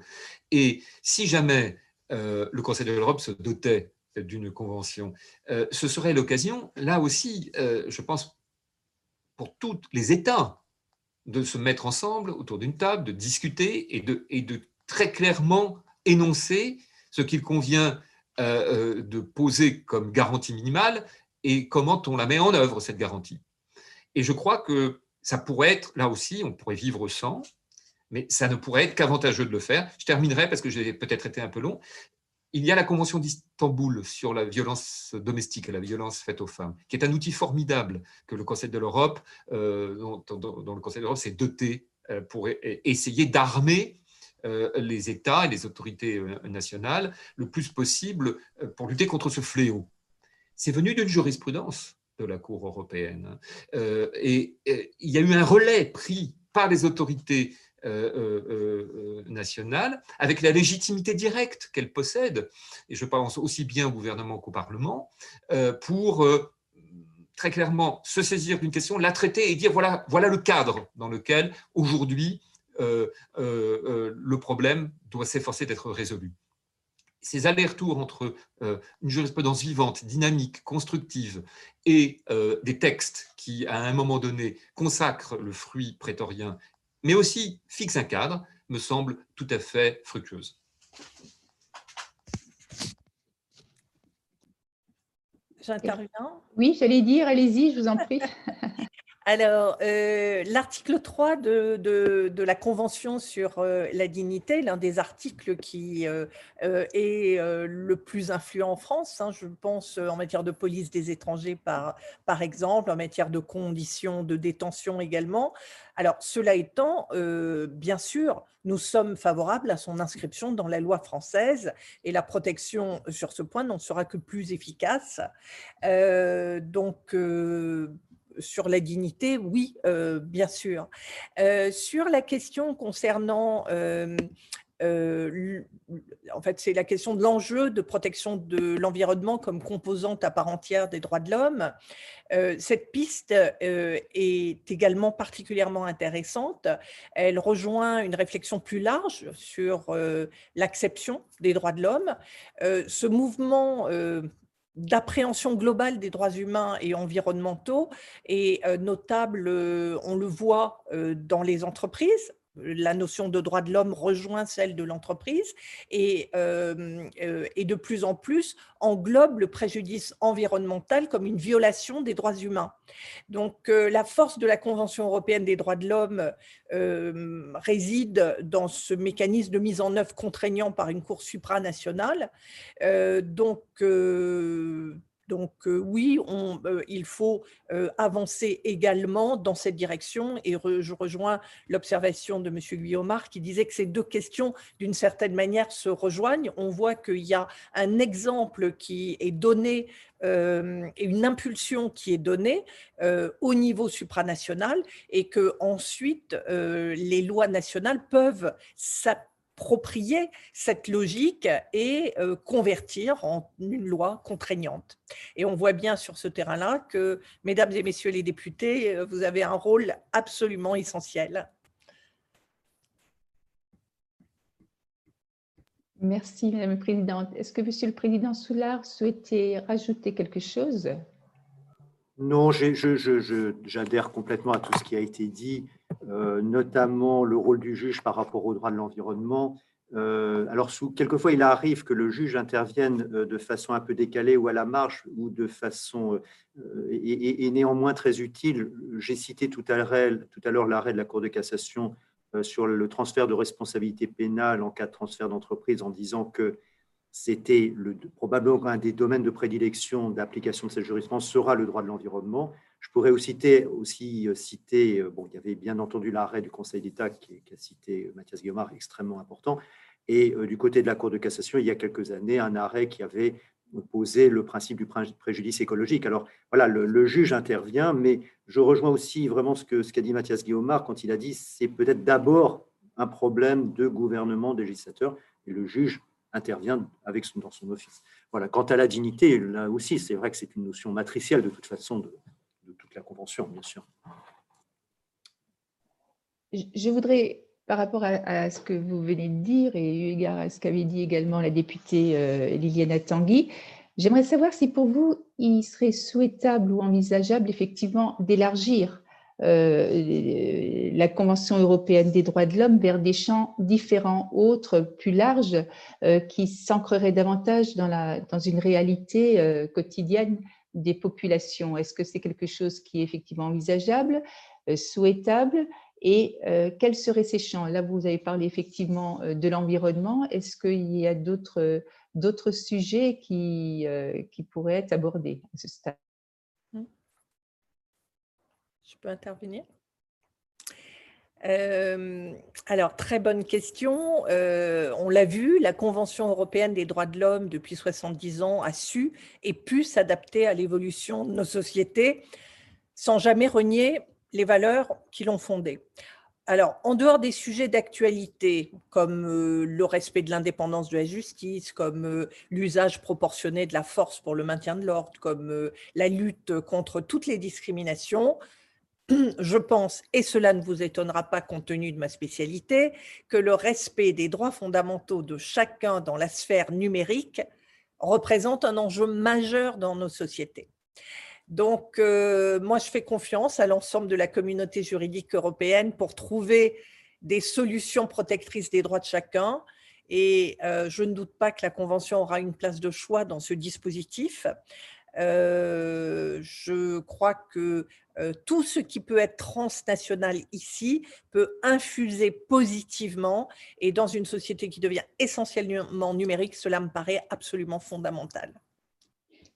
Et si jamais le Conseil de l'Europe se dotait d'une convention, ce serait l'occasion, là aussi, je pense, pour tous les États de se mettre ensemble autour d'une table, de discuter et de, très clairement énoncer ce qu'il convient euh, euh, de poser comme garantie minimale et comment on la met en œuvre, cette garantie. Et je crois que ça pourrait être, là aussi, on pourrait vivre sans, mais ça ne pourrait être qu'avantageux de le faire. Je terminerai parce que j'ai peut-être été un peu long. Il y a la Convention d'Istanbul sur la violence domestique et la violence faite aux femmes, qui est un outil formidable que le Conseil de l'Europe, euh, dont, le Conseil de l'Europe s'est doté euh, pour e-, e-, essayer d'armer euh, les États et les autorités nationales le plus possible pour lutter contre ce fléau. C'est venu d'une jurisprudence de la Cour européenne. et, il y a eu un relais pris par les autorités nationale, avec la légitimité directe qu'elle possède, et je pense aussi bien au gouvernement qu'au Parlement, pour très clairement se saisir d'une question, la traiter et dire voilà, voilà le cadre dans lequel aujourd'hui le problème doit s'efforcer d'être résolu. ces allers-retours entre une jurisprudence vivante, dynamique, constructive et des textes qui, à un moment donné, consacrent le fruit prétorien, mais aussi fixent un cadre, me semble tout à fait fructueuse. J'interviens Oui, j'allais dire, allez-y, je vous en prie. Alors, euh, l'article 3 de, de, la Convention sur euh, la dignité, l'un des articles qui euh, est le plus influent en France, hein, je pense en matière de police des étrangers par, par exemple, en matière de conditions de détention également. Alors, cela étant, bien sûr, nous sommes favorables à son inscription dans la loi française et la protection sur ce point n'en sera que plus efficace. donc, sur la dignité, oui, euh, bien sûr. Euh, sur la question concernant, euh, en fait, c'est la question de l'enjeu de protection de l'environnement comme composante à part entière des droits de l'homme. cette piste est également particulièrement intéressante. Elle rejoint une réflexion plus large sur l'acception des droits de l'homme. ce mouvement d'appréhension globale des droits humains et environnementaux est euh, notable, euh, on le voit euh, dans les entreprises, la notion de droit de l'homme rejoint celle de l'entreprise et, euh, euh, et, de plus en plus englobe le préjudice environnemental comme une violation des droits humains. Donc euh, la force de la Convention européenne des droits de l'homme réside dans ce mécanisme de mise en œuvre contraignant par une Cour supranationale. donc donc euh, oui, euh, il faut euh, avancer également dans cette direction et je rejoins l'observation de M. Guillaumard qui disait que ces deux questions, d'une certaine manière, se rejoignent. On voit qu'il y a un exemple qui est donné une impulsion qui est donnée au niveau supranational et que ensuite les lois nationales peuvent s'appliquer approprier cette logique et euh, convertir en une loi contraignante. Et on voit bien sur ce terrain-là que, mesdames et messieurs les députés, euh, vous avez un rôle absolument essentiel. Merci, Madame la Présidente. Est-ce que Monsieur le Président Soulard souhaitait rajouter quelque chose? Non, j'adhère complètement à tout ce qui a été dit. Euh, notamment le rôle du juge par rapport aux droits de l'environnement. Euh, alors, quelquefois, il arrive que le juge intervienne euh, de façon un peu décalée ou à la marge ou de façon et, néanmoins très utile. J'ai cité tout à l'heure l'arrêt de la Cour de cassation sur le transfert de responsabilité pénale en cas de transfert d'entreprise en disant que c'était probablement un des domaines de prédilection d'application de cette jurisprudence sera le droit de l'environnement. Je pourrais aussi citer, euh, euh, bon, il y avait bien entendu l'arrêt du Conseil d'État qui, a cité euh, Mathias Guillaume, extrêmement important. Et du côté de la Cour de cassation, il y a quelques années, un arrêt qui avait posé le principe du préjudice écologique. Alors voilà, le, juge intervient, mais je rejoins aussi vraiment ce qu'a ce qu'a dit Mathias Guillaume quand il a dit c'est peut-être d'abord un problème de gouvernement, de législateur, et le juge intervient avec dans son office. Voilà. Quant à la dignité, là aussi, c'est vrai que c'est une notion matricielle de toute façon de, la Convention, bien sûr. Je voudrais, par rapport à, ce que vous venez de dire et eu égard à ce qu'avait dit également la députée euh, Liliana Tanguy, j'aimerais savoir si pour vous, il serait souhaitable ou envisageable effectivement d'élargir euh, la Convention européenne des droits de l'homme vers des champs différents, autres, plus larges, euh, qui s'ancreraient davantage dans une réalité quotidienne des populations? Est-ce que c'est quelque chose qui est effectivement envisageable, euh, souhaitable? Et euh, quels seraient ces champs? Là, vous avez parlé effectivement euh, de l'environnement. Est-ce qu'il y a d'autres sujets qui, qui pourraient être abordés à ce stade? Mmh. Je peux intervenir? Euh, alors, très bonne question. Euh, on l'a vu, la Convention européenne des droits de l'homme, depuis 70 ans, a su et pu s'adapter à l'évolution de nos sociétés sans jamais renier les valeurs qui l'ont fondée. Alors, en dehors des sujets d'actualité, comme euh, le respect de l'indépendance de la justice, comme l'usage proportionné de la force pour le maintien de l'ordre, comme la lutte contre toutes les discriminations, je pense, et cela ne vous étonnera pas compte tenu de ma spécialité, que le respect des droits fondamentaux de chacun dans la sphère numérique représente un enjeu majeur dans nos sociétés. Donc, euh, moi, je fais confiance à l'ensemble de la communauté juridique européenne pour trouver des solutions protectrices des droits de chacun. Et euh, je ne doute pas que la Convention aura une place de choix dans ce dispositif. Euh, je crois que tout ce qui peut être transnational ici peut infuser positivement et dans une société qui devient essentiellement numérique, cela me paraît absolument fondamental.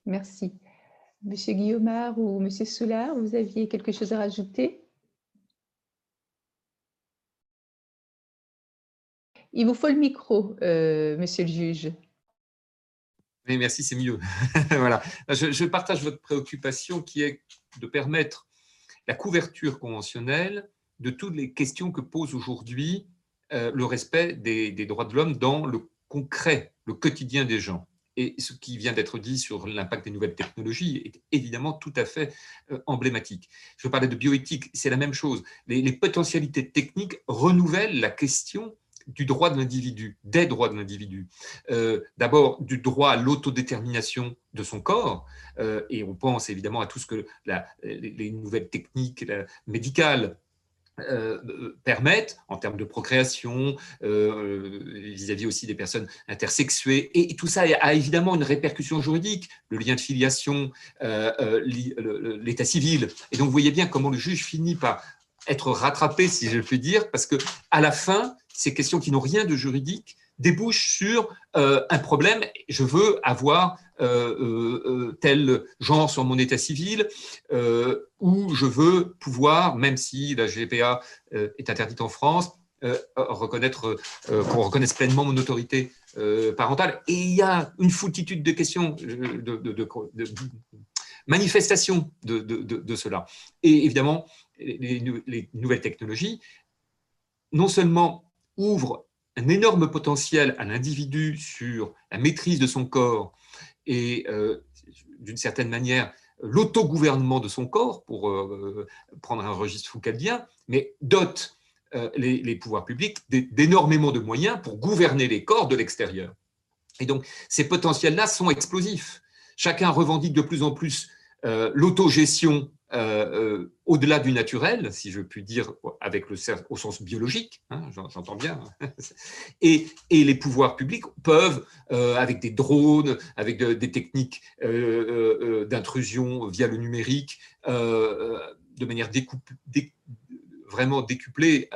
Merci. Monsieur Guillaumard ou Monsieur Soulard, vous aviez quelque chose à rajouter? Il vous faut le micro, euh, Monsieur le juge. Merci, c'est mieux. voilà. Je, partage votre préoccupation qui est de permettre la couverture conventionnelle de toutes les questions que pose aujourd'hui euh, le respect des, droits de l'homme dans le concret, le quotidien des gens. Et ce qui vient d'être dit sur l'impact des nouvelles technologies est évidemment tout à fait euh, emblématique. Je parlais de bioéthique, c'est la même chose. les potentialités techniques renouvellent la question du droit de l'individu, des droits de l'individu. Euh, d'abord, du droit à l'autodétermination de son corps, euh, et on pense évidemment à tout ce que les, nouvelles techniques médicales euh, permettent en termes de procréation, vis-à-vis aussi des personnes intersexuées. Et, tout ça a évidemment une répercussion juridique, le lien de filiation, l'état civil. Et donc, vous voyez bien comment le juge finit par être rattrapé, si je puis dire, parce que à la fin, ces questions qui n'ont rien de juridique débouchent sur euh, un problème. Je veux avoir euh, euh, tel genre sur mon état civil, ou je veux pouvoir, même si la GPA est interdite en France, reconnaître qu'on reconnaisse pleinement mon autorité parentale. Et il y a une foultitude de questions, de, de manifestations de, cela. Et évidemment, les, nouvelles technologies, non seulement ouvrent un énorme potentiel à l'individu sur la maîtrise de son corps et euh, d'une certaine manière l'autogouvernement de son corps, pour euh, prendre un registre foucaldien, mais dotent euh, les, les, pouvoirs publics d'énormément de moyens pour gouverner les corps de l'extérieur. Et donc, ces potentiels-là sont explosifs. Chacun revendique de plus en plus l'autogestion euh, euh, au-delà du naturel, si je puis dire, avec le au sens biologique, hein, j'entends bien, et, et, les pouvoirs publics peuvent, euh, avec des drones, avec des techniques d'intrusion via le numérique, de manière vraiment décuplée,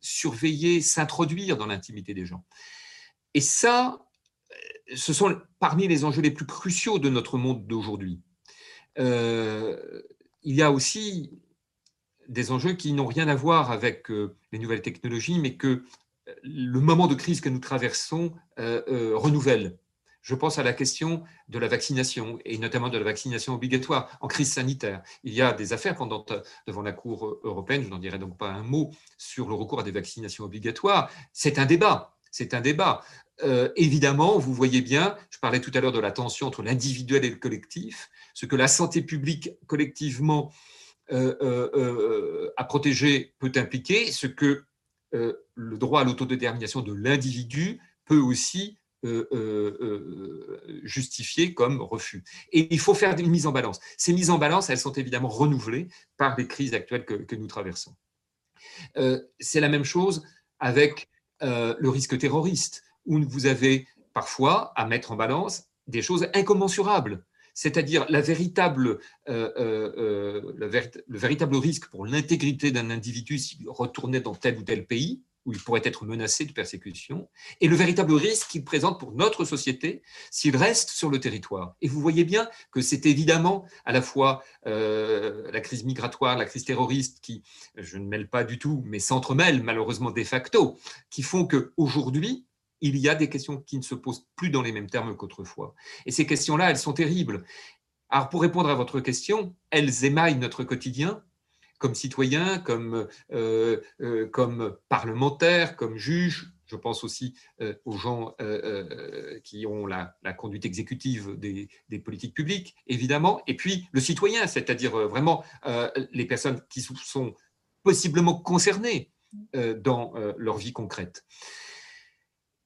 surveiller, s'introduire dans l'intimité des gens. Et ça, ce sont parmi les enjeux les plus cruciaux de notre monde d'aujourd'hui il y a aussi des enjeux qui n'ont rien à voir avec euh, les nouvelles technologies, mais que euh, le moment de crise que nous traversons euh, renouvelle. Je pense à la question de la vaccination, et notamment de la vaccination obligatoire en crise sanitaire. Il y a des affaires devant la Cour européenne, je n'en dirai donc pas un mot sur le recours à des vaccinations obligatoires. C'est un débat, c'est un débat. Évidemment, vous voyez bien, je parlais tout à l'heure de la tension entre l'individuel et le collectif ce que la santé publique collectivement euh, euh, euh, a protégé peut impliquer, ce que le droit à l'autodétermination de l'individu peut aussi justifier comme refus. Et il faut faire une mise en balance. Ces mises en balance, elles sont évidemment renouvelées par les crises actuelles que nous traversons. C'est la même chose avec le risque terroriste, où vous avez parfois à mettre en balance des choses incommensurables c'est-à-dire euh, euh, euh, le, véritable risque pour l'intégrité d'un individu s'il retournait dans tel ou tel pays, où il pourrait être menacé de persécution, et le véritable risque qu'il présente pour notre société s'il reste sur le territoire. Et vous voyez bien que c'est évidemment à la fois la crise migratoire, la crise terroriste, qui, je ne mêle pas du tout, mais s'entremêlent malheureusement de facto, qui font qu'aujourd'hui, il y a des questions qui ne se posent plus dans les mêmes termes qu'autrefois. Et ces questions-là, elles sont terribles. Alors, pour répondre à votre question, elles émaillent notre quotidien comme citoyen, comme, euh, euh, comme parlementaire, comme juge. je pense aussi euh, aux gens qui ont la, conduite exécutive des, politiques publiques, évidemment, et puis le citoyen, c'est-à-dire vraiment les personnes qui sont possiblement concernées dans leur vie concrète.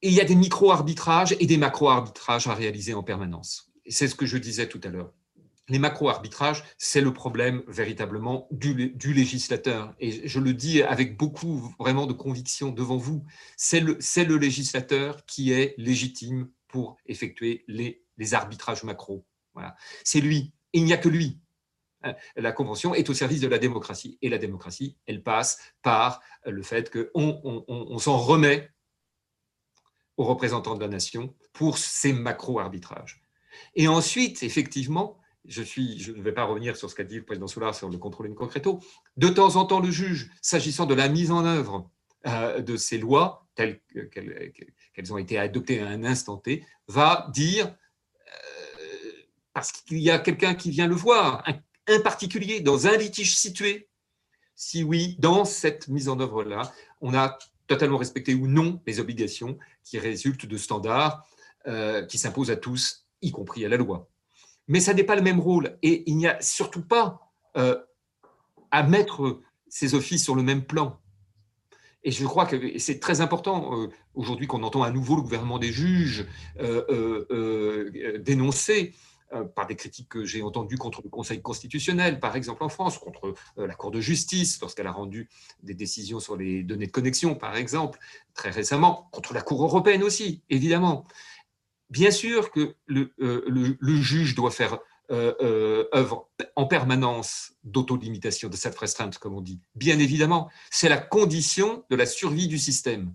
Et il y a des micro-arbitrages et des macro-arbitrages à réaliser en permanence. C'est ce que je disais tout à l'heure les macro-arbitrages, c'est le problème véritablement du, législateur. Et je le dis avec beaucoup vraiment de conviction devant vous, c'est le, législateur qui est légitime pour effectuer les, arbitrages macro. Voilà. C'est lui, il n'y a que lui. Hein, la Convention est au service de la démocratie. Et la démocratie, elle passe par le fait qu'on on s'en remet aux représentants de la nation pour ces macro-arbitrages. Et ensuite, effectivement, je, suis, je ne vais pas revenir sur ce qu'a dit le président Soulard sur le contrôle in concreto. De temps en temps, le juge, s'agissant de la mise en œuvre euh, de ces lois telles qu'elles ont été adoptées à un instant T, va dire, euh, parce qu'il y a quelqu'un qui vient le voir, un, particulier dans un litige situé, si oui, dans cette mise en œuvre-là, on a totalement respecté ou non les obligations qui résultent de standards euh, qui s'imposent à tous, y compris à la loi mais ça n'est pas le même rôle. Et il n'y a surtout pas euh, à mettre ces offices sur le même plan. Et je crois que c'est très important euh, aujourd'hui qu'on entend à nouveau le gouvernement des juges dénoncer par des critiques que j'ai entendues contre le Conseil constitutionnel, par exemple en France, contre la Cour de justice, lorsqu'elle a rendu des décisions sur les données de connexion, par exemple, très récemment, contre la Cour européenne aussi, évidemment. Bien sûr que le, euh, juge doit faire euh, euh, œuvre en permanence d'autolimitation, de cette restreinte, comme on dit. Bien évidemment, c'est la condition de la survie du système.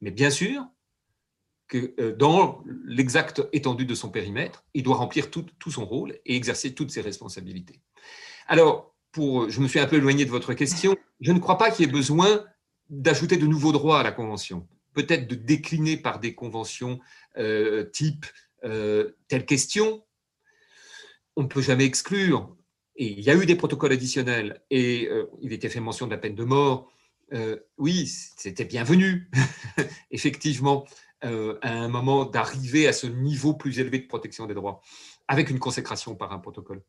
Mais bien sûr que dans l'exacte étendue de son périmètre, il doit remplir tout, son rôle et exercer toutes ses responsabilités. Alors, pour, je me suis un peu éloigné de votre question, je ne crois pas qu'il y ait besoin d'ajouter de nouveaux droits à la Convention peut-être de décliner par des conventions euh, type euh, telle question. On ne peut jamais exclure. Et il y a eu des protocoles additionnels et euh, il était fait mention de la peine de mort. oui, c'était bienvenu, effectivement, à un moment d'arriver à ce niveau plus élevé de protection des droits, avec une consécration par un protocole.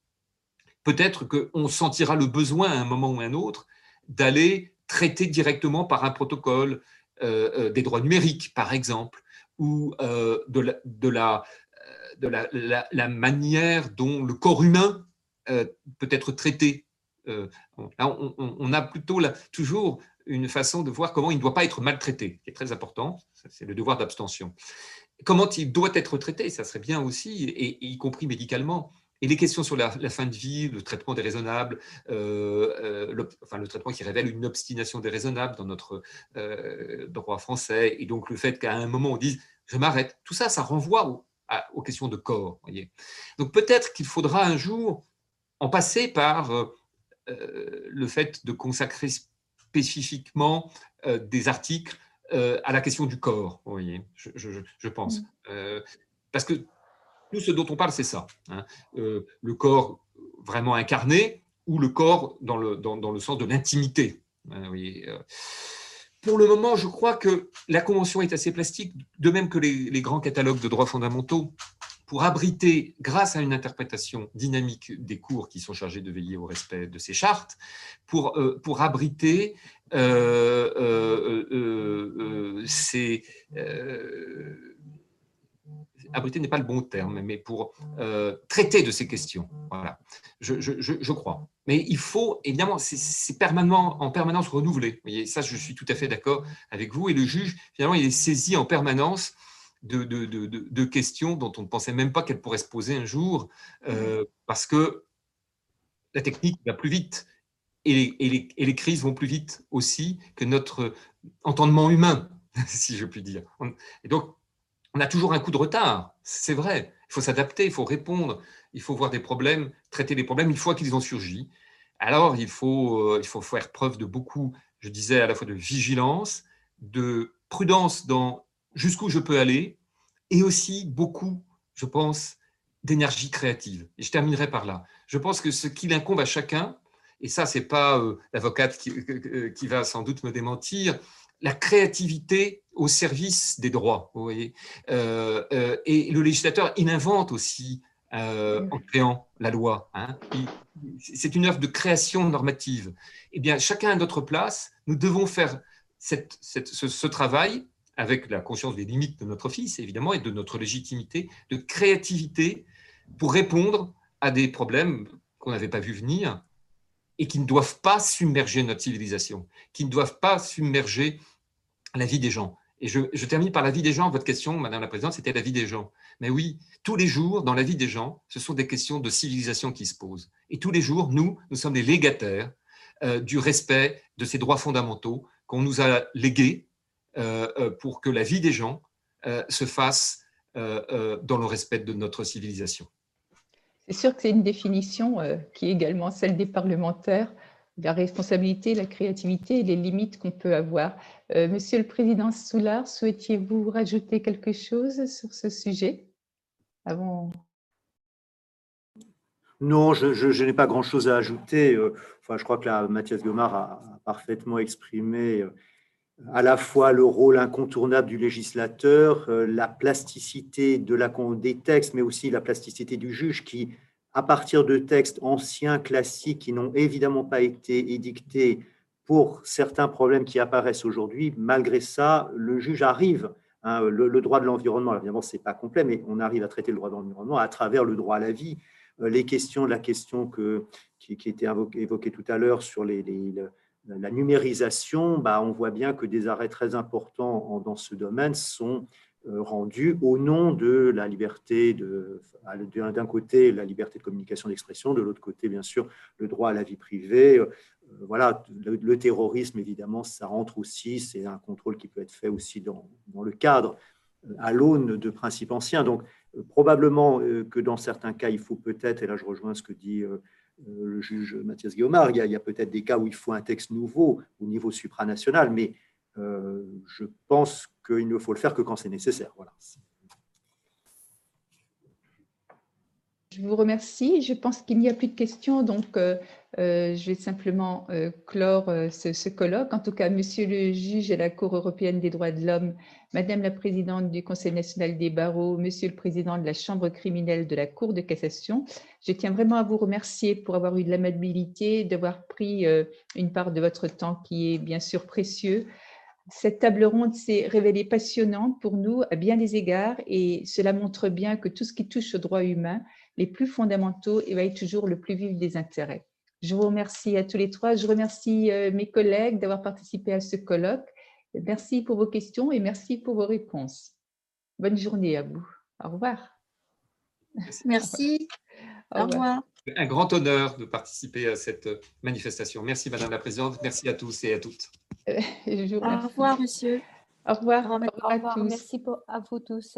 Peut-être qu'on sentira le besoin à un moment ou à un autre d'aller traiter directement par un protocole euh, euh, des droits numériques, par exemple, ou euh, de, la, de, la, de la, manière dont le corps humain peut être traité. Là, on, a plutôt toujours une façon de voir comment il ne doit pas être maltraité, qui est très important, c'est le devoir d'abstention. Comment il doit être traité, ça serait bien aussi, et y compris médicalement. Et les questions sur la, fin de vie, le traitement déraisonnable, euh, euh, le, enfin, le traitement qui révèle une obstination déraisonnable dans notre euh, droit français, et donc le fait qu'à un moment on dise je m'arrête, tout ça, ça renvoie aux questions de corps. Voyez. Donc peut-être qu'il faudra un jour en passer par le fait de consacrer spécifiquement des articles à la question du corps, voyez, je, pense. Mmh. parce que tout ce dont on parle, c'est ça. Hein. Euh, le corps vraiment incarné ou le corps dans le, dans, le sens de l'intimité. Hein, euh. Pour le moment, je crois que la Convention est assez plastique, de même que les, grands catalogues de droits fondamentaux, pour abriter, grâce à une interprétation dynamique des cours qui sont chargés de veiller au respect de ces chartes, pour, euh, pour abriter ces abriter n'est pas le bon terme, mais pour euh, traiter de ces questions. Voilà, je, je, je, crois. Mais il faut, évidemment, c'est en permanence renouvelé. Vous voyez, ça, je suis tout à fait d'accord avec vous. Et le juge, finalement, il est saisi en permanence de, de, de, de questions dont on ne pensait même pas qu'elles pourraient se poser un jour, euh, parce que la technique va plus vite. Et les, et, les, et les, crises vont plus vite aussi que notre entendement humain, si je puis dire. Et donc, on a toujours un coup de retard, c'est vrai. Il faut s'adapter, il faut répondre, il faut voir des problèmes, traiter les problèmes une fois qu'ils ont surgi. Alors, il faut, euh, il faut faire preuve de beaucoup, je disais, à la fois de vigilance, de prudence dans jusqu'où je peux aller, et aussi beaucoup, je pense, d'énergie créative. Et je terminerai par là. Je pense que ce qu'il incombe à chacun, et ça, c'est pas euh, l'avocate qui, qui, va sans doute me démentir, la créativité au service des droits. Vous voyez et le législateur, il invente aussi en créant la loi. Hein. C'est une œuvre de création normative. Eh bien, chacun à notre place, nous devons faire cette, ce, ce, travail avec la conscience des limites de notre fils, évidemment, et de notre légitimité, de créativité pour répondre à des problèmes qu'on n'avait pas vu venir et qui ne doivent pas submerger notre civilisation, qui ne doivent pas submerger la vie des gens. Et je, termine par la vie des gens. Votre question, Madame la Présidente, c'était la vie des gens. Mais oui, tous les jours, dans la vie des gens, ce sont des questions de civilisation qui se posent. Et tous les jours, nous, nous sommes les légataires euh, du respect de ces droits fondamentaux qu'on nous a légués pour que la vie des gens se fasse dans le respect de notre civilisation. C'est sûr que c'est une définition qui est également celle des parlementaires la responsabilité, la créativité et les limites qu'on peut avoir. Euh, Monsieur le Président Soulard, souhaitiez-vous rajouter quelque chose sur ce sujet avant? Non, je, n'ai pas grand-chose à ajouter. Euh, enfin, je crois que la, Mathias Gomard a, parfaitement exprimé euh, à la fois le rôle incontournable du législateur, la plasticité de des textes, mais aussi la plasticité du juge qui à partir de textes anciens, classiques, qui n'ont évidemment pas été édictés pour certains problèmes qui apparaissent aujourd'hui. Malgré ça, le juge arrive, hein, le, droit de l'environnement, évidemment, ce n'est pas complet, mais on arrive à traiter le droit de l'environnement à travers le droit à la vie. Euh, les questions, la question que, qui, qui était évoquée tout à l'heure sur les, la numérisation, bah, on voit bien que des arrêts très importants dans ce domaine sont euh, rendu au nom de la liberté, d'un côté la liberté de communication d'expression, de l'autre côté bien sûr le droit à la vie privée. Euh, voilà, le, terrorisme évidemment ça rentre aussi, c'est un contrôle qui peut être fait aussi dans, dans le cadre euh, à l'aune de principes anciens. Donc probablement que dans certains cas il faut peut-être, et là je rejoins ce que dit le juge Mathias Guillaume, il y a, a peut-être des cas où il faut un texte nouveau au niveau supranational, mais euh, je pense qu'il ne faut le faire que quand c'est nécessaire. Voilà. Je vous remercie. Je pense qu'il n'y a plus de questions, donc euh, euh, je vais simplement clore ce, colloque. En tout cas, Monsieur le juge à la Cour européenne des droits de l'homme, Madame la présidente du Conseil national des barreaux, Monsieur le président de la Chambre criminelle de la Cour de cassation, je tiens vraiment à vous remercier pour avoir eu de l'amabilité, d'avoir pris une part de votre temps qui est bien sûr précieux cette table ronde s'est révélée passionnante pour nous à bien des égards et cela montre bien que tout ce qui touche aux droits humains, les plus fondamentaux, éveille toujours le plus vif des intérêts. Je vous remercie à tous les trois. Je remercie euh, mes collègues d'avoir participé à ce colloque. Merci pour vos questions et merci pour vos réponses. Bonne journée à vous. Au revoir. Merci. Au revoir. Un grand honneur de participer à cette manifestation. Merci Madame la Présidente. Merci à tous et à toutes. Au revoir, monsieur. Au revoir. Au revoir, à tous. Merci à vous tous.